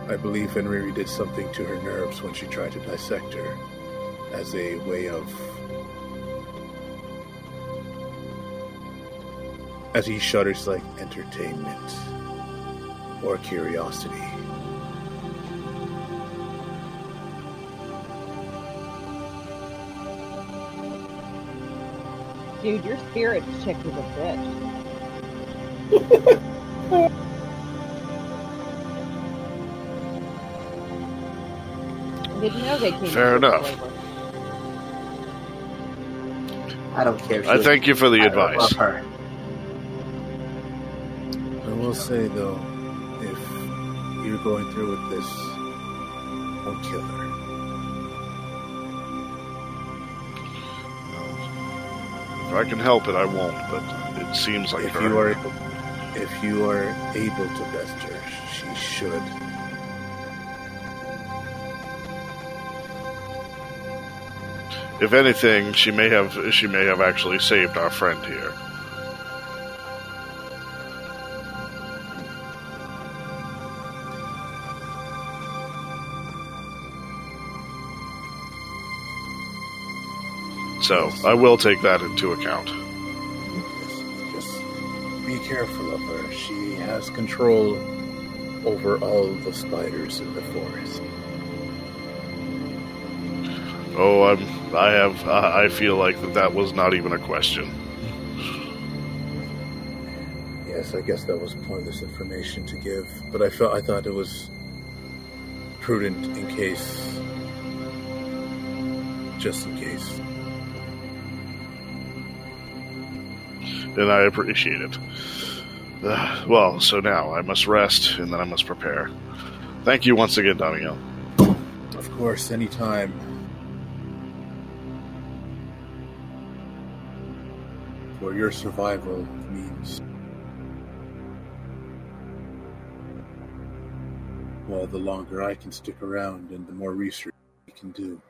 S1: I believe Henry did something to her nerves when she tried to dissect her as a way of. As he shudders like entertainment or curiosity.
S2: Dude, your spirit chick is a bitch. Didn't know they came.
S4: Fair enough.
S2: flavor.
S6: I don't care.
S4: I thank you for the
S6: I
S4: advice.
S1: Say though, if you're going through with this, don't kill her.
S4: If I can help it, I won't. But it seems like
S1: If
S4: her.
S1: you are able, if you are able to best her, she should.
S4: If anything, she may have she may have actually saved our friend here. So I will take that into account.
S1: Just, just be careful of her. She has control over all the spiders in the forest.
S4: Oh, I'm I have I I feel like that that was not even a question.
S1: Yes, I guess that was pointless information to give, but I felt I thought it was prudent in case just in case.
S4: And I appreciate it. Uh, well, so now I must rest, and then I must prepare. Thank you once again, Damiel.
S1: Of course, anytime. For your survival means. Well, the longer I can stick around and the more research we can do.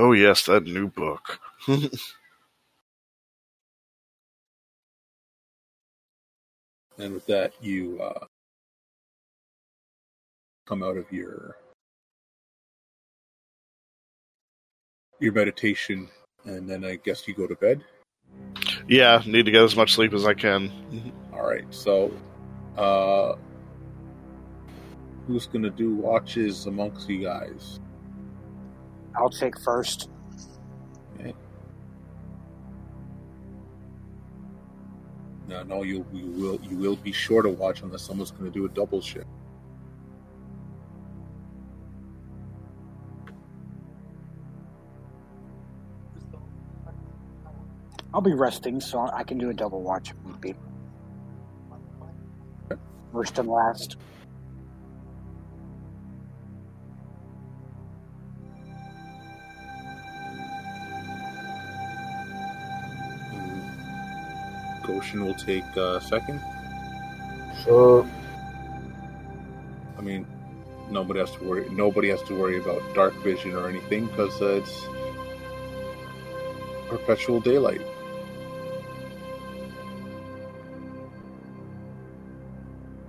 S4: Oh, yes, that new book.
S1: And with that, you uh, come out of your your meditation, and then I guess you go to bed.
S4: yeah, need to get as much sleep as I can.
S1: All right, so uh, who's gonna do watches amongst you guys?
S5: I'll take first.
S1: No, no, you you will you will be sure to watch unless someone's gonna do a double shift.
S5: I'll be resting, so I can do a double watch if need be. First and last.
S1: Goshen will take uh, second.
S3: Sure.
S1: I mean, nobody has to worry. Nobody has to worry about dark vision or anything because uh, it's perpetual daylight.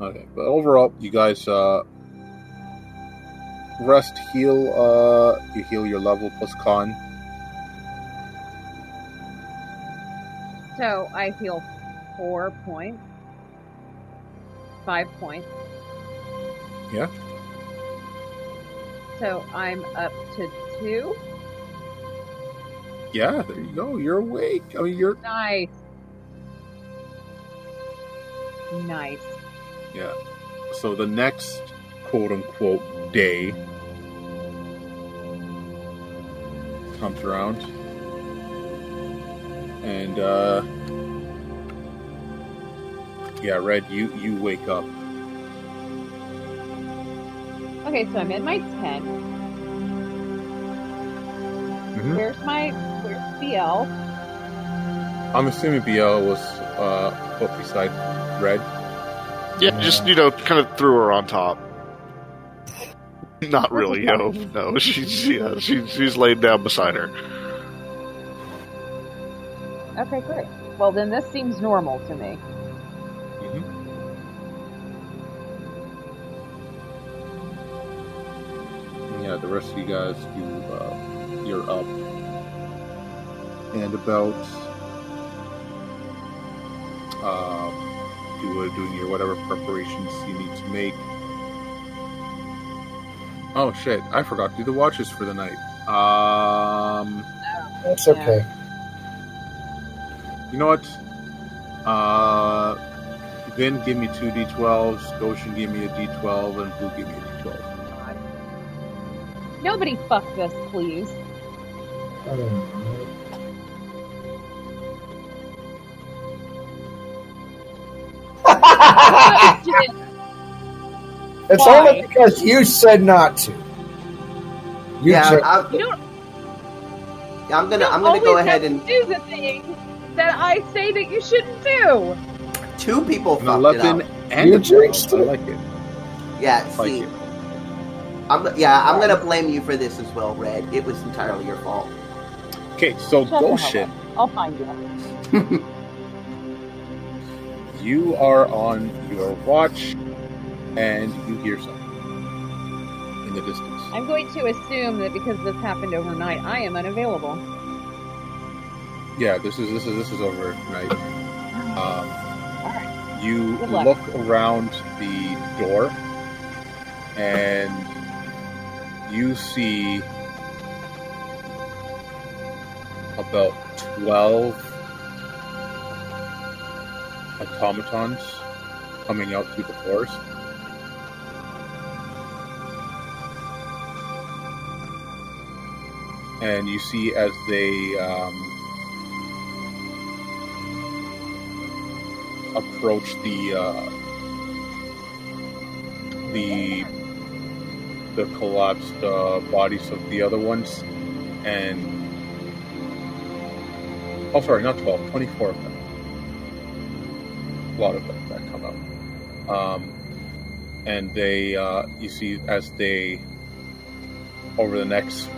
S1: Okay, but overall, you guys uh, rest, heal. Uh, you heal your level plus con.
S2: So I heal four points, five points.
S1: Yeah.
S2: So I'm up to two.
S1: Yeah, there you go. You're awake. I mean, you're
S2: Nice. Nice.
S1: Yeah. So the next quote unquote day comes around. And uh yeah, Red, you you wake up.
S2: Okay, so I'm in my tent.
S1: Mhm.
S2: Where's my where's BL?
S1: I'm assuming BL was uh put beside Red.
S4: Yeah, just, you know, kind of threw her on top. Not really, no. No, she's, yeah, she, she's laid down beside her.
S2: Okay, great. Well, then this seems normal to me.
S1: Yeah, the rest of you guys, you uh, you're up, and about uh, do uh, doing your whatever preparations you need to make. Oh shit! I forgot to do the watches for the night. Um,
S3: That's okay.
S1: You know what? Uh, Vin, give me two d12s. Goshen, give me a d12, and Blue, give me a d12.
S2: Nobody fuck this, please.
S3: It's
S2: Why?
S3: only because you said not to. You
S6: yeah,
S3: said-
S6: I'm,
S2: You don't,
S6: I'm gonna I'm gonna go ahead and
S2: do the thing that I say that you shouldn't do.
S6: two people
S1: An
S6: fucked it up.
S1: and
S3: You
S1: a 12. I like it.
S6: Yeah,
S1: Like
S6: see,
S1: it.
S6: I'm yeah I'm gonna blame you for this as well, Red. It was entirely your fault.
S1: Okay, so
S2: Shut the hell
S1: Goshen.
S2: up. I'll find you.
S1: You are on your watch, and you hear something in the distance.
S2: I'm going to assume that because this happened overnight, I am unavailable
S1: yeah, this is this is this is over right?
S2: Um,
S1: you look around the door, and you see about twelve automatons coming out through the forest. and you see as they um, approach the uh, the the collapsed uh, bodies of the other ones, and oh, sorry, not 12, 24 of them. A lot of them that come out, um, and they uh, you see as they over the next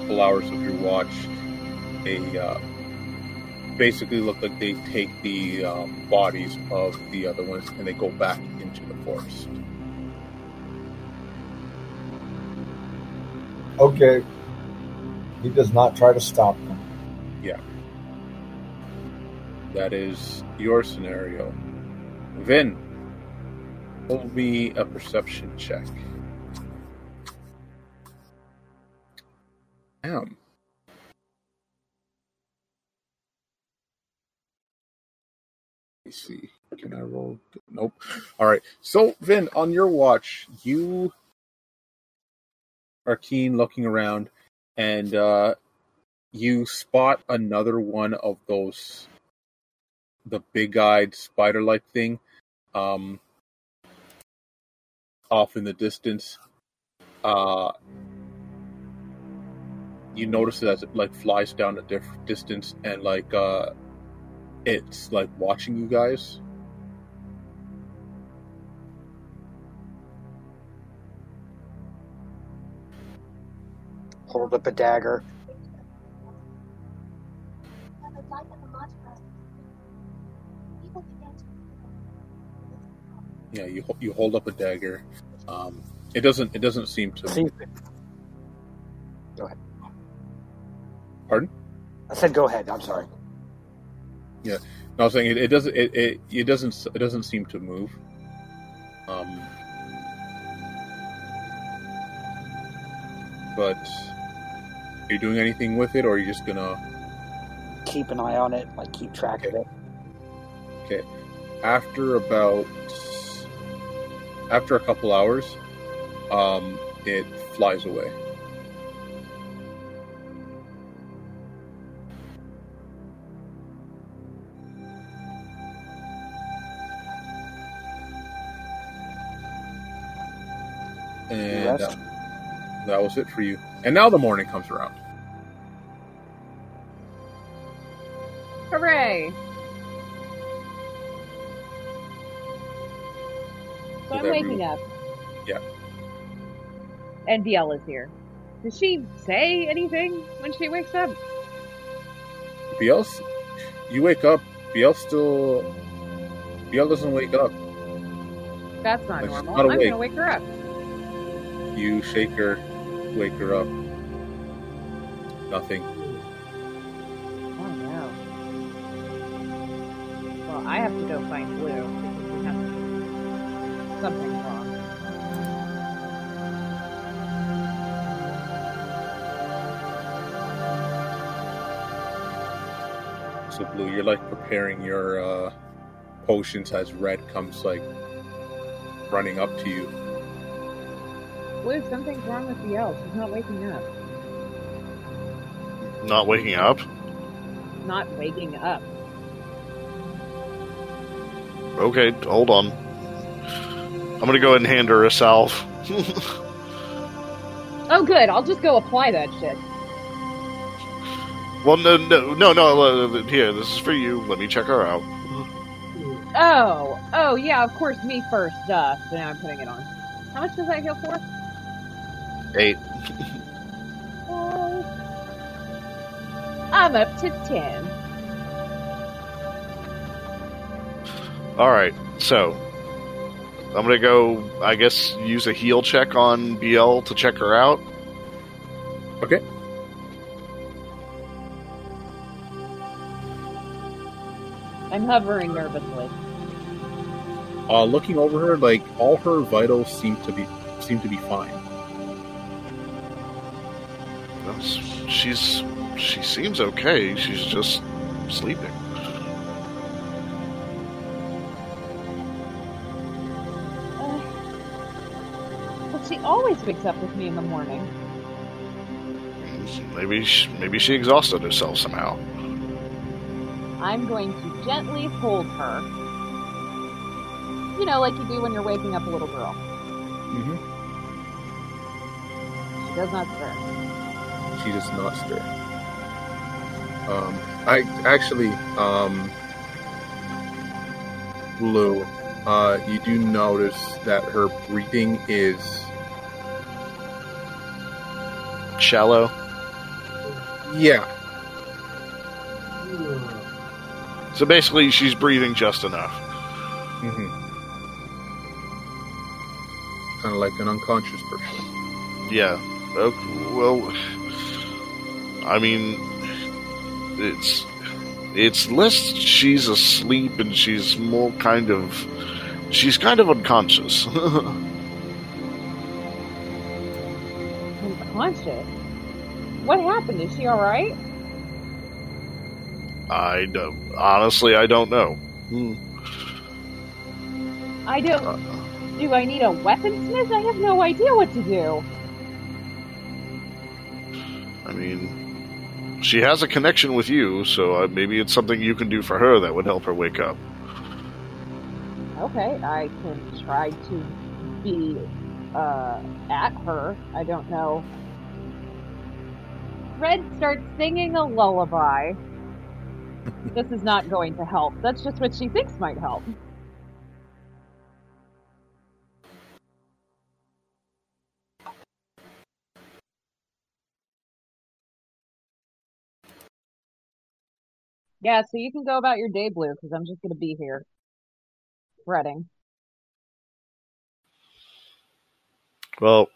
S1: couple hours of your watch, they uh, basically look like they take the um, bodies of the other ones and they go back into the forest.
S3: Okay. He does not try to stop them. Yeah.
S1: That is your scenario. Vin, will be a perception check. Damn. Me see. Can I roll? Nope. All right. So, Vin, on your watch, you are keen looking around, and uh, you spot another one of those the big-eyed spider-like thing um, off in the distance. Uh, you notice it as it like flies down a different distance and like uh, it's like watching you guys.
S5: Hold up a dagger.
S1: Yeah, you you hold up a dagger. Um, it doesn't it doesn't seem to.
S5: Go ahead.
S1: Pardon?
S5: I said go ahead. I'm sorry.
S1: Yeah, no, I was saying it, it doesn't it, it it doesn't it doesn't seem to move. Um, but are you doing anything with it, or are you just gonna?
S5: Keep an eye on it. Like keep track of it.
S1: Okay. After about after a couple hours, um, it flies away. That was it for you. And now the morning comes around.
S2: Hooray! So I'm waking up.
S1: Yeah.
S2: And is here. Does she say anything when she wakes up?
S1: BL, you wake up. BL still. BL doesn't wake up.
S2: That's not
S1: Like,
S2: normal.
S1: not
S2: I'm gonna wake her up.
S1: You shake her, wake her up. Nothing.
S2: Oh no. Well, I have to go find Blue because we have something wrong.
S1: So blue, you're like preparing your uh, potions as red comes like running up to you.
S2: Blue, something's wrong with BL. She's not waking up.
S4: Not waking up.
S2: Not waking up.
S4: Okay, hold on. I'm gonna go ahead and hand her a salve.
S2: Oh, good. I'll just go apply that shit.
S4: well, no, no, no, no. uh, Here, this is for you. Let me check her out.
S2: Oh, oh yeah, of course, me first. Duh. So now I'm putting it on. How much does that heal for?
S4: Eight.
S2: Oh. I'm up to ten.
S4: All right, so I'm gonna go. I guess use a heal check on BL to check her out.
S1: Okay.
S2: I'm hovering nervously.
S1: Uh, looking over her, like all her vitals seem to be seem to be fine.
S4: She's she seems okay. She's just sleeping.
S2: Uh, but she always wakes up with me in the morning.
S4: maybe she, maybe she exhausted herself somehow.
S2: I'm going to gently hold her. You know, like you do when you're waking up a little girl.
S1: Mm-hmm.
S2: She does not stir.
S1: She does not stir. Um, I actually, um, Blue, uh, you do notice that her breathing is
S4: Shallow.
S1: yeah,
S4: So basically, she's breathing just enough.
S1: hmm kind of like an unconscious person.
S4: Yeah. Okay, well, I mean, it's it's less she's asleep and she's more kind of she's kind of unconscious.
S2: Unconscious. What happened? Is she all right?
S4: I don't, honestly I don't know. Hmm.
S2: I don't. Do I need a weaponsmith? I have no idea what to do.
S4: I mean, she has a connection with you, so uh, maybe it's something you can do for her that would help her wake up.
S2: Okay, I can try to be uh, at her. I don't know. Red starts singing a lullaby. this is not going to help. That's just what she thinks might help. Yeah, so you can go about your day, Blue, because I'm just going to be here. Fretting.
S4: Well,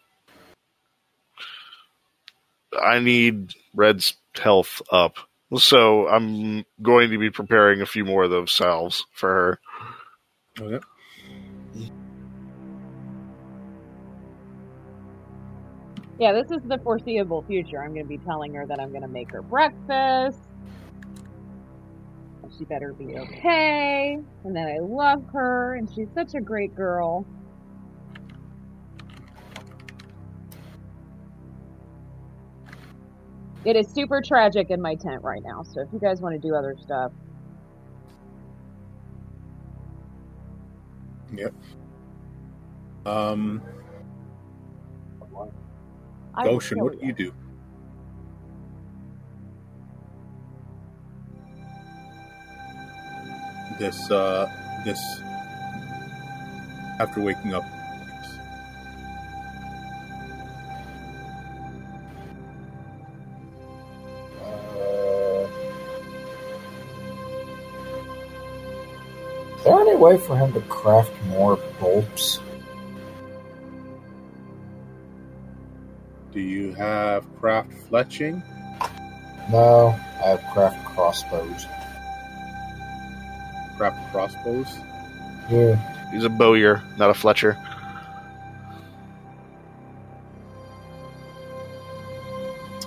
S4: I need Red's health up, so I'm going to be preparing a few more of those salves for her.
S1: Okay.
S2: Yeah, this is the foreseeable future. I'm going to be telling her that I'm going to make her breakfast. She better be okay. And that I love her, and she's such a great girl. It is super tragic in my tent right now, so if you guys want to do other stuff,
S1: Yep. Um, Goshen, what do you do? This, uh, this, after waking up.
S3: Uh, is there any way for him to craft more bolts?
S1: Do you have craft fletching?
S3: No, I have craft crossbows.
S1: Craft crossbows?
S3: Yeah.
S4: He's a bowyer, not a Fletcher.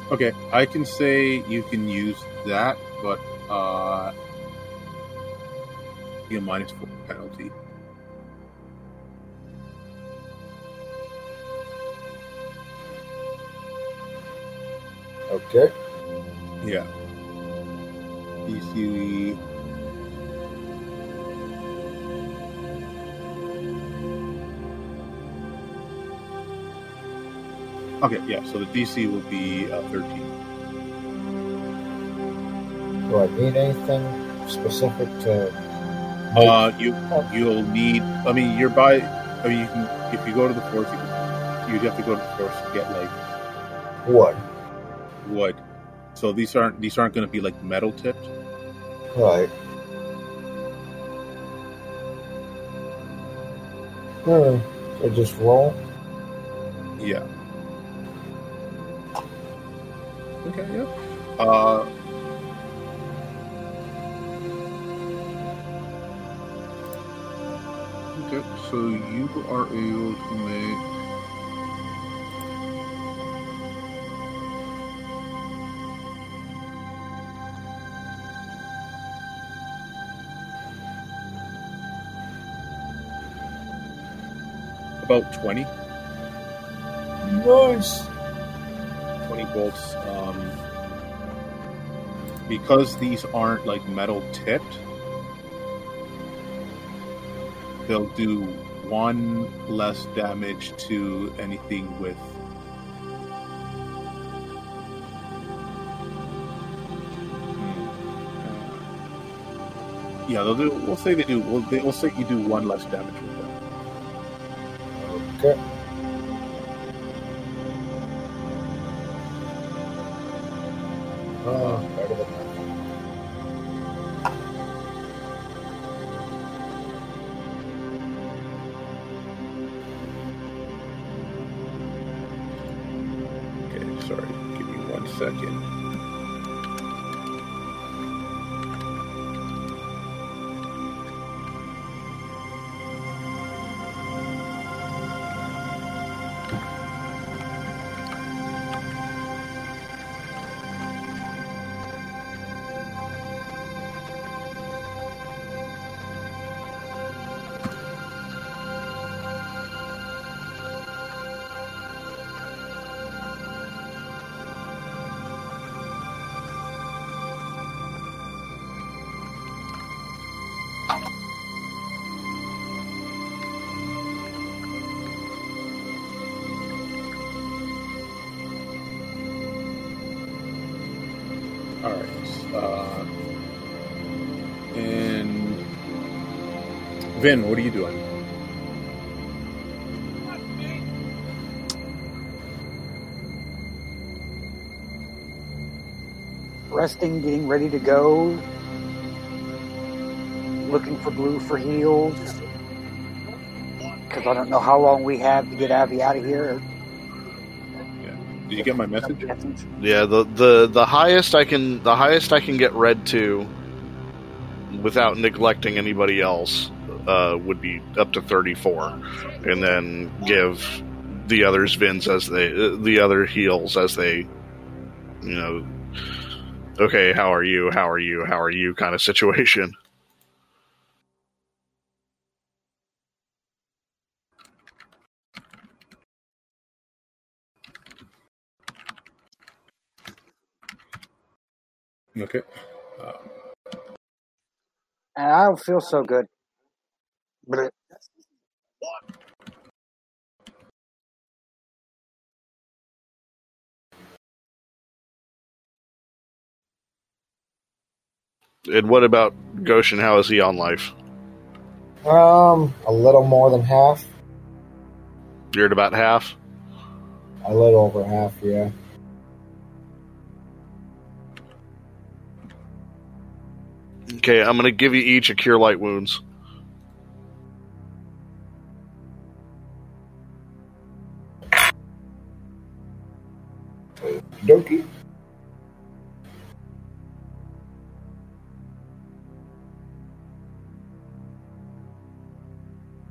S1: Okay, I can say you can use that, but uh, you get a minus four penalty.
S3: Okay.
S1: Yeah. DC. Okay, yeah, so the DC will be uh, 13.
S3: Do I need anything specific to?
S1: Uh, you you'll need. I mean, you're by. I mean, you can if you go to the forest, you can, you'd have to go to the forest to get like
S3: Wood.
S1: wood. So these aren't these aren't going to be like metal tipped.
S3: Right. Hmm. So just roll.
S1: Yeah. Okay. Yeah. Uh. Okay, so you are able to make. About 20.
S3: Nice.
S7: 20 bolts. Um, because these aren't like metal tipped, they'll do one less damage to anything with. Hmm. Yeah, they'll do. We'll say they do. We'll, they, we'll say you do one less damage with them.
S3: Okay.
S7: Vin, what are you doing?
S5: Resting, getting ready to go. Looking for blue for heals. Because I don't know how long we have to get Avvie out of here.
S7: Did you get my message?
S4: Yeah, the, the the highest I can the highest I can get red to without neglecting anybody else uh, would be up to 34 and then give the others vins as they uh, the other heals as they you know okay how are you how are you how are you kind of situation
S7: Okay. Uh,
S5: And I don't feel so good. But
S4: and what about Goshen how is he on life
S3: Um, a little more than half.
S4: you're at about half
S3: A little over half, yeah.
S4: okay I'm gonna give you each a cure light wounds
S3: Doki.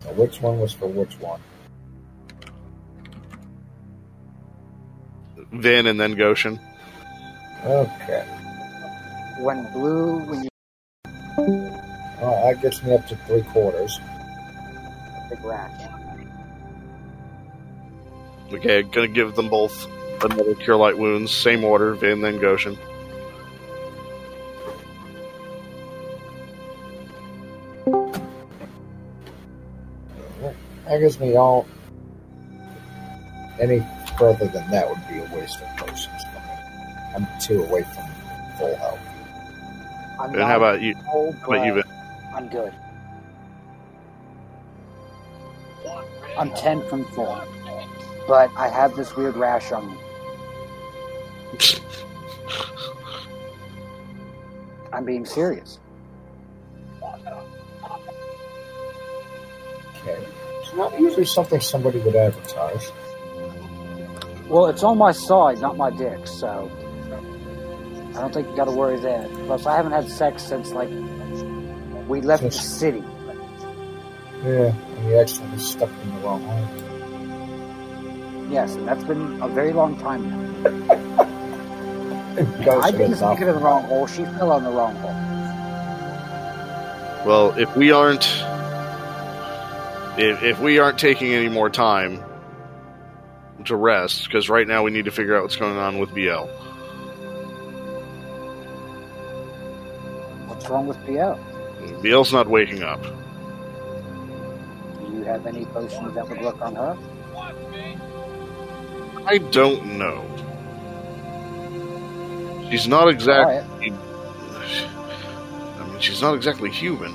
S3: So which one was for which one?
S4: Vin and then Goshen
S3: Okay.
S5: when blue, when you
S3: Well, that gets me up to three quarters.
S5: big rash.
S4: Okay, gonna give them both another cure light wounds. Same order, Vin then Goshen.
S3: That gives me all. Any further than that would be a waste of potions for me. I'm two away from full health.
S5: I'm
S4: And how about you?
S5: cold,
S4: How about you, Vin?
S5: I'm good. I'm 10 from full. But I have this weird rash on me. I'm being serious.
S3: Okay. It's not usually something somebody would advertise.
S5: Well, it's on my side, not my dick, so I don't think you gotta worry there. Plus, I haven't had sex since, like, we left the city.
S3: Yeah, and you accidentally stuck in the wrong hole.
S5: Yes, and that's been a very long time now.
S3: Ghost
S5: I didn't
S3: is off.
S5: it in the wrong hole. She fell on the wrong hole.
S4: Well, if we aren't, if, if we aren't taking any more time, to rest because right now we need to figure out what's going on with BL.
S5: What's wrong with BL?
S4: BL's not waking up.
S5: Do you have any potions that would work on her?
S4: I don't know. She's not exactly.
S5: it.
S4: I mean, she's not exactly human.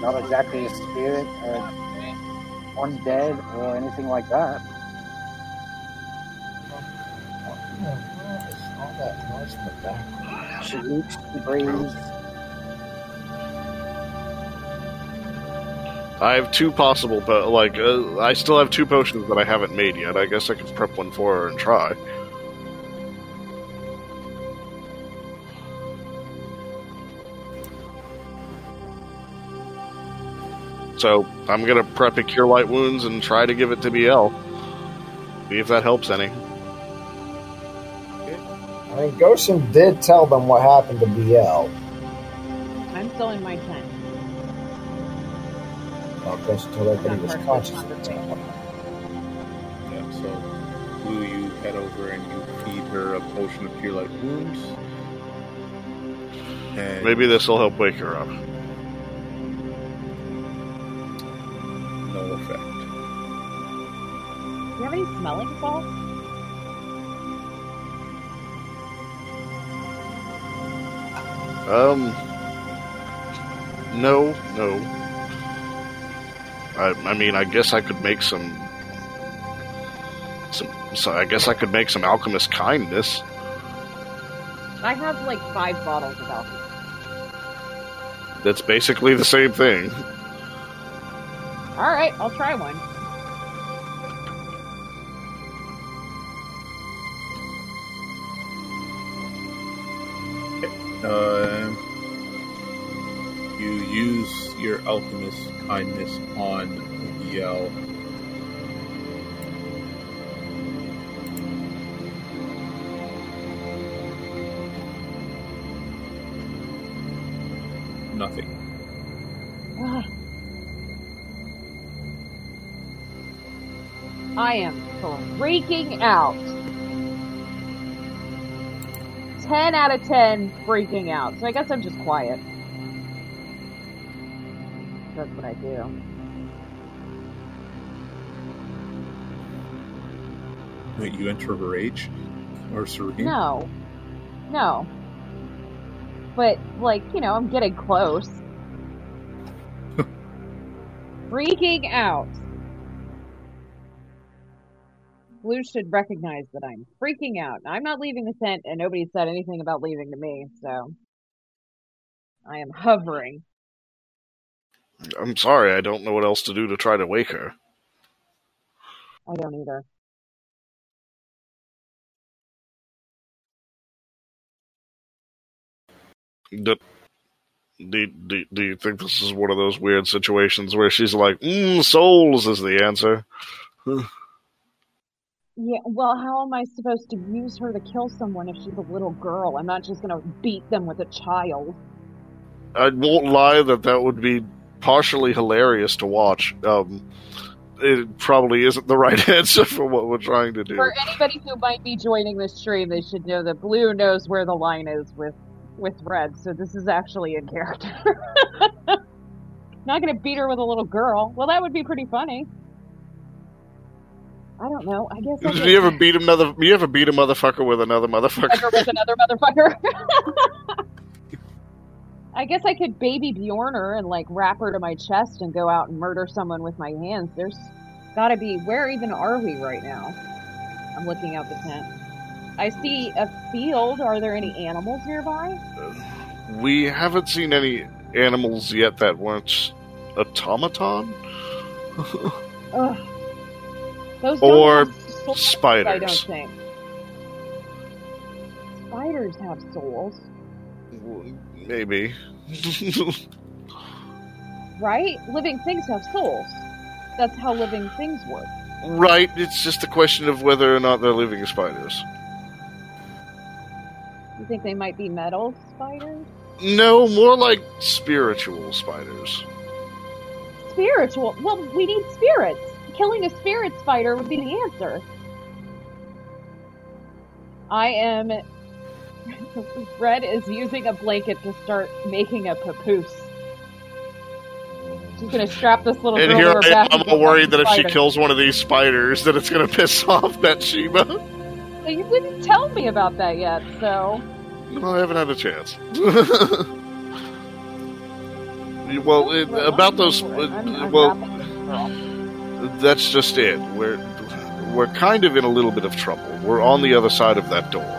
S5: Not exactly a spirit or undead or anything like that.
S3: What is all that noise in the background?
S5: She eats, she breathes.
S4: I have two possible, but like uh, I still have two potions that I haven't made yet. I guess I could prep one for her and try. So I'm gonna prep a cure light wounds and try to give it to BL. See if that helps any.
S3: I mean, Goshen did tell them what happened to BL.
S2: I'm still in my tent.
S3: Well, Goshen told everybody he was conscious at the
S2: the
S3: time.
S7: Yeah, so Blue, you head over and you feed her a potion of cure light wounds. And
S4: Maybe this will help wake her up.
S7: no effect.
S2: Do you have any smelling salts?
S4: Um, no, no. I, I mean, I guess I could make some, some. So I guess I could make some alchemist kindness.
S2: I have like five bottles of alcohol.
S4: That's basically the same thing.
S2: All right, I'll try one.
S7: Um, you use your alchemist kindness on Yell. Nothing.
S2: Ah. I am freaking out. 10 out of 10 freaking out. So I guess I'm just quiet. That's what I do.
S7: Wait, you enter her age? or serene?
S2: No. No. But, like, you know, I'm getting close. freaking out. Blue should recognize that I'm freaking out. I'm not leaving the tent, and nobody said anything about leaving to me, so. I am hovering.
S4: I'm sorry, I don't know what else to do to try to wake her.
S2: I don't either.
S4: Do, do, do, do you think this is one of those weird situations where she's like, mm, souls is the answer?
S2: Yeah, well, how am I supposed to use her to kill someone if she's a little girl? I'm not just gonna beat them with a child.
S4: I won't lie that that would be partially hilarious to watch. Um, it probably isn't the right answer for what we're trying to do.
S2: For anybody who might be joining this stream, they should know that Blue knows where the line is with with Red, so this is actually in character. Not gonna beat her with a little girl. Well, that would be pretty funny. I don't know. I guess I
S4: Did
S2: could
S4: you ever beat a mother? You ever beat a motherfucker with another motherfucker?
S2: with another motherfucker. I guess I could baby Bjorn her and like wrap her to my chest and go out and murder someone with my hands. There's gotta be. Where even are we right now? I'm looking out the tent. I see a field. Are there any animals nearby?
S4: Um, we haven't seen any animals yet that weren't automaton
S2: Ugh. Those
S4: Or
S2: don't I
S4: spiders.
S2: don't think. Spiders have souls,
S4: Maybe.
S2: right? Living things have souls. That's how living things work.
S4: right. It's just a question of whether or not they're living spiders.
S2: You think they might be metal spiders?
S4: No, more like spiritual spiders.
S2: spiritual. Well, we need spirits. Killing a spirit spider would be the answer. I am. Red is using a blanket to start making a papoose. She's gonna strap this little
S4: And
S2: girl
S4: here I
S2: back.
S4: am
S2: go
S4: worried that if she kills one of these spiders, that it's going to piss off Bathsheba.
S2: You didn't tell me about that yet, so
S4: Well, I haven't had a chance. well, it, about those.
S2: Uh, I'm, I'm
S4: well, that's just it. We're we're kind of in a little bit of trouble. We're on the other side of that door.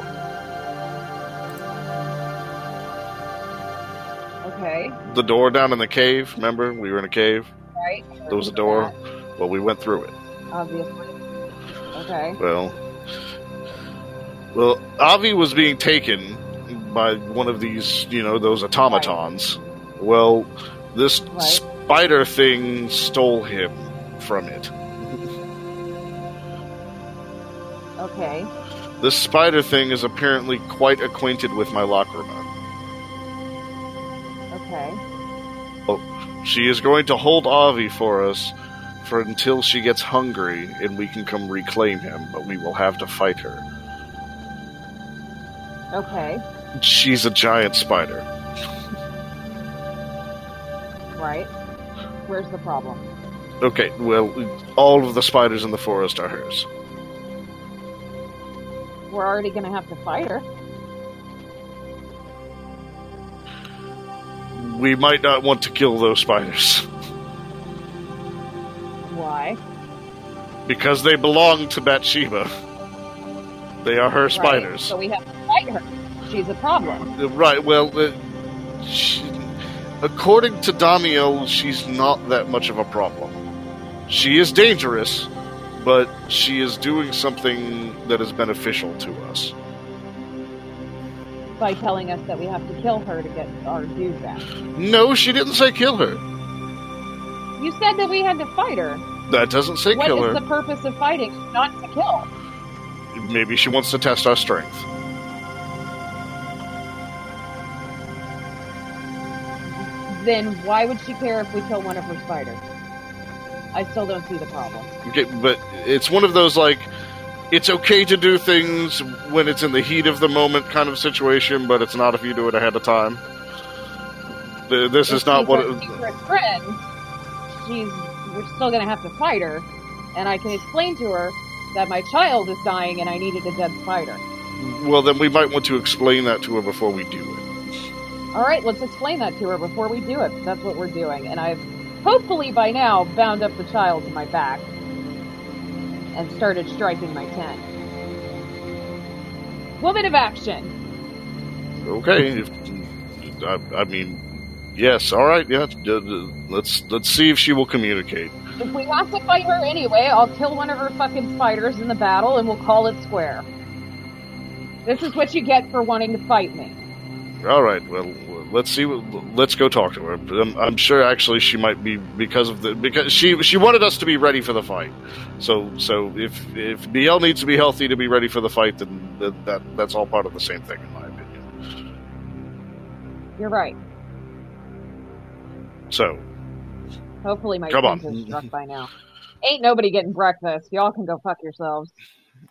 S4: The door down in the cave. Remember, we were in a cave.
S2: right.
S4: There was a door. Well, we went through it.
S2: Obviously. Okay.
S4: Well, well, Avvie was being taken by one of these, you know, those automatons. Right. Well, this
S2: Right.
S4: spider thing stole him from it.
S2: Okay.
S4: This spider thing is apparently quite acquainted with my Lacrima.
S2: Okay.
S4: She is going to hold Avvie for us for until she gets hungry and we can come reclaim him, but we will have to fight her.
S2: Okay.
S4: She's a giant spider.
S2: Right. Where's the problem?
S4: Okay, well, all of the spiders in the forest are hers.
S2: We're already gonna have to fight her.
S4: We might not want to kill those spiders
S2: Why?
S4: because they belong to Bathsheba. They are her
S2: Right.
S4: spiders.
S2: So we have to fight her. She's a problem.
S4: Right, well, uh, she, according to Damiel, she's not that much of a problem. She is dangerous, but she is doing something that is beneficial to us.
S2: By telling us that we have to kill her to get our dues back.
S4: No, she didn't say kill her.
S2: You said that we had to fight her.
S4: That doesn't say
S2: What is
S4: kill her.
S2: the purpose of fighting? Not to kill.
S4: Maybe she wants to test our strength.
S2: Then why would she care if we kill one of her spiders? I still don't see the problem.
S4: Okay, but it's one of those like it's okay to do things when it's in the heat of the moment kind of situation, but it's not if you do it ahead of time. This
S2: If
S4: is not what. It,
S2: secret friend. She's. We're still gonna have to fight her, and I can explain to her that my child is dying and I needed a dead spider.
S4: well, then we might want to explain that to her before we do it.
S2: All right, let's explain that to her before we do it. That's what we're doing, and I've hopefully by now bound up the child to my back and started striking my tent. Woman of action.
S4: Okay, if, I, I mean, yes, all right, yeah. Let's let's see if she will communicate.
S2: If we have to fight her anyway, I'll kill one of her fucking spiders in the battle and we'll call it square. This is what you get for wanting to fight me.
S4: All right, well, let's see. what- Let's go talk to her. I'm, I'm sure actually she might be because of the because she she wanted us to be ready for the fight. So so if if BL needs to be healthy to be ready for the fight, then that, that that's all part of the same thing in my opinion.
S2: You're right.
S4: So
S2: Hopefully my
S4: Come on.
S2: is struck by now. Ain't nobody getting breakfast. Y'all can go fuck yourselves.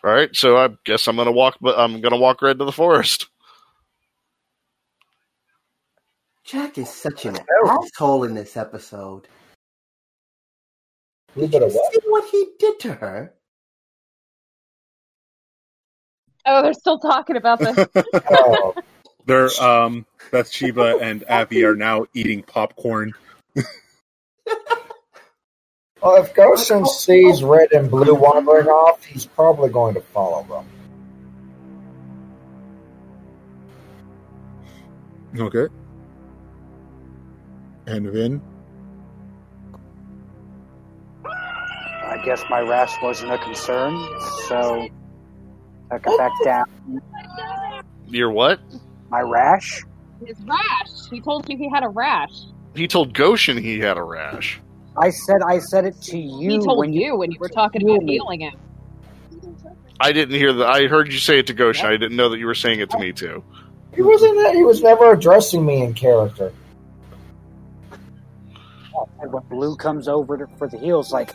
S4: all right, so I guess I'm gonna walk. But I'm gonna walk right to the forest.
S6: Jack is such an asshole in this episode.
S3: A little bit of what?
S6: See what he did to her?
S2: Oh, they're still talking about this.
S3: Oh,
S7: They're um Bathsheba and Avvie are now eating popcorn.
S3: well, if Goshen sees red and blue wandering off, he's probably going to follow them.
S7: Okay. And Vin?
S5: I guess my rash wasn't a concern, so took it back down.
S4: You're what?
S5: My rash?
S2: His rash. He told you he had a rash.
S4: He told Goshen he had a rash.
S5: I said I said it to you
S2: he told
S5: when
S2: you, when you were talking about healing him.
S4: I didn't hear that. I heard you say it to Goshen. I didn't know that you were saying it to me too.
S3: He wasn't. He was never addressing me in character.
S5: And when Blue comes over to, for the heals, like,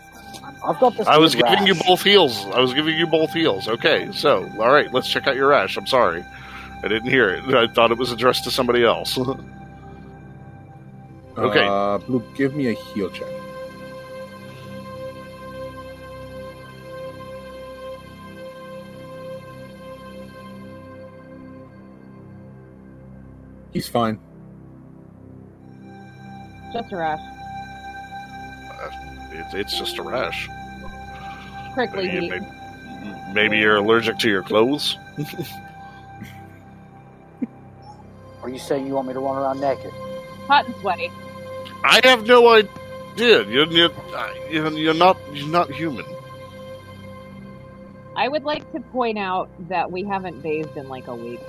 S5: I've got this.
S4: I was
S5: good
S4: giving you both heals. I was giving you both heals. Okay, so all right, let's check out your rash. I'm sorry, I didn't hear it. I thought it was addressed to somebody else. Okay.
S1: Uh, Blue, give me a heal check. He's fine.
S2: Just a rash.
S4: It's, it's just a rash.
S2: Prickly
S4: Maybe,
S2: heat.
S4: maybe, maybe you're allergic to your clothes.
S5: Are you saying you want me to run around naked?
S2: Hot and sweaty.
S4: I have no idea. You're, you're, you're you're not you're not human.
S2: I would like to point out that we haven't bathed in like a week.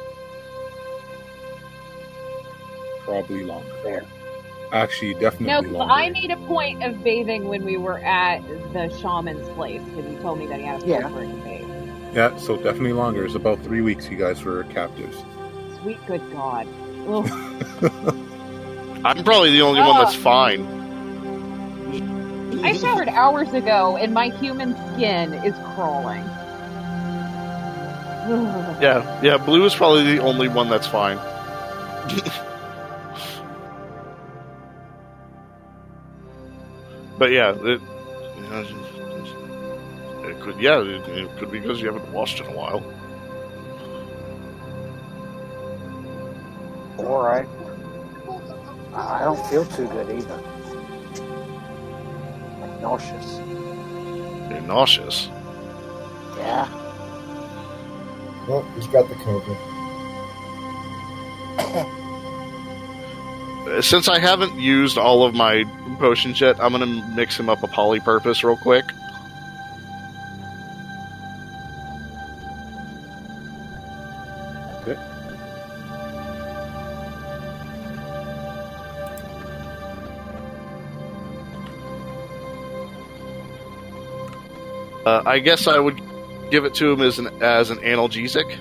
S1: Probably longer.
S5: There.
S1: Actually, definitely.
S2: No,
S1: definitely
S2: 'cause. I made a point of bathing when we were at the shaman's place because he told me that he had a place
S5: Yeah.
S2: where he could bathe.
S1: Yeah, so definitely longer. It's about three weeks you guys were captives.
S2: Sweet good God. Ugh.
S4: I'm probably the only one that's
S2: Oh.
S4: fine.
S2: I showered hours ago and my human skin is crawling.
S4: Yeah, yeah. Blue is probably the only one that's fine. but yeah, it, it could. Yeah, it, it could be because you haven't washed in a while.
S5: All right. I I don't feel too good either. Like nauseous.
S4: You're nauseous.
S5: Yeah.
S3: Well, he's got the COVID.
S4: Since I haven't used all of my potions yet, I'm gonna mix him up a polypurpose real quick.
S1: Okay.
S4: Uh, I guess I would give it to him as an as an analgesic.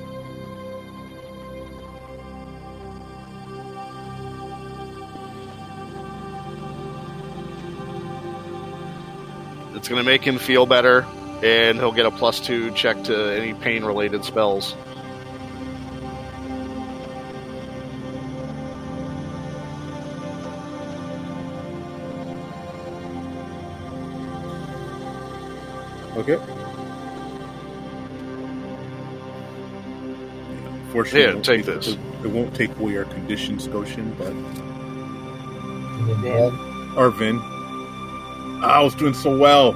S4: It's going to make him feel better, and he'll get a plus two check to any pain related spells.
S1: Okay. Fortunately,
S4: Here,
S1: it won't
S4: take this.
S1: It, it won't take away our condition, Goshen, but
S3: Yeah.
S1: or Vin. I was doing so well.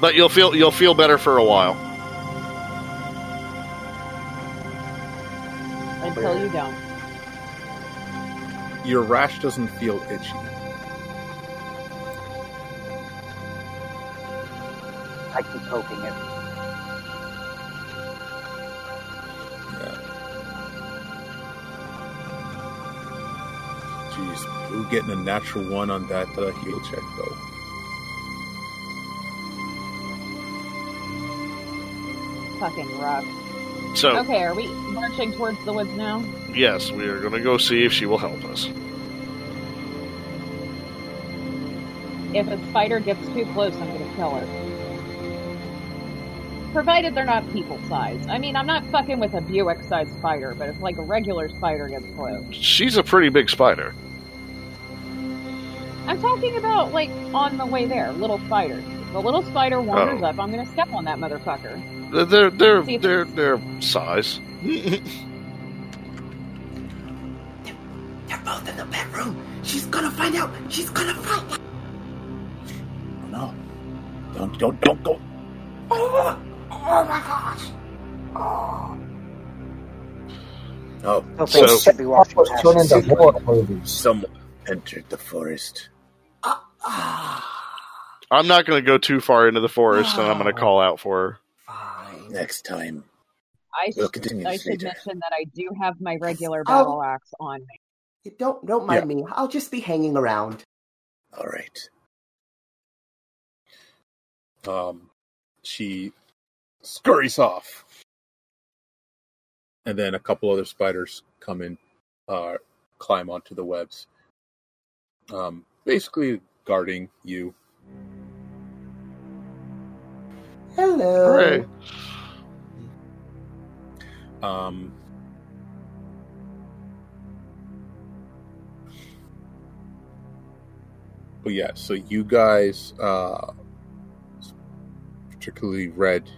S4: But you'll feel you'll feel better for a while.
S2: Until you don't.
S1: Your rash doesn't feel itchy.
S5: I keep poking it.
S1: Jeez, Blue getting a natural one on that uh, heal check though.
S2: Fucking rough.
S4: So
S2: Okay, are we marching towards the woods now?
S4: yes, we are going to go see if she will help us.
S2: If a spider gets too close, I'm gonna kill her. Provided they're not people sized. I mean, I'm not fucking with a Buick sized spider, but if like a regular spider gets close.
S4: She's a pretty big spider.
S2: I'm talking about like on the way there, little spider. The little spider wanders
S4: Oh.
S2: up, I'm gonna step on that motherfucker.
S4: They're they're they're
S2: See if-
S4: they're, they're size.
S6: They're both in the bedroom. She's gonna find out. She's gonna find out.
S1: Oh no! Don't don't don't go!
S6: Oh, oh my gosh.
S1: Oh,
S5: No
S4: So-
S5: face should be watching
S3: was
S5: past
S3: turned
S5: the
S3: into
S5: ceiling.
S3: horror movies.
S1: someone entered the forest.
S4: I'm not going to go too far into the forest, and I'm going to call out for her.
S6: fine.
S1: Next time,
S2: I
S1: we'll
S2: should,
S1: continue
S2: I should
S1: later.
S2: mention that I do have my regular
S6: Oh.
S2: battle axe on me.
S6: You Don't don't mind me. I'll just be hanging around.
S1: All right. Um, she scurries off, and then a couple other spiders come in, uh, climb onto the webs. um, basically guarding you.
S6: Hello.
S4: Hooray.
S1: Um, but yeah, so you guys, uh, particularly Red,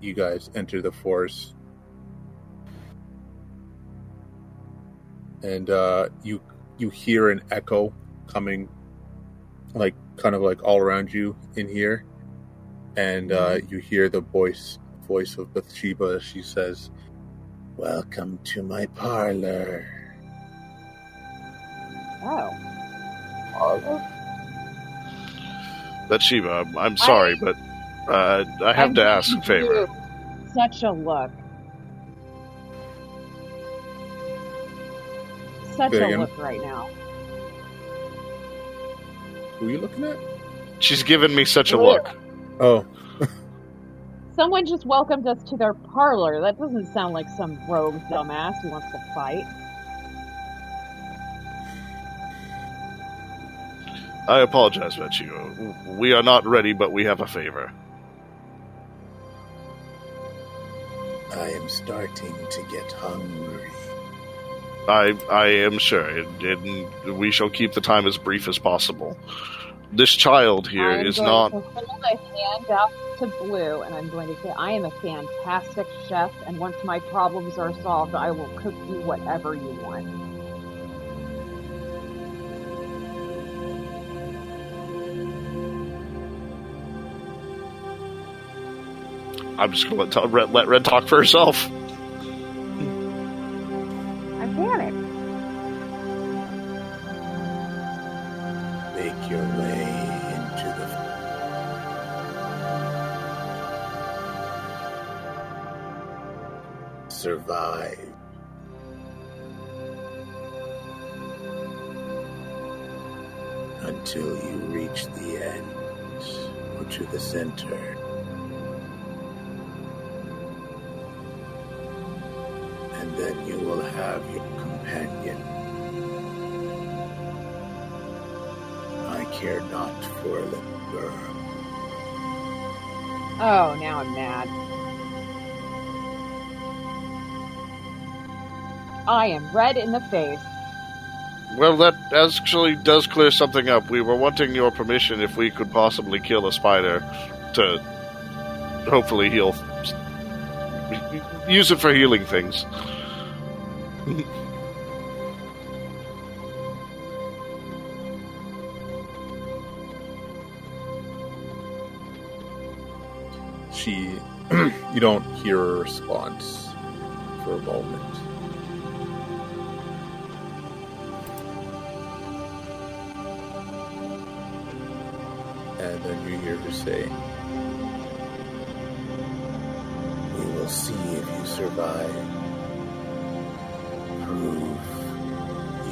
S1: you guys enter the forest, and uh, you you hear an echo coming, like kind of like all around you in here, and uh, you hear the voice voice of Bathsheba. She says, "Welcome to my parlor."
S2: Oh.
S4: Bathsheba, I'm, I'm sorry, but uh, I have
S2: I'm
S4: to ask a favor.
S2: Such a look. Such
S1: Say
S2: a look right now.
S1: Who are you looking at?
S4: She's given me such a oh, look.
S1: Oh,
S2: Someone just welcomed us to their parlor. That doesn't sound like some rogue dumbass who wants to fight.
S4: I apologize, Bathsheba. We are not ready, but we have a favor.
S1: I am starting to get hungry.
S4: I I am sure, and, and we shall keep the time as brief as possible. This child here
S2: I'm
S4: is not.
S2: to hold a hand out to Blue, and I'm going to say, I am a fantastic chef, and once my problems are solved, I will cook you whatever you want.
S4: I'm just going to let, let Red talk for herself.
S1: Survive. Until you reach the end or to the center. And then you will have your companion. I care not for little girl.
S2: Oh, now I'm mad. I am red in the face.
S4: Well, that actually does clear something up. We were wanting your permission if we could possibly kill a spider to hopefully heal. Use it for healing things.
S1: She, you don't hear a response for a moment. Then you hear her say, We will see if you survive. Prove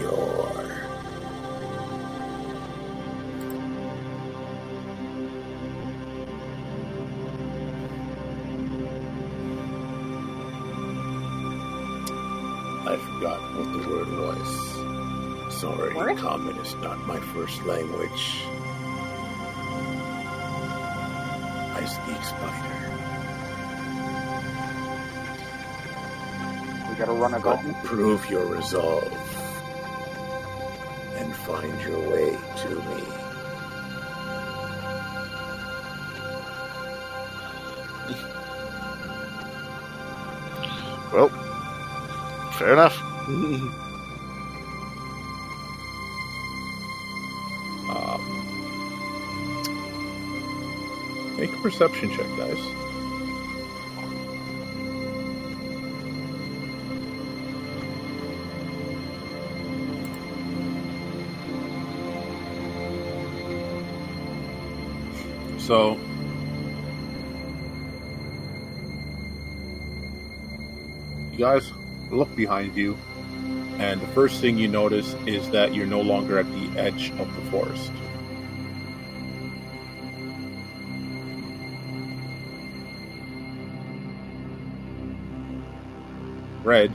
S1: your. I forgot what the word was. Sorry,
S2: Word?
S1: common is not my first language. I speak spider.
S5: We gotta run a
S1: But
S5: go.
S1: prove your resolve and find your way to me.
S4: Well, fair enough.
S1: perception check, guys. So, you guys look behind you, and the first thing you notice is that you're no longer at the edge of the forest. Red,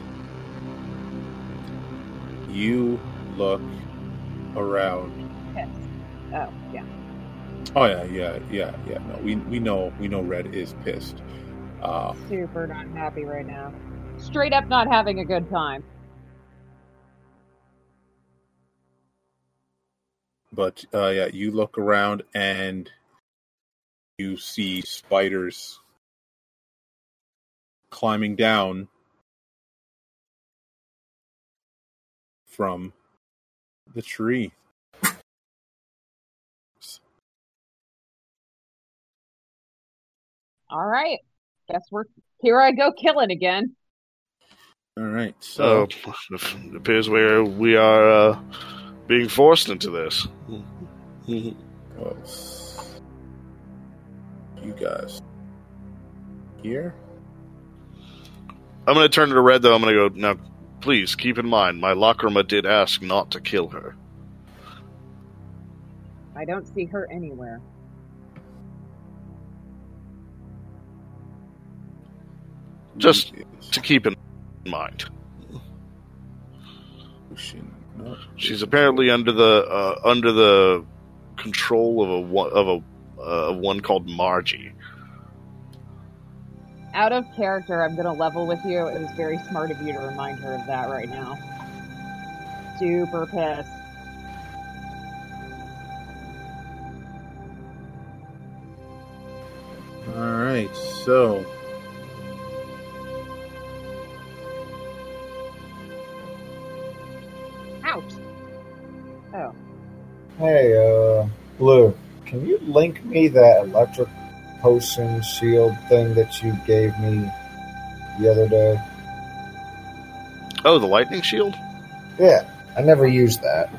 S1: you look around.
S2: Pissed. Oh, yeah.
S1: Oh yeah, yeah, yeah, yeah. No, we we know we know Red is pissed. Uh,
S2: Super not happy right now. Straight up not having a good time.
S1: but uh, yeah, you look around and you see spiders climbing down from the tree.
S2: All right. Guess we're here. I go killing again.
S1: All right, so
S4: So it appears we we are uh, being forced into this.
S1: well, you guys here.
S4: I'm going to turn it to Red though. I'm going to go now. Please keep in mind, my Lacrima did ask not to kill her.
S2: I don't see her anywhere.
S4: Just to keep in mind, she's apparently under the uh, under the control of a one- of a uh, one called Margie.
S2: Out of character, I'm gonna level with you. It was very smart of you to remind her of that right now. Super pissed.
S1: All right, so
S2: Ouch. Oh,
S3: Hey, uh, Blue, can you link me that electric potion shield thing that you gave me the other day?
S4: Oh, the lightning shield.
S3: Yeah, I never used that.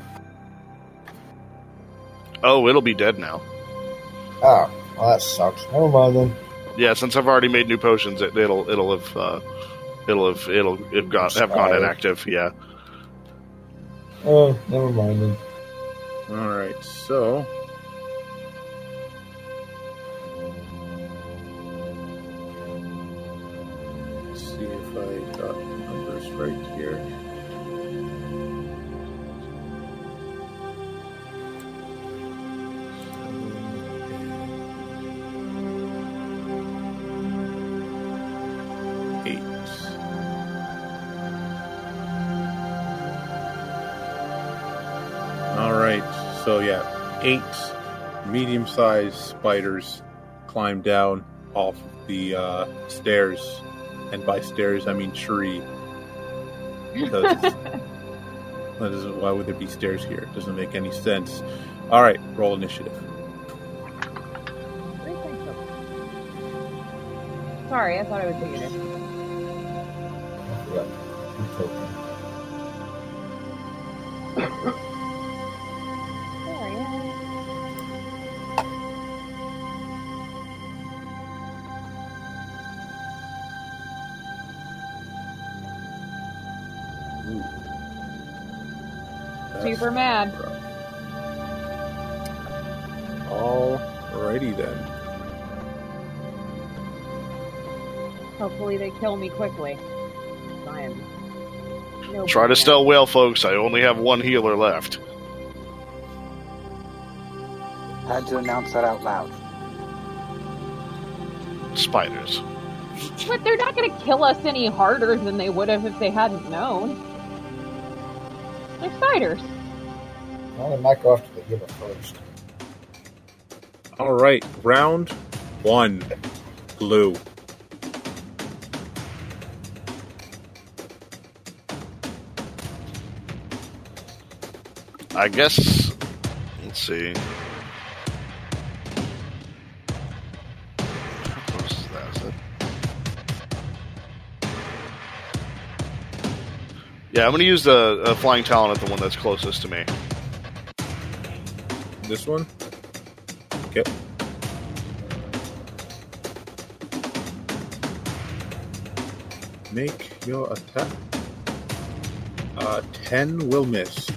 S4: Oh, it'll be dead now.
S3: Oh, well, that sucks. Never mind then.
S4: Yeah, since I've already made new potions, it, it'll it'll have uh, it'll have it'll it got have gone inactive. Yeah.
S3: Oh, never mind then.
S1: all right, so yeah, eight medium-sized spiders climb down off the uh, stairs, and by stairs I mean tree. Because that isn't, why would there be stairs here? It doesn't make any sense. All right, roll initiative.
S2: Three things up. Sorry, I thought I was muted.
S3: it. forgot.
S2: Super mad.
S1: rough. Alrighty then.
S2: Hopefully they kill me quickly. I am. No
S4: Try to
S2: bueno.
S4: still well, folks. I only have one healer left.
S5: Had to announce that out loud.
S4: Spiders.
S2: But they're not going to kill us any harder than they would have if they hadn't known. They're spiders.
S3: Well, they might go after the healer first.
S1: All right, round one, blue.
S4: I guess. Let's see. How close is that? Is that? Yeah, I'm going to use the uh, flying talent at the one that's closest to me.
S1: This one. Okay. Make your attack. Uh, ten will miss.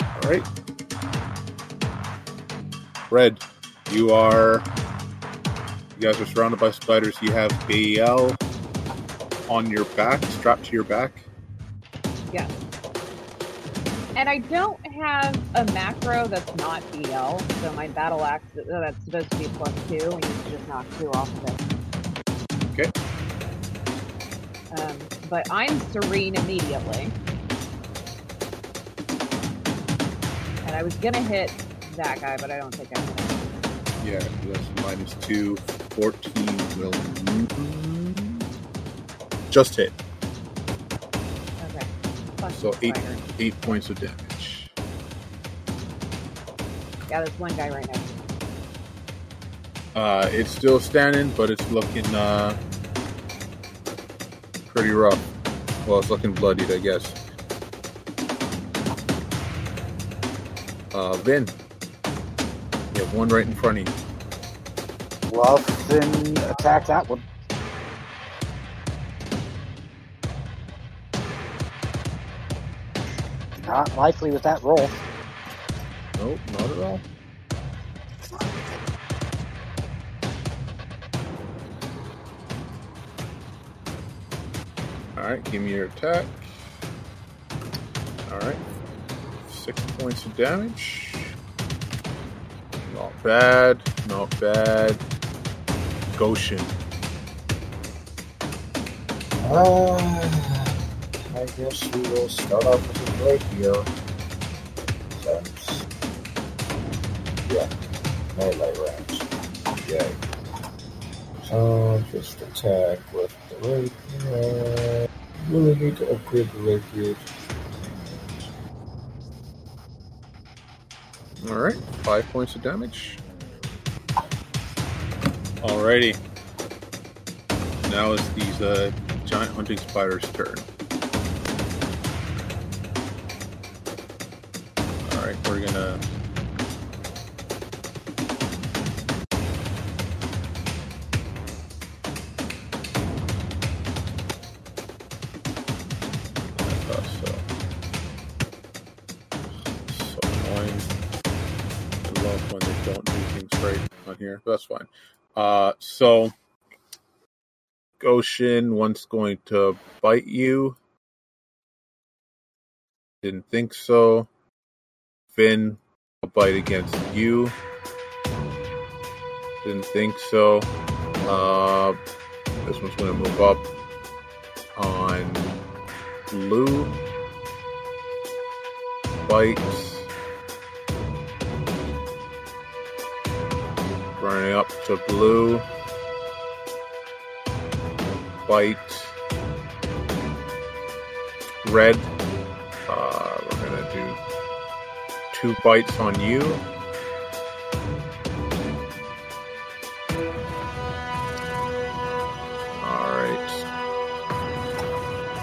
S1: All right. Red, you are. You guys are surrounded by spiders. You have Bael on your back, strapped to your back.
S2: Yes. And I don't have a macro that's not BL, so my battle axe that's supposed to be plus two, and you can just knock two off of it.
S1: Okay.
S2: Um, but I'm serene immediately. And I was gonna hit that guy, but I don't think I'm gonna.
S1: Yeah, that's minus two. 14 will just hit.
S2: Okay. Plus
S1: So eight,
S2: spider.
S1: eight points of damage.
S2: Yeah, there's one guy right next.
S1: Uh, it's still standing, but it's looking uh, pretty rough. Well, it's looking bloodied, I guess. Uh, Vin, you have one right in front of you.
S5: Well, and attack that one. Not likely with that roll.
S1: Nope, not at all. Alright, give me your attack. Alright. Six points of damage. Not bad, not bad. Goshen.
S3: Uh, I guess we will start off with a rapier. Since, yeah, melee range. Yay. So, just attack with the rapier. Really need to upgrade the rapier.
S1: Alright, five points of damage. Alrighty. Now it's these uh, giant hunting spiders' turn. Right on here. That's fine. Uh, so Goshen once going to bite you. Didn't think so. Vin, a bite against you. Didn't think so. Uh, this one's going to move up on blue. Bites. Running up to blue. Bite. Red. Uh, two bites on you. Alright.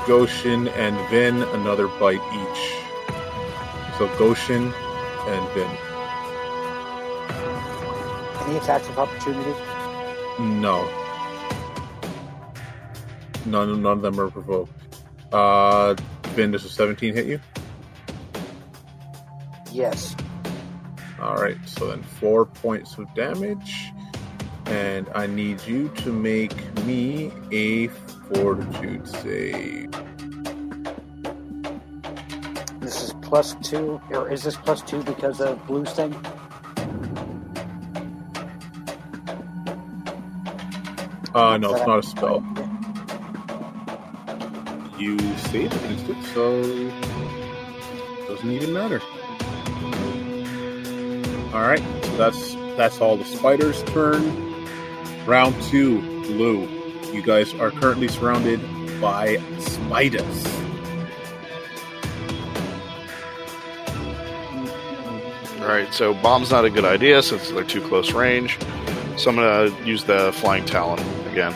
S1: Goshen and Vin, another bite each. So Goshen and Vin.
S5: Any attacks of opportunity?
S1: No. None, none of them are provoked. Uh, Vin, does a 17 hit you?
S5: Yes.
S1: Alright, so then four points of damage. And I need you to make me a fortitude save.
S5: This is plus two, or is this plus two because of blues thing?
S1: Uh, no, it's not a spell. You save against it, so doesn't even matter. All right, so that's that's all the spiders' turn. Round two, blue. You guys are currently surrounded by spiders.
S4: All right, so bomb's not a good idea since they're too close range. So I'm gonna use the flying talon again.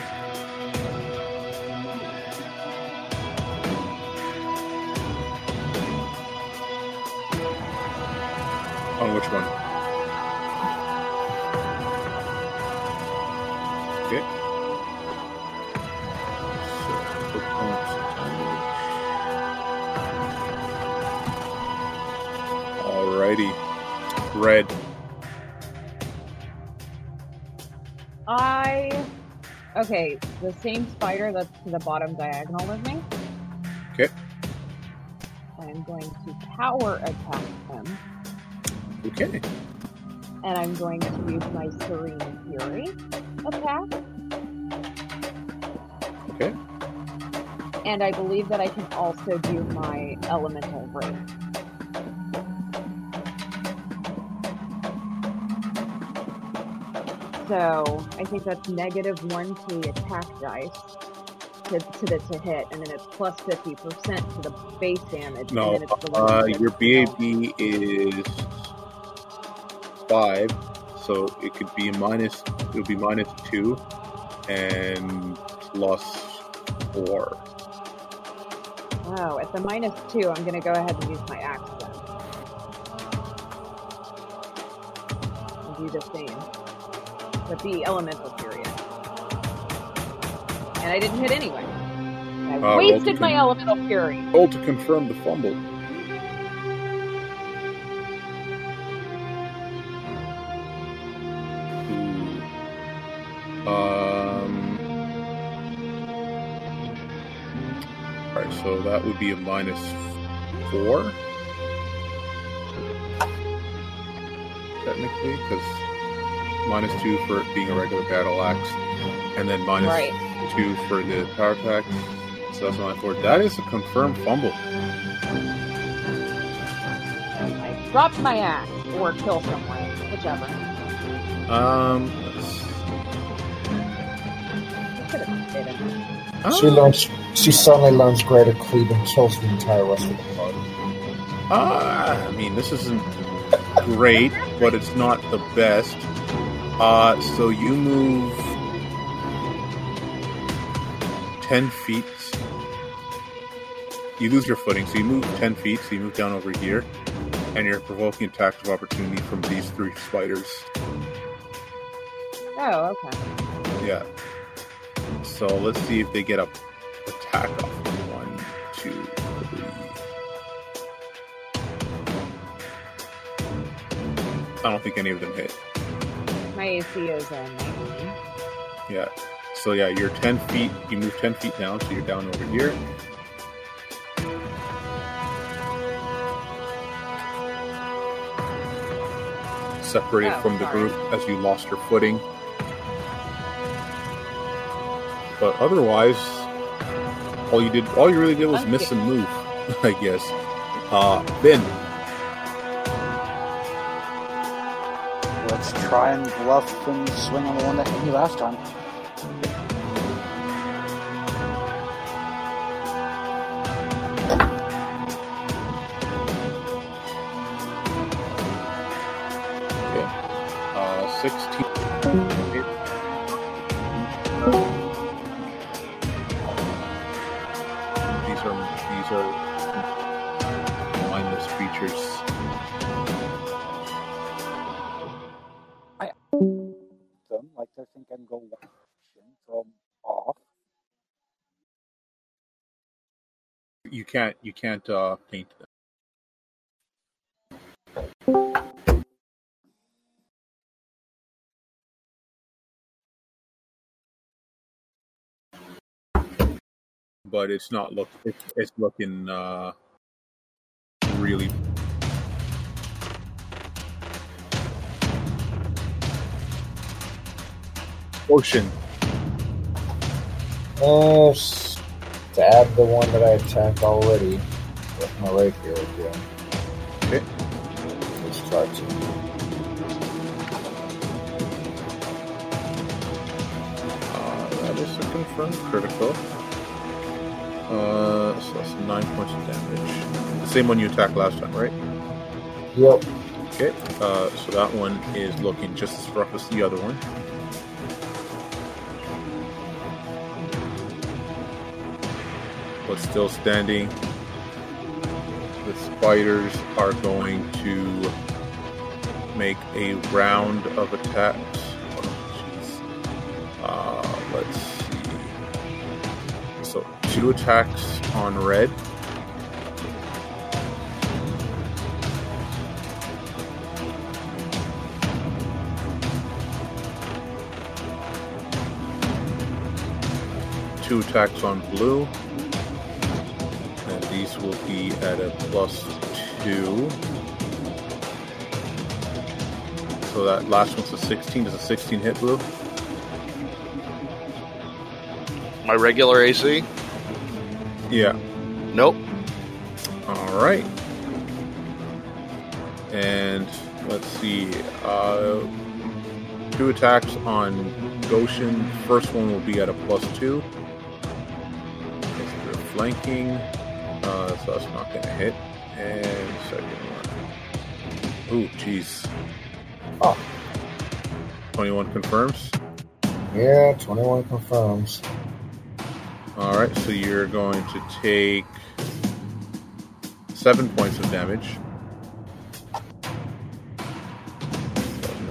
S2: Same spider that's to the bottom diagonal of me.
S1: Okay.
S2: I'm going to power attack him,
S1: Okay.
S2: and I'm going to use my Serene Fury attack.
S1: Okay.
S2: And I believe that I can also do my Elemental Ray. So I think that's negative one to the attack dice to, to the to hit, and then it's plus plus fifty percent to the base damage.
S1: No,
S2: and then it's the
S1: uh, your. BAB is five, so it could be minus. It would be minus two, and plus four.
S2: Oh, at the minus two, I'm going to go ahead and use my axe then. And do the same. With the elemental period. And I didn't hit anyway. I
S1: Uh,
S2: wasted my
S1: con-
S2: elemental fury.
S1: Roll to confirm the fumble. Um. Alright, so that would be a minus four. Technically, because minus two for it being a regular battle axe, and then minus
S2: Right.
S1: two for the power attack. So that's my minus four. That is a confirmed fumble.
S2: I dropped my axe or kill someone, whichever.
S1: Um, let's-
S2: I could have hit him.
S3: She learns. She suddenly learns Greater Cleave and kills the entire rest of the party.
S1: ah, I mean, this isn't great, but it's not the best. Uh, so you move ten feet. You lose your footing, so you move ten feet. So you move down over here, and you're provoking attacks of opportunity from these three spiders.
S2: Oh, okay.
S1: Yeah. So let's see if they get a attack off. One, two, three. I don't think any of them hit.
S2: My AC is 19.
S1: Yeah. So yeah, you're ten feet. You move ten feet down, so you're down over here. Separated
S2: Oh,
S1: from the
S2: sorry.
S1: group as you lost your footing. But otherwise, all you did, all you really did was
S2: Okay.
S1: miss and move, I guess. Uh, Vin,
S5: Let's try and bluff and swing on the one that hit me last time. Think I'm so I'm off.
S1: You can't you can't uh, paint them. But it's not look it's, it's looking uh, really ocean.
S3: Uh, stab the one that I attacked already with my rapier again.
S1: Okay.
S3: Let's try to.
S1: Uh, that is a confirmed critical. Uh, so that's nine points of damage. The same one you attacked last time, right?
S3: Yep.
S1: Okay. Uh, so that one is looking just as rough as the other one. But still standing. The spiders are going to make a round of attacks. Oh. Uh, let's see. So two attacks on red. two attacks on blue. Will be at a plus two. So that last one's a 16. Does a 16 hit blue?
S4: My regular AC?
S1: Yeah.
S4: Nope.
S1: All right. And let's see. Uh, two attacks on Goshen. First one will be at a plus two. Flanking. Uh, so that's not to hit. And second one. Ooh, jeez.
S3: Oh.
S1: 21 confirms.
S3: Yeah, 21 confirms.
S1: All right, so you're going to take seven points of damage.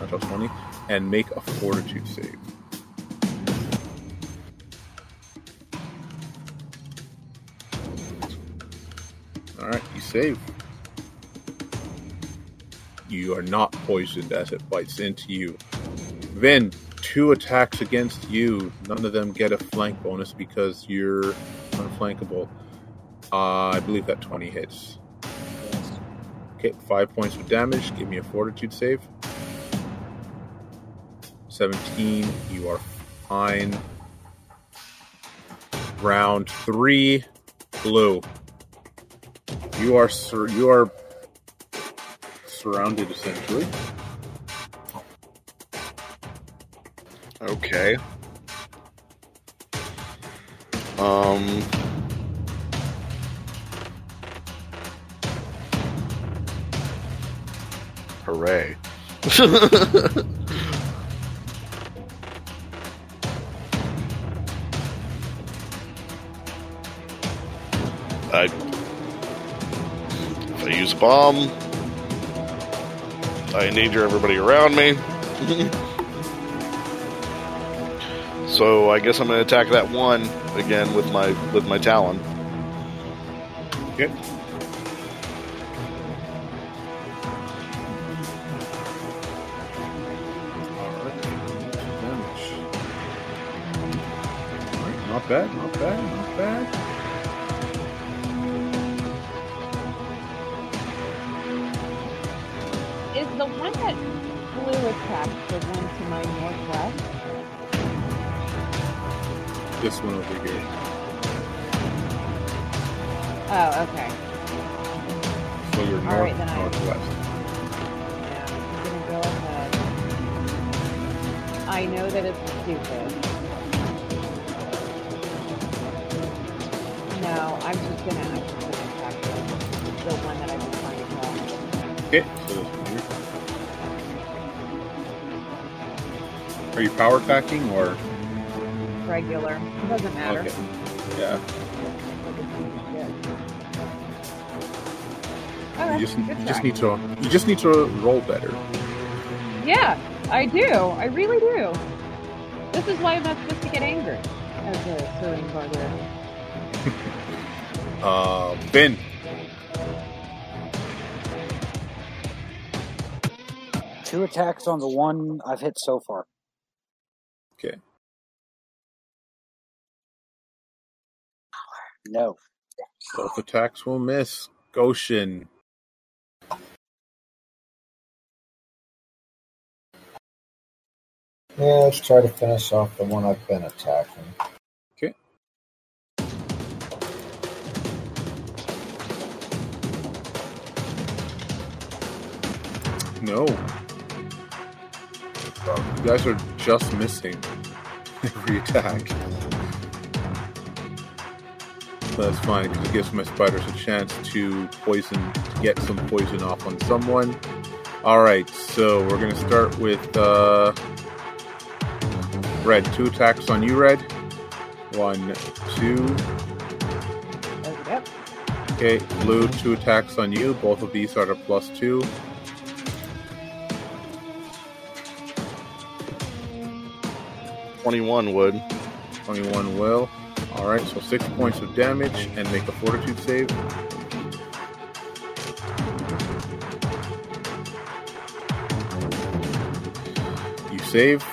S1: Natural 20, and make a fortitude save. Save. You are not poisoned as it bites into you. Vin, two attacks against you. None of them get a flank bonus because you're unflankable. Uh, I believe that 20 hits. Okay, five points of damage. Give me a fortitude save. 17. You are fine. Round three, blue. You are sur- you are surrounded essentially.
S4: Okay. Um. Hooray. bomb, I endanger everybody around me. So I guess I'm going to attack that one again with my with my talon.
S1: Okay.
S2: All right.
S1: All right, not bad, attacking or
S2: Regular. It doesn't matter.
S1: okay? Yeah.
S2: Okay,
S1: You just you just need to you just need to roll better.
S2: Yeah, I do. I really do. This is why I'm not supposed to get angry as a serving barbarian.
S1: Uh, Vin.
S5: Two attacks on the one I've hit so far.
S1: Okay.
S5: No.
S1: Both attacks will miss. Goshen.
S3: Yeah, let's try to finish off the one I've been attacking.
S1: Okay. No. You guys are just missing every attack. That's fine because it gives my spiders a chance to poison, to get some poison off on someone. All right, so we're gonna start with uh, red. Two attacks on you, red. One, two. Okay, blue. Two attacks on you. Both of these are at a plus two.
S4: Twenty-one would.
S1: 21 will. Alright, so six points of damage and make a fortitude save. You save.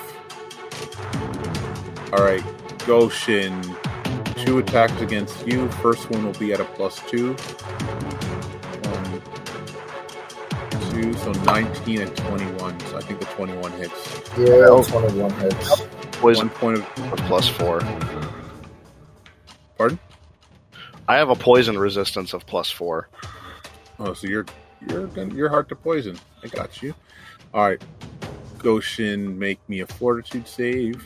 S1: Alright, Goshen. two attacks against you. First one will be at a plus two. One, two, so 19 and 21. So I think the 21 hits.
S3: Yeah, 21 hits.
S4: Poison
S1: point of.
S4: plus four.
S1: Pardon?
S4: I have a poison resistance of plus four.
S1: Oh, so you're you're gonna- you're hard to poison. I got you. All right, Goshen, make me a Fortitude save.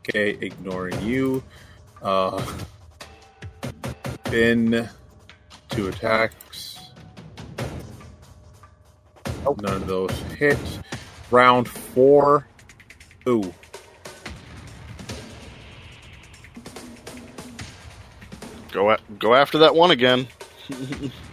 S1: Okay, ignoring you. Uh, Vin, two attacks. None of those hit. Round four. Ooh.
S4: Go a- go after that one again.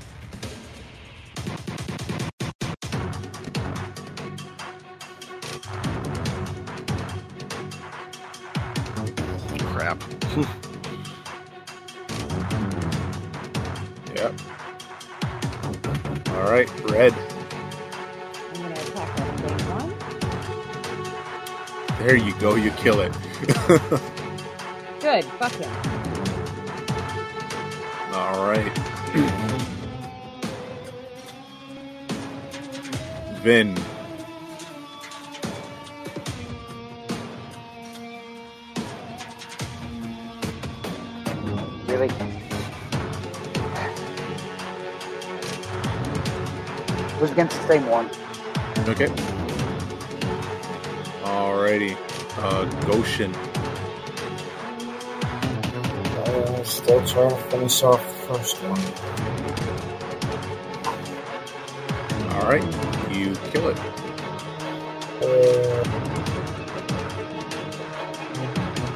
S1: go. You kill it.
S2: Good. Fuck him.
S1: All right. Vin.
S5: Really? It was against the same one.
S1: Okay. Alrighty. Uh, Goshen.
S3: Uh, still trying to finish off the first one.
S1: All right. You kill it.
S3: Uh,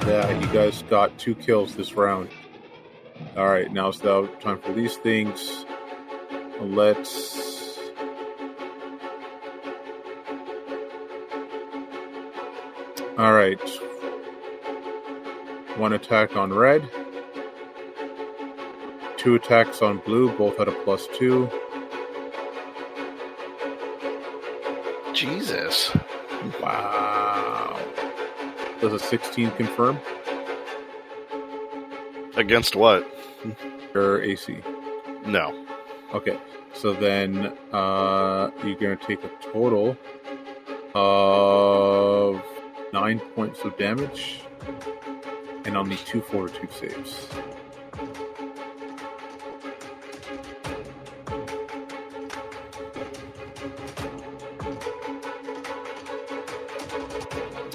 S1: Yeah, you guys got two kills this round. All right. Now it's now time for these things. Let's. All right. One attack on red. Two attacks on blue, both at a plus two.
S4: Jesus.
S1: Wow. Does a 16 confirm
S4: Against what?
S1: your AC?
S4: No.
S1: Okay. So then uh, you're going to take a total of nine points of damage and I'll need two fortitude saves.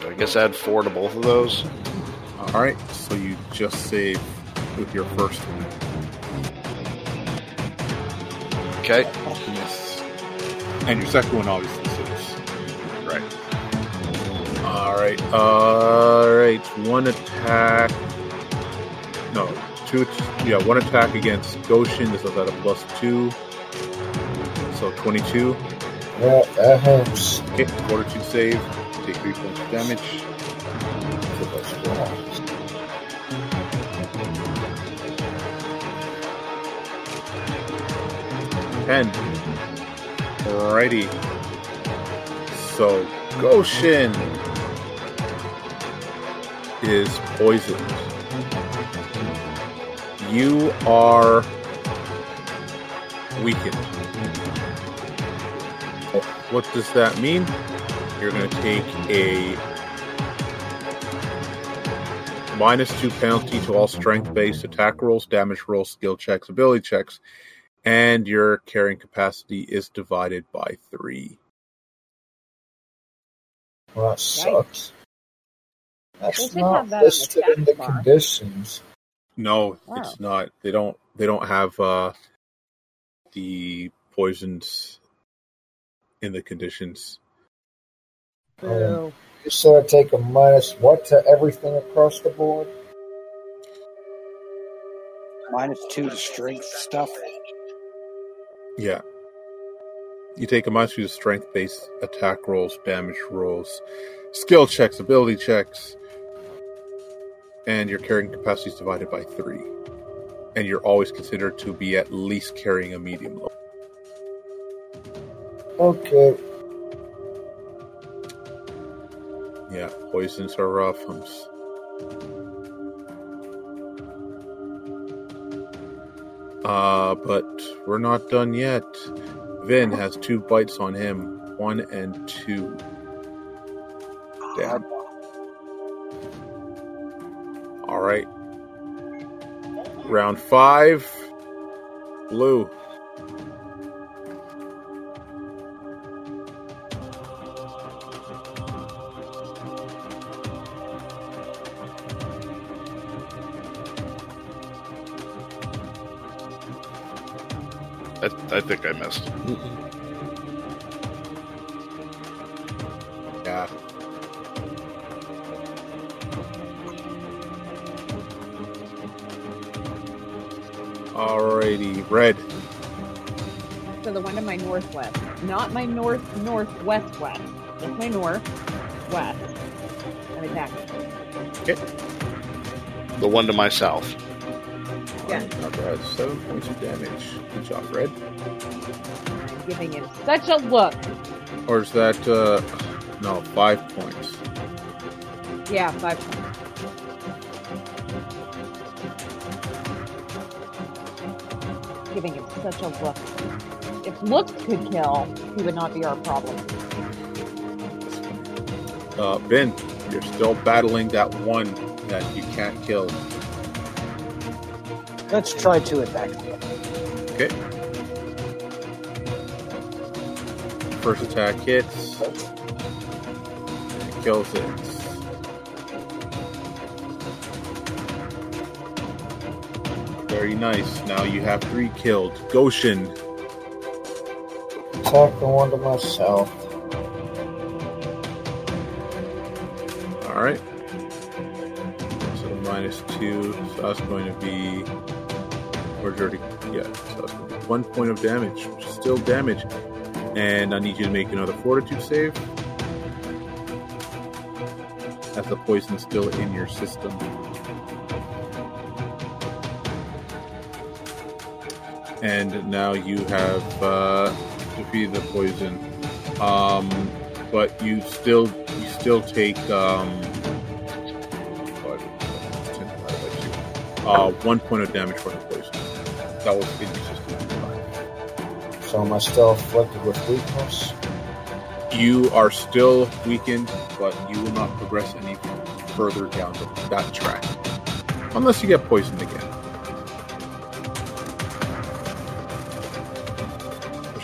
S4: I guess add four to both of those.
S1: All right. So you just save with your first one.
S4: Okay.
S1: And your second one obviously
S4: Right.
S1: All right. All right. One attack. No, two. Yeah, one attack against Goshen. This is at a plus two. So 22.
S3: yeah, that helps.
S1: Hit fortitude save. Take three points of damage.
S3: For those walls.
S1: Ten. Alrighty. So Goshen is poisoned. You are weakened. What does that mean? You're going to take a minus two penalty to all strength based attack rolls, damage rolls, skill checks, ability checks, and your carrying capacity is divided by three.
S3: Well, that sucks. That's
S2: They
S3: not
S2: have that the
S3: listed in the
S2: bar.
S3: conditions.
S1: No,
S2: Wow.
S1: it's not. They don't. They don't have uh, the poisons in the conditions.
S3: Um, you said I take a minus what to everything across the board?
S5: Minus two to strength stuff.
S1: Yeah. You take a minus two to strength based attack rolls, damage rolls, skill checks, ability checks, and your carrying capacity is divided by three. And you're always considered to be at least carrying a medium load.
S3: Okay.
S1: Yeah, poisons are rough. I'm... Uh, but we're not done yet. Vin has two bites on him one and two. Damn. Right. Round five. Blue.
S4: I, I think I missed.
S1: Red.
S2: So the one to my northwest, not my north northwest west, just my north west. I'm attacking.
S4: The one to my south.
S2: Yeah.
S1: Not bad. Seven points of damage. Good job, red.
S2: I'm giving him such a look.
S1: Or is that uh no five points?
S2: Yeah, five points. Giving him such a look. If looks could kill, he would not be our problem.
S1: Uh, Vin, you're still battling that one that you can't kill.
S5: Let's try two attacks.
S1: Okay. First attack hits. Kills it. Nice. Now you have three killed. Goshen.
S3: Attack the one to myself.
S1: All right. So minus two. So that's going to be. Or already. Yeah. So that's going to be one point of damage, which is still damage. And I need you to make another fortitude save. As the poison's still in your system. And now you have uh, defeated the poison. Um, but you still you still take um, what, 10 divided by two. uh, one point of damage from the poison. That was in your system.
S3: So am I still afflicted with weakness?
S1: You are still weakened, but you will not progress any further down that track unless you get poisoned again,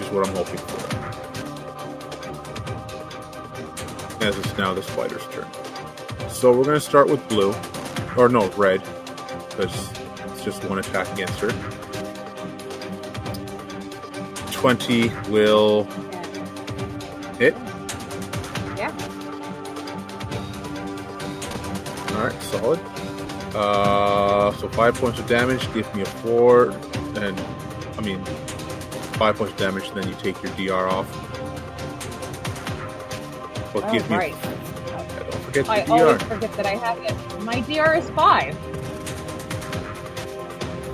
S1: is what I'm hoping for. As it's now the spider's turn. So we're going to start with blue, or no, red, because it's just one attack against her. 20 will hit.
S2: Yeah.
S1: All right, solid. Uh, so five points of damage. Give me a four, and I mean five points of damage. Then you take your DR off. But
S2: Oh,
S1: give me.
S2: right.
S1: Yeah, don't forget the
S2: I
S1: DR.
S2: always forget that I have it. My DR is five.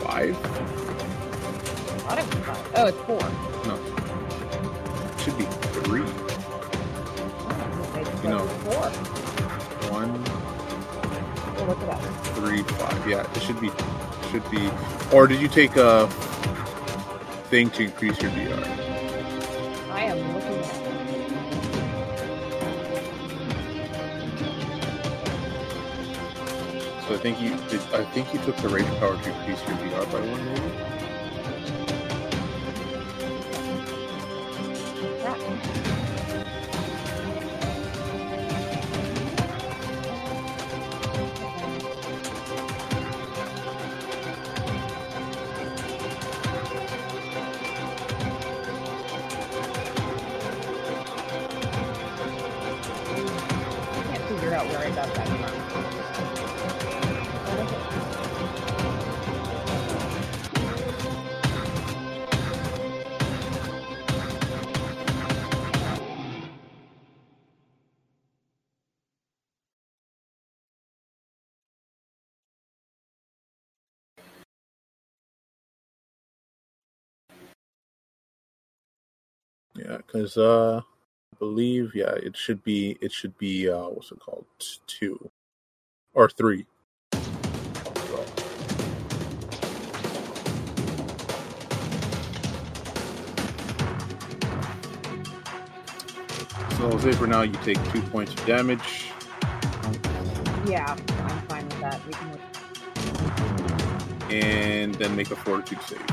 S1: Five?
S2: I thought it was five. Oh, it's four.
S1: No. It should be three. You know.
S2: four.
S1: One,
S2: We'll look it up.
S1: three, five. Yeah, it should be. Should be. Or did you take a thing to increase your DR?
S2: I am looking at it.
S1: So I think you did. I think you took the rage power to increase your DR by one, maybe. Is uh, I believe yeah, it should be it should be uh, what's it called two or three. So I'll say for now, you take two points of damage.
S2: Yeah, I'm fine with that. We can.
S1: And then make a fortitude save.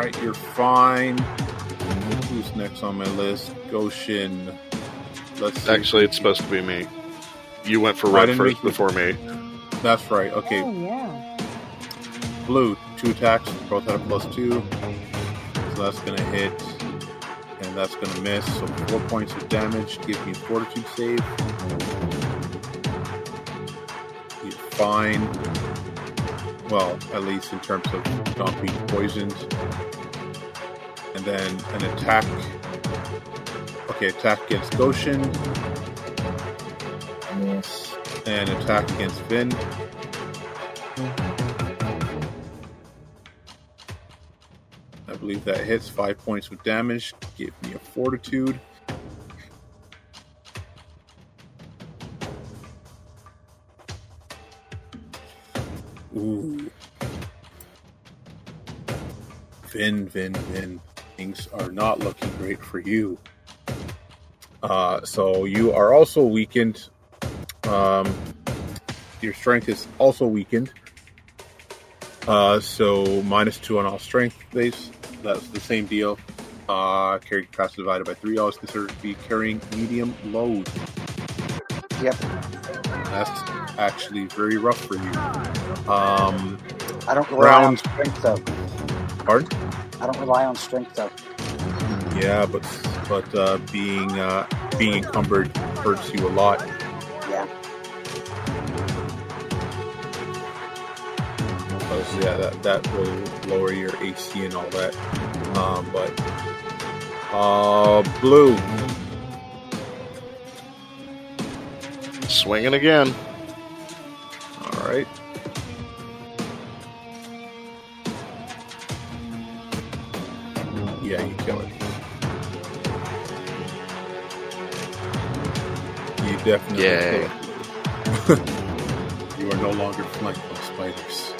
S1: Right, you're fine. Who's next on my list? Goshen. Let's see.
S4: Actually, it's supposed to be me. You went for
S1: I
S4: red first before me.
S1: That's right. Okay,
S2: Oh yeah.
S1: blue. Two attacks, both at a plus two. So that's gonna hit, and that's gonna miss. So four points of damage. Give me a fortitude save. You're fine. Well, at least in terms of not being poisoned. And then an attack. Okay, attack against Goshen.
S3: Miss.
S1: And attack against Vin. I believe that hits five points with damage. Give me a fortitude. Ooh. Vin, Vin, Vin. Things are not looking great for you. Uh, so you are also weakened. Um, your strength is also weakened. Uh, so minus two on all strength base. That's the same deal. Uh, carry capacity divided by three. Always considered to be carrying medium load.
S5: Yep.
S1: That's actually very rough for you. Um,
S5: I don't on
S1: Round-
S5: strength though.
S1: pardon?
S5: I don't rely on strength though.
S1: Yeah, but but uh, being uh, being encumbered hurts you a lot.
S5: Yeah.
S1: Because yeah, that that will lower your AC and all that. Um, but uh, blue.
S4: Swinging again.
S1: All right. Yeah, you kill it. You definitely
S4: Yay.
S1: kill it. you are no longer flanked by spiders.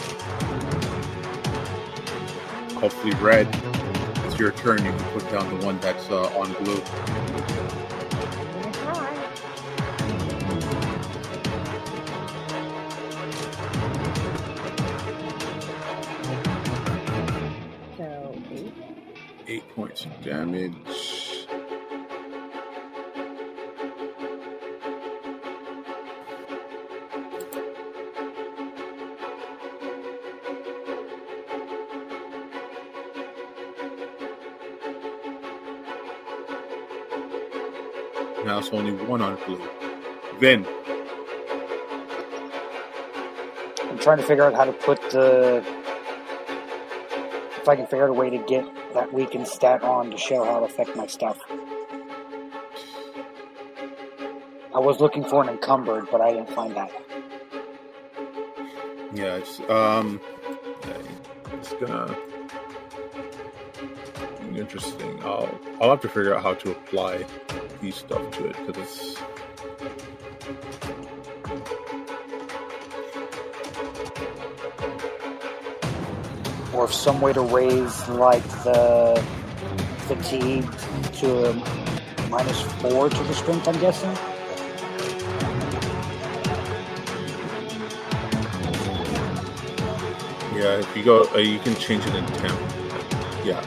S1: Hopefully, red. It's your turn. You can put down the one that's uh, on blue.
S2: Eight
S1: points of damage. Now it's only one on blue. Then
S5: I'm trying to figure out how to put the. If I can figure out a way to get that we can stat on to show how it affect my stuff. I was looking for an encumbered, but I didn't find that.
S1: yeah, it's um, it's gonna interesting. I'll I'll have to figure out how to apply these stuff to it because it's
S5: Or if some way to raise like the fatigue to minus four to the strength. I'm guessing.
S1: yeah. If you go, uh, you can change it in temp. Yeah.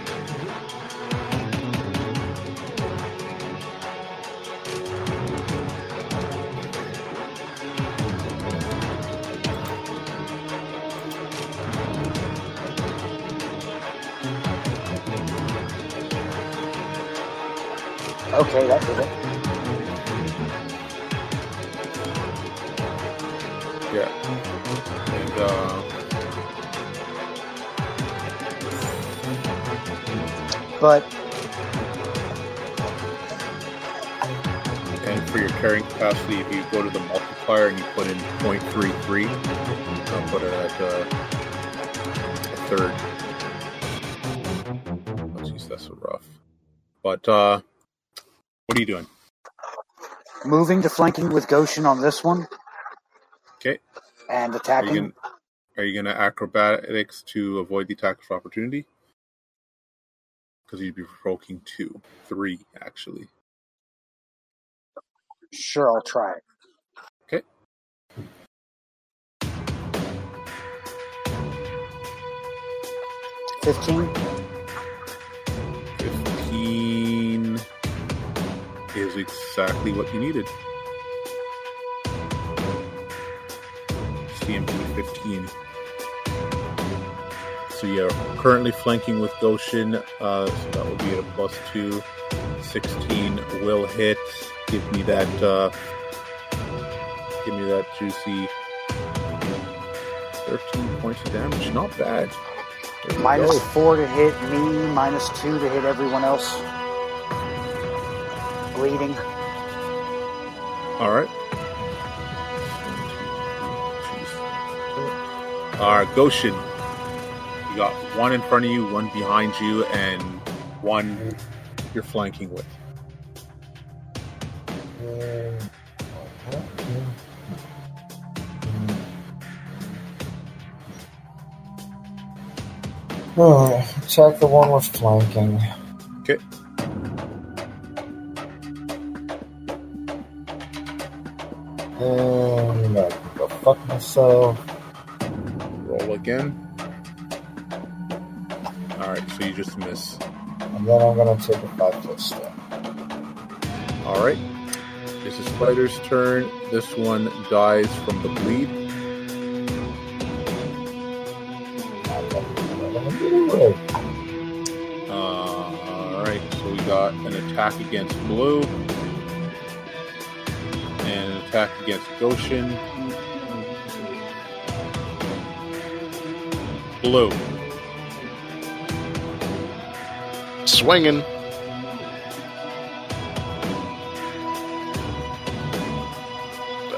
S1: Multiplier and you put in 0.33, I'll put it at uh, a third. Oh, jeez, that's so rough. But uh, what are you doing?
S5: moving to flanking with Goshen on this one.
S1: Okay.
S5: and attacking.
S1: are you gonna acrobatics to avoid the attack of opportunity? Because you'd be provoking two, three actually.
S5: Sure, I'll try it. 15?
S1: 15 is exactly what you needed. CMD 15. So you're currently flanking with Goshen, uh, so that will be at a plus 2. 16 will hit. Give me that, uh, give me that juicy 13 points of damage. Not bad.
S5: Minus four to hit me, minus two to hit everyone else. Bleeding.
S1: All right. Right, Goshen. You got one in front of you, one behind you, and one you're flanking with.
S3: Attack the one with flanking.
S1: Okay.
S3: And I can go fuck myself.
S1: Roll again. All right, so you just miss.
S3: And then I'm gonna take a five foot step.
S1: All right. It's the spider's turn. This one dies from the bleed. Attack against blue and an attack against Goshen. Blue.
S4: Swinging.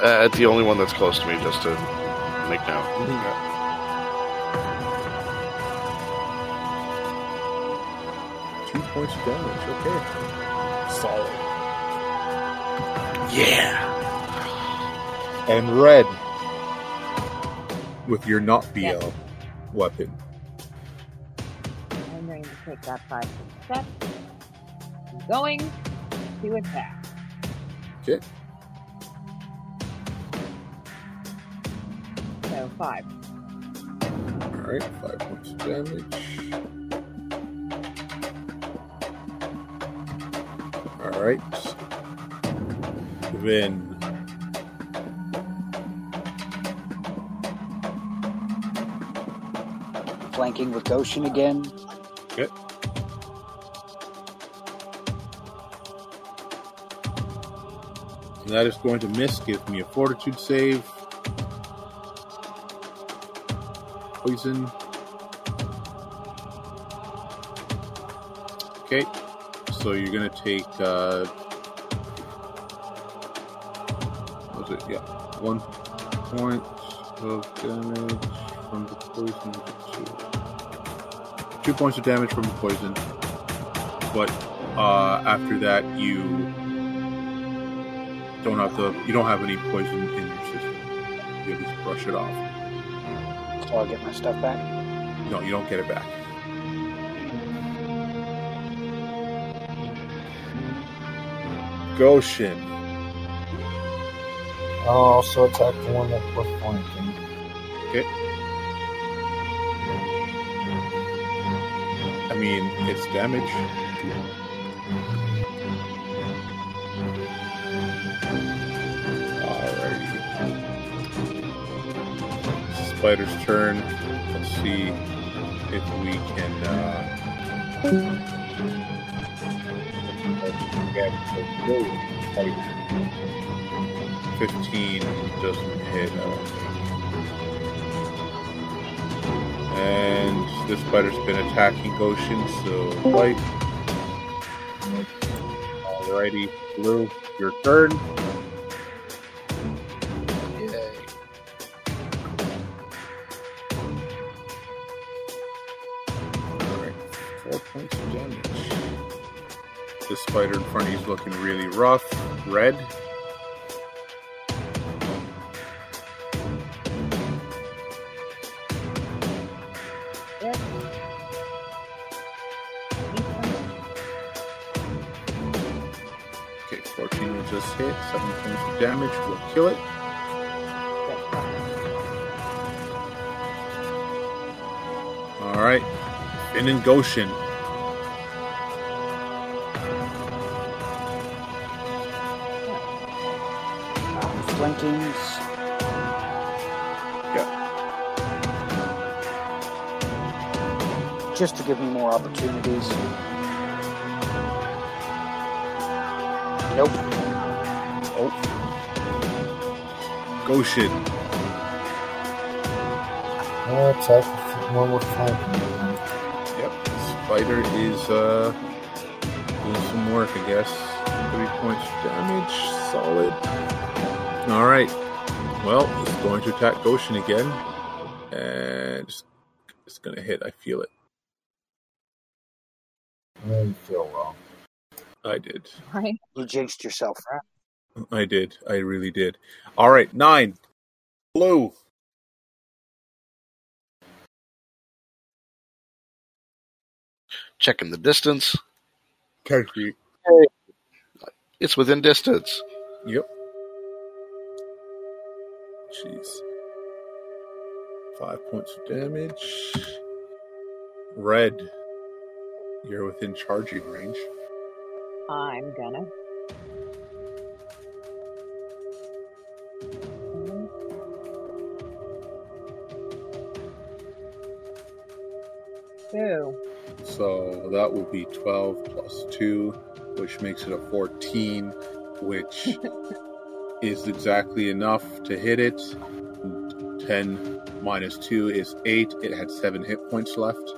S4: Uh, the only one that's close to me, just to make note.
S1: Two points of damage. Okay. Solid.
S4: Yeah.
S1: And red with your not BL
S2: Yes.
S1: weapon.
S2: I'm going to take that five step. I'm going to attack.
S1: Okay.
S2: So five.
S1: All right, five points of damage. Right. Then
S5: Flanking with Goshen again.
S1: And that is going to miss. Give me a fortitude save. Poison. Okay. So you're going to take. Uh, was it? Yeah. One point of damage from the poison. Two. Two points of damage from the poison. But uh, after that, you don't have the you don't have any poison in your system. You least brush it off.
S5: So I'll get my stuff back.
S1: No, you don't get it back. Goshen.
S3: I'll also attack the one that was flanking.
S1: Okay. I mean, it's damage. Alrighty. Spider's turn. Let's see if we can. Uh, Fifteen doesn't hit. uh, And this spider's been attacking Goshen, so white. Alrighty, blue, your turn. looking really rough. Red. Okay, 14 will just hit. 7 points of damage will kill it. Alright. Vin and Goshen.
S5: Opportunities. Nope.
S1: Oh. Goshen.
S3: Uh, attack with one more flanking.
S1: Yep. Spider is uh doing some work, I guess. Three points damage. Solid. Alright. Well, it's going to attack Goshen again. I did.
S2: Right?
S5: You jinxed yourself.
S1: I did. I really did. Alright, nine. Blue.
S4: Checking the distance.
S1: Character.
S4: It's within distance.
S1: Yep. Jeez. Five points of damage. Red. You're within charging range.
S2: I'm gonna. Hmm. Two.
S1: So that will be 12 plus 2, which makes it a 14, which is exactly enough to hit it. 10 minus 2 is 8. It had 7 hit points left.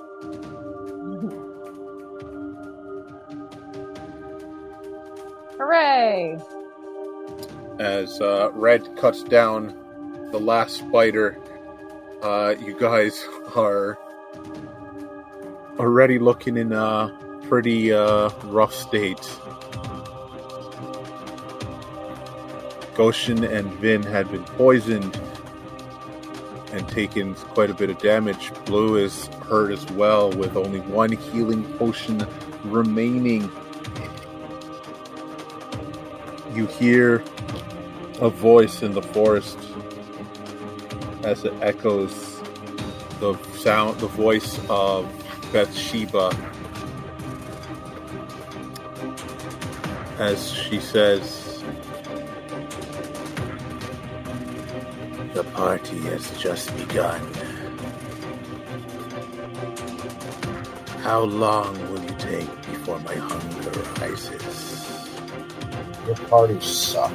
S1: As uh, Red cuts down the last spider, uh, you guys are already looking in a pretty uh, rough state. Goshen and Vin had been poisoned and taken quite a bit of damage. Blue is hurt as well, with only one healing potion remaining. You hear a voice in the forest as it echoes the sound, the voice of Bathsheba as she says, The party has just begun. How long will you take before my hunger rises?
S3: Your party suck.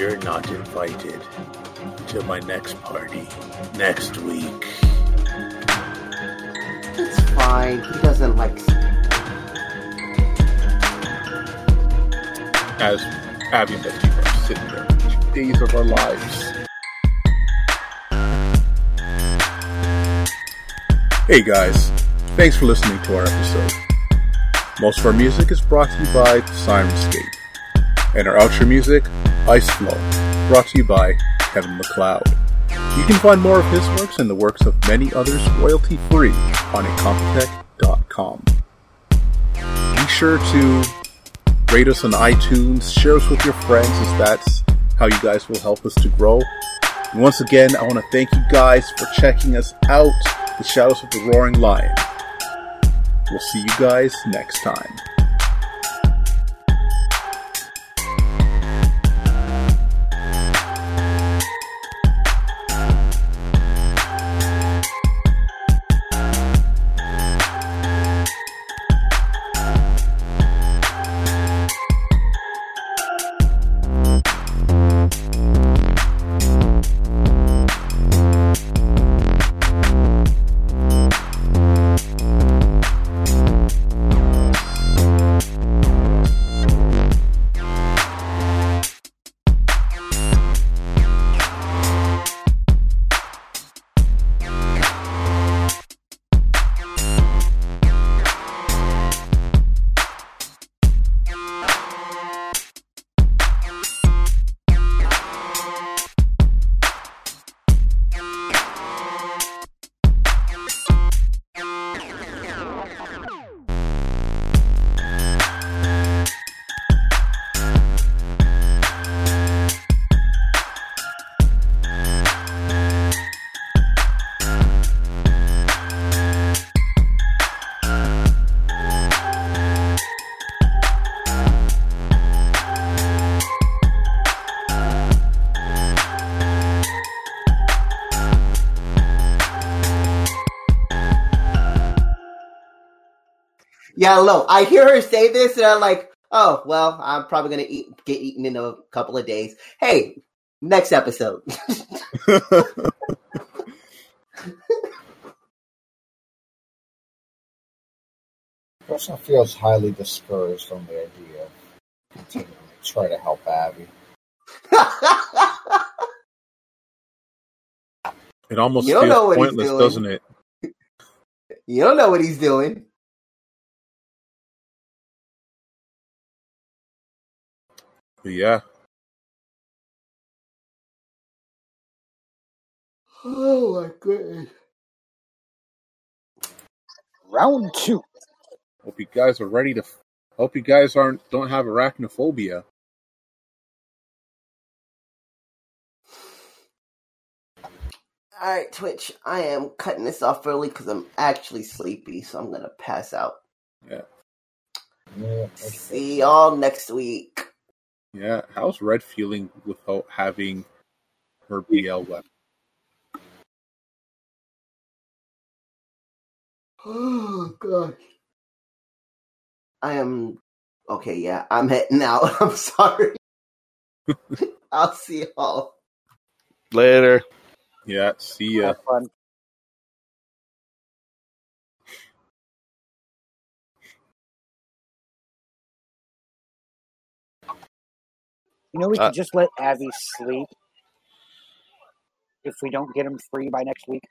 S1: You're not invited to my next party next week.
S6: It's fine. He doesn't like.
S1: As Avvie and Becky are sitting there, days of our lives. Hey guys, thanks for listening to our episode. Most of our music is brought to you by Syrinscape, and our outro music, Ice Flow, brought to you by Kevin MacLeod. You can find more of his works and the works of many others royalty free on incompetech.com. Be sure to rate us on iTunes, share us with your friends, as that's how you guys will help us to grow. And once again, I want to thank you guys for checking us out, The Shadows of the Roaring Lion. We'll see you guys next time.
S6: Yeah, look, I hear her say this, and I'm like, oh, well, I'm probably gonna eat, get eaten in a couple of days. Hey, next episode.
S3: Person feels highly discouraged on the idea of continuing to try to help Avvie.
S7: It almost
S6: You don't know
S7: feels
S6: what he's
S7: pointless,
S6: doing.
S7: doesn't it?
S6: you don't know what he's doing.
S7: Yeah.
S6: Oh my goodness.
S5: Round two.
S7: Hope you guys are ready to. Hope you guys aren't don't have arachnophobia.
S6: All right, Twitch. I am cutting this off early because I'm actually sleepy, so I'm gonna pass out.
S7: Yeah,
S3: Yeah, okay.
S6: See y'all next week.
S7: Yeah. How's Red feeling without having her BL weapon?
S6: Oh gosh. I am okay. Yeah, I'm heading out. I'm sorry. I'll see y'all.
S4: Later.
S7: Yeah. See ya.
S5: You know, we
S4: Uh,
S5: could just let Avvie sleep if we don't get him free by next week.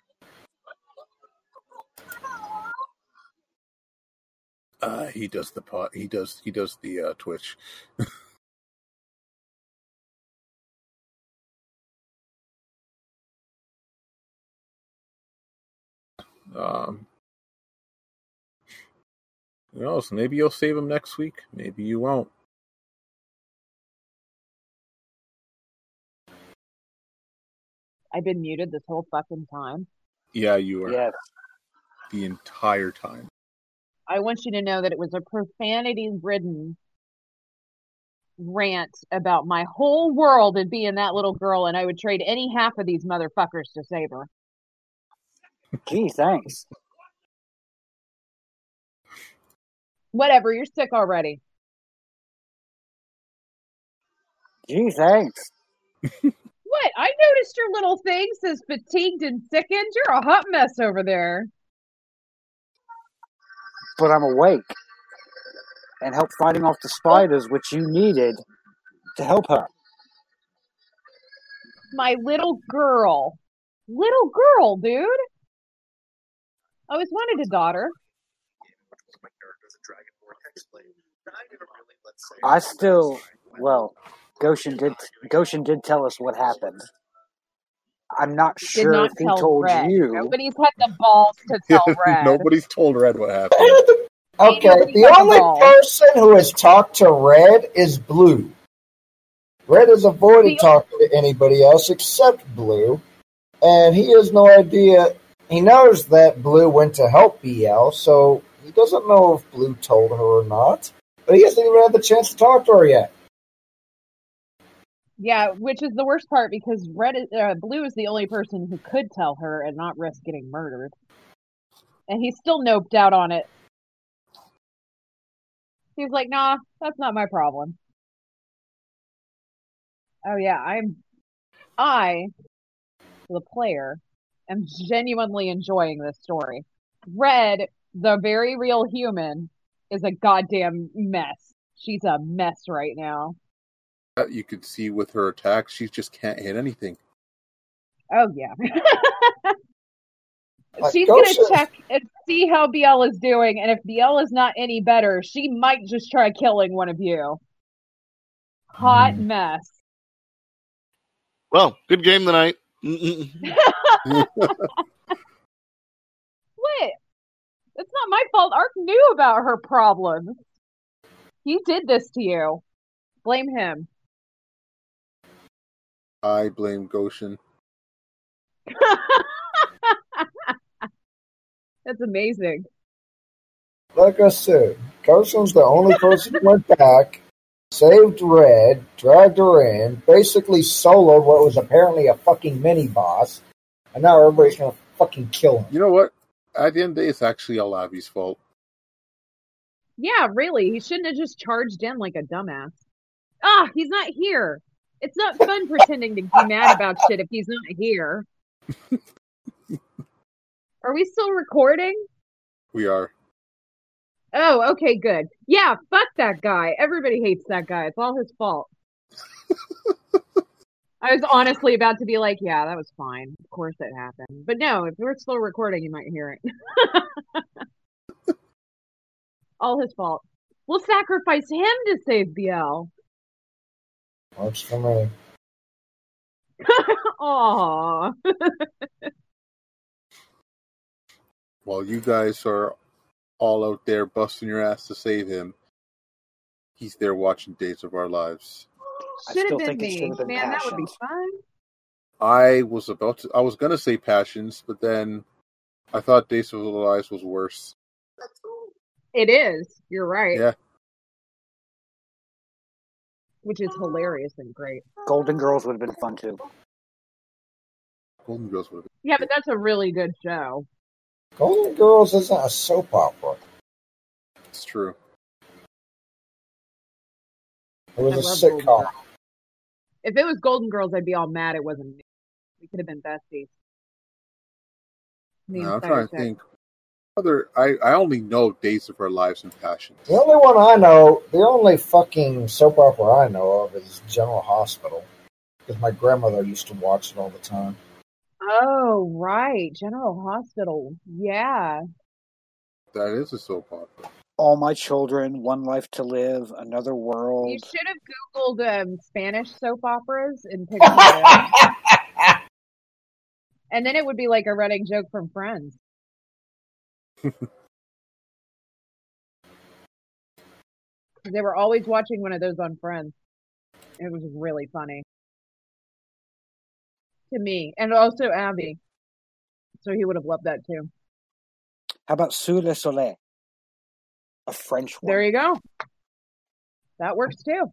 S7: Uh, he does the pot. He does. He does the uh, Twitch. um, who knows? Maybe you'll save him next week. Maybe you won't.
S2: I've been muted this whole fucking time.
S7: Yeah, you are
S5: Yes.
S7: the entire time.
S2: I want you to know that it was a profanity ridden rant about my whole world and being that little girl, and I would trade any half of these motherfuckers to save her.
S5: Gee, thanks.
S2: Whatever, you're sick already.
S5: Gee, thanks.
S2: What? I noticed your little thing says fatigued and sickened. You're a hot mess over there.
S5: But I'm awake and help fighting off the spiders, which you needed to help her.
S2: My little girl. Little girl, dude. I always wanted a daughter.
S5: I still, well, Goshen did. Goshen did tell us what happened. I'm not
S2: Did
S5: sure
S2: not
S5: if he
S2: tell
S5: told
S2: Red.
S5: you.
S2: Nobody's had the balls to tell Red.
S7: Nobody's told Red what happened.
S3: Okay,
S2: nobody
S3: the
S2: got the
S3: only
S2: ball.
S3: person who has talked to Red is Blue. Red has avoided
S2: The-
S3: talking to anybody else except Blue, and he has no idea. He knows that Blue went to help BL, so he doesn't know if Blue told her or not. But he hasn't even had the chance to talk to her yet.
S2: Yeah, which is the worst part because Red, is, uh, Blue is the only person who could tell her and not risk getting murdered, and he's still noped out on it. He's like, "Nah, that's not my problem." Oh yeah, I'm, I, the player, am genuinely enjoying this story. Red, the very real human, is a goddamn mess. She's a mess right now.
S7: That You could see with her attacks, she just can't hit anything.
S2: Oh yeah. She's gonna check and see how BL is doing, and if BL is not any better, she might just try killing one of you. Hot
S3: Hmm.
S2: mess.
S4: Well, good game tonight.
S2: What? It's not my fault. Ark knew about her problems. He did this to you. Blame him.
S7: I blame Goshen.
S2: That's amazing.
S3: Like I said, Carson's the only person who went back, saved Red, dragged her in, basically soloed what was apparently a fucking mini boss, and now everybody's gonna fucking kill him.
S7: You know what? At the end of the day, it's actually Alavi's fault.
S2: Yeah, really. He shouldn't have just charged in like a dumbass. Ah, he's not here. It's not fun pretending to be mad about shit if he's not here. Are we still recording?
S7: We are.
S2: Oh, okay, good. Yeah, fuck that guy. Everybody hates that guy. It's all his fault. I was honestly about to be like, yeah, that was fine. Of course it happened. But no, if we're still recording, you might hear it. all his fault. We'll sacrifice him to save BL.
S3: Works for me.
S2: Aww.
S7: While you guys are all out there busting your ass to save him, he's there watching Days of Our Lives.
S5: I
S2: Should have been me.
S5: been
S2: Man, that would be fun.
S7: I was about to. I was gonna say Passions, but then I thought Days of Our Lives was worse.
S2: It is. You're right.
S7: Yeah.
S2: Which is hilarious and great.
S5: Golden Girls would have been fun too.
S7: Golden Girls would have been.
S2: Yeah, but that's a really good show.
S3: Golden Girls isn't a soap opera.
S7: It's true.
S3: It was
S2: I
S3: a
S2: love Golden
S3: sitcom.
S2: If it was Golden Girls, I'd be all mad it wasn't me. We could have been besties. Me
S7: Now, I'm trying to think. Other, I, I only know Days of Our Lives and Passions.
S3: The only one I know, the only fucking soap opera I know of is General Hospital. Because my grandmother used to watch it all the time.
S2: Oh, right. General Hospital. Yeah.
S7: That is a soap opera.
S5: All My Children, One Life to Live, Another World.
S2: You should have Googled um, Spanish soap operas and picked one. And then it would be like a running joke from Friends. they were always watching one of those on Friends. It was really funny. To me. And also Avvie. So he would have loved that too.
S5: How about Sous le Soleil? A French one.
S2: There you go. That works too.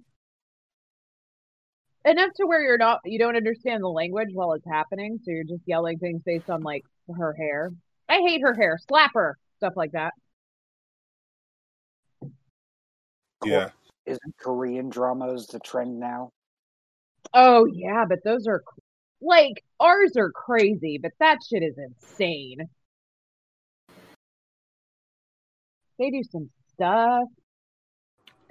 S2: Enough to where you're not you don't understand the language while it's happening, so you're just yelling things based on like her hair. I hate her hair. Slap her. Stuff like that.
S7: Yeah.
S5: Isn't Korean dramas the trend now?
S2: Oh yeah, but those are like ours are crazy, but that shit is insane. They do some stuff.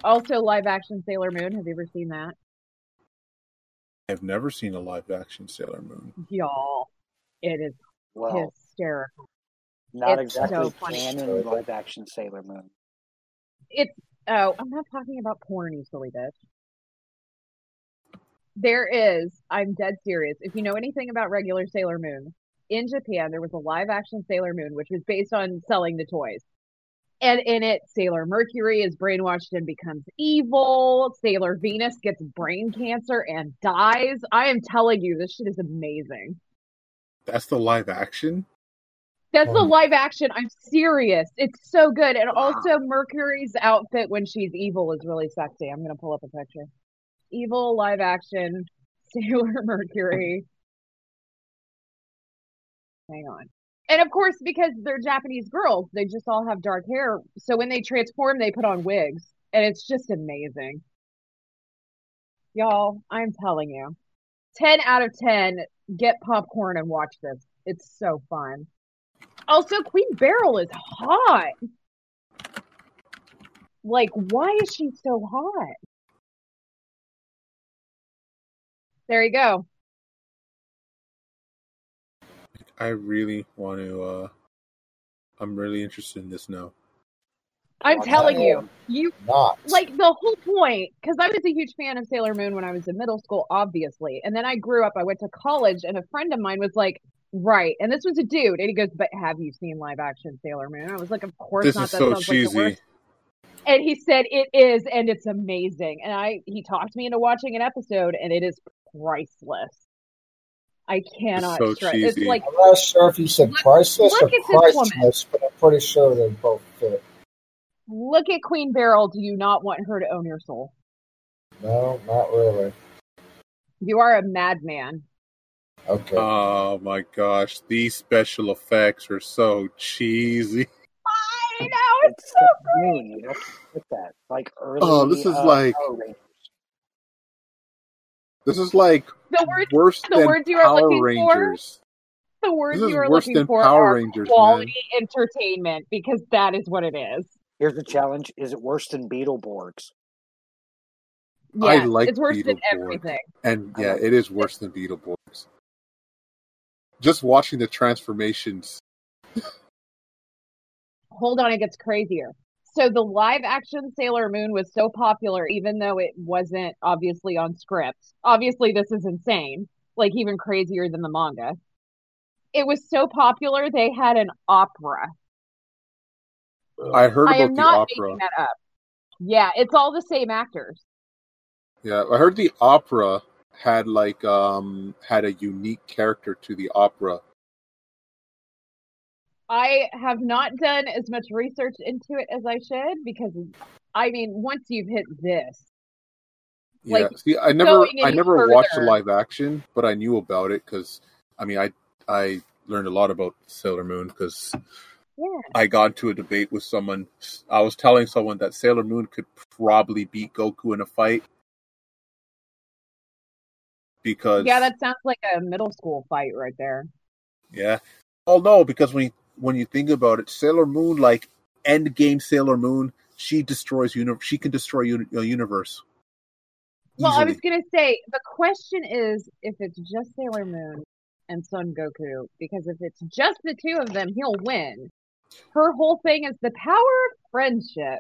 S2: Also, live action Sailor Moon. Have you ever seen that?
S7: I've never seen a live action Sailor Moon.
S2: Y'all, it is
S5: Well,
S2: hysterical.
S5: Not
S2: it's
S5: exactly
S2: so funny.
S5: canon live action Sailor Moon.
S2: It's oh, I'm not talking about porn, you silly bitch. There is, I'm dead serious. If you know anything about regular Sailor Moon, in Japan there was a live action Sailor Moon which was based on selling the toys. And in it, Sailor Mercury is brainwashed and becomes evil. Sailor Venus gets brain cancer and dies. I am telling you, this shit is amazing.
S7: That's the live action.
S2: That's the live action. I'm serious. It's so good. And also Mercury's outfit when she's evil is really sexy. I'm gonna pull up a picture. Evil live action Sailor Mercury. Hang on. And of course, because they're Japanese girls, they just all have dark hair. So when they transform, they put on wigs. And it's just amazing. Y'all, I'm telling you. 10 out of 10. Get popcorn and watch this. It's so fun. Also, Queen Beryl is hot. Like, why is she so hot? There you go.
S7: I really want to. uh I'm really interested in this now.
S2: I'm
S5: Watch
S2: telling you, you
S3: Not.
S2: like the whole point because I was a huge fan of Sailor Moon when I was in middle school, obviously, and then I grew up. I went to college, and a friend of mine was like, "Right," and this was a dude, and he goes, "But have you seen live action Sailor Moon?" I was like, "Of course
S7: This
S2: not."
S7: is
S2: that
S7: so
S2: sounds like
S7: cheesy.
S2: worst. And he said it is, and it's amazing. And I he talked me into watching an episode, and it is priceless. I cannot
S7: so
S2: stress.
S7: cheesy.
S2: It's like
S3: I'm not sure if you said
S2: Look-
S3: priceless
S2: look
S3: or
S2: at this woman.
S3: priceless, but I'm pretty sure they both fit.
S2: look at Queen Beryl. Do you not want her to own your soul?
S3: No, not really.
S2: You are a madman.
S3: Okay.
S7: Oh my gosh, these special effects are so cheesy.
S2: I know
S5: That's the moon. You have to put that like early.
S1: Oh, this is
S5: uh,
S1: like- This is like
S2: The words,
S1: worse
S2: the
S1: than
S2: words you are
S1: Power
S2: looking for?
S1: Rangers.
S2: the words
S1: This is
S2: you are
S1: worse
S2: looking
S1: than
S2: for
S1: Power
S2: are
S1: Rangers,
S2: quality entertainment because that is what it is.
S5: Here's the challenge: Is it worse than Beetleborgs?
S2: Yeah,
S1: I like
S2: it's worse than everything.
S1: And yeah, it is worse than Beetleborgs. Just watching the transformations.
S2: Hold on, it gets crazier. So the live action Sailor Moon was so popular, even though it wasn't obviously on script. Obviously, this is insane, like even crazier than the manga. It was so popular, they had an opera.
S1: I heard
S2: I am
S1: the
S2: not
S1: opera.
S2: making that up. Yeah, it's all the same actors.
S1: Yeah, I heard the opera had like um had a unique character to the opera.
S2: I have not done as much research into it as I should because, I mean, once you've hit this,
S1: Yeah,
S2: Like,
S1: see, I never, I never watched the live action, but I knew about it because, I mean, I, I learned a lot about Sailor Moon because
S2: yeah,
S1: I got into a debate with someone. I was telling someone that Sailor Moon could probably beat Goku in a fight because,
S2: yeah, that sounds like a middle school fight right there.
S1: yeah. Oh no, because when you, when you think about it, Sailor Moon, like end game Sailor Moon, she destroys uni- She can destroy uni- a universe.
S2: Well, I was gonna say the question is if it's just Sailor Moon and Son Goku, because if it's just the two of them, he'll win. Her whole thing is the power of friendship.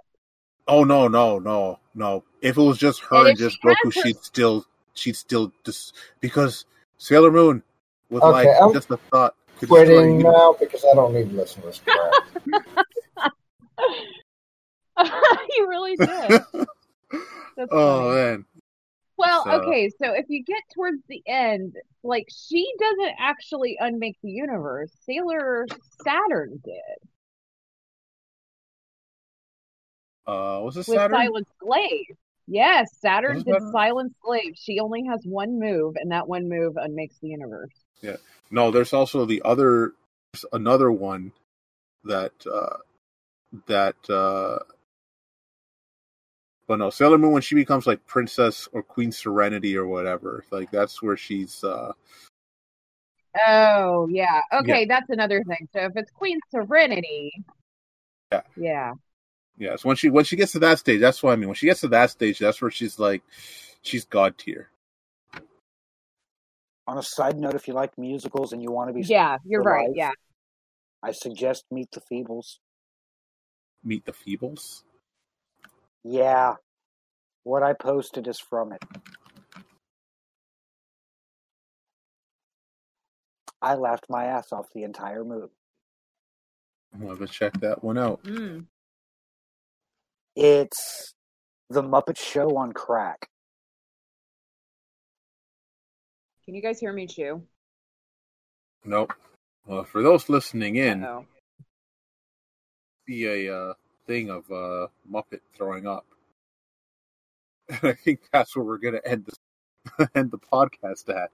S1: Oh no, no, no, no! If it was just her
S2: And
S1: and, just Goku,
S2: her-
S1: she'd still, she'd still just because Sailor Moon was
S3: Okay,
S1: like
S3: I'm
S1: just a thought. could destroy
S3: Quitting now because I don't need to listen to this crap.
S2: you really did.
S1: Oh
S2: funny.
S1: man,
S2: Well,
S1: So-
S2: okay, so if you get towards the end, like she doesn't actually unmake the universe. Sailor Saturn did
S1: uh, was this
S2: with
S1: Saturn?
S2: Silence Glaive. Yes, Saturn did Silence Glaive. She only has one move, and that one move unmakes the universe. Yeah.
S1: No, there's also the other, another one that uh that uh but no, Sailor Moon when she becomes like Princess or Queen Serenity or whatever, like that's where she's uh
S2: Oh, yeah. Okay, that's another thing. So if it's Queen Serenity,
S1: Yeah.
S2: yeah.
S1: Yeah, so when she when she gets to that stage, that's what I mean. When she gets to that stage, that's where she's like she's god tier.
S5: On a side note, if you like musicals and you want to be,
S2: Yeah, you're
S5: for
S2: right.
S5: life,
S2: Yeah.
S5: I suggest Meet the Feebles.
S1: Meet the Feebles.
S5: Yeah, what I posted is from it. I laughed my ass off the entire movie.
S1: I'll have to check that one out.
S2: Mm.
S5: It's the Muppet Show on crack.
S2: Can you guys hear me, Chew?
S1: Nope. Well, for those listening in,
S2: Uh-oh.
S1: see a uh, thing of uh, Muppet throwing up. And I think that's where we're going to end this, end the podcast at.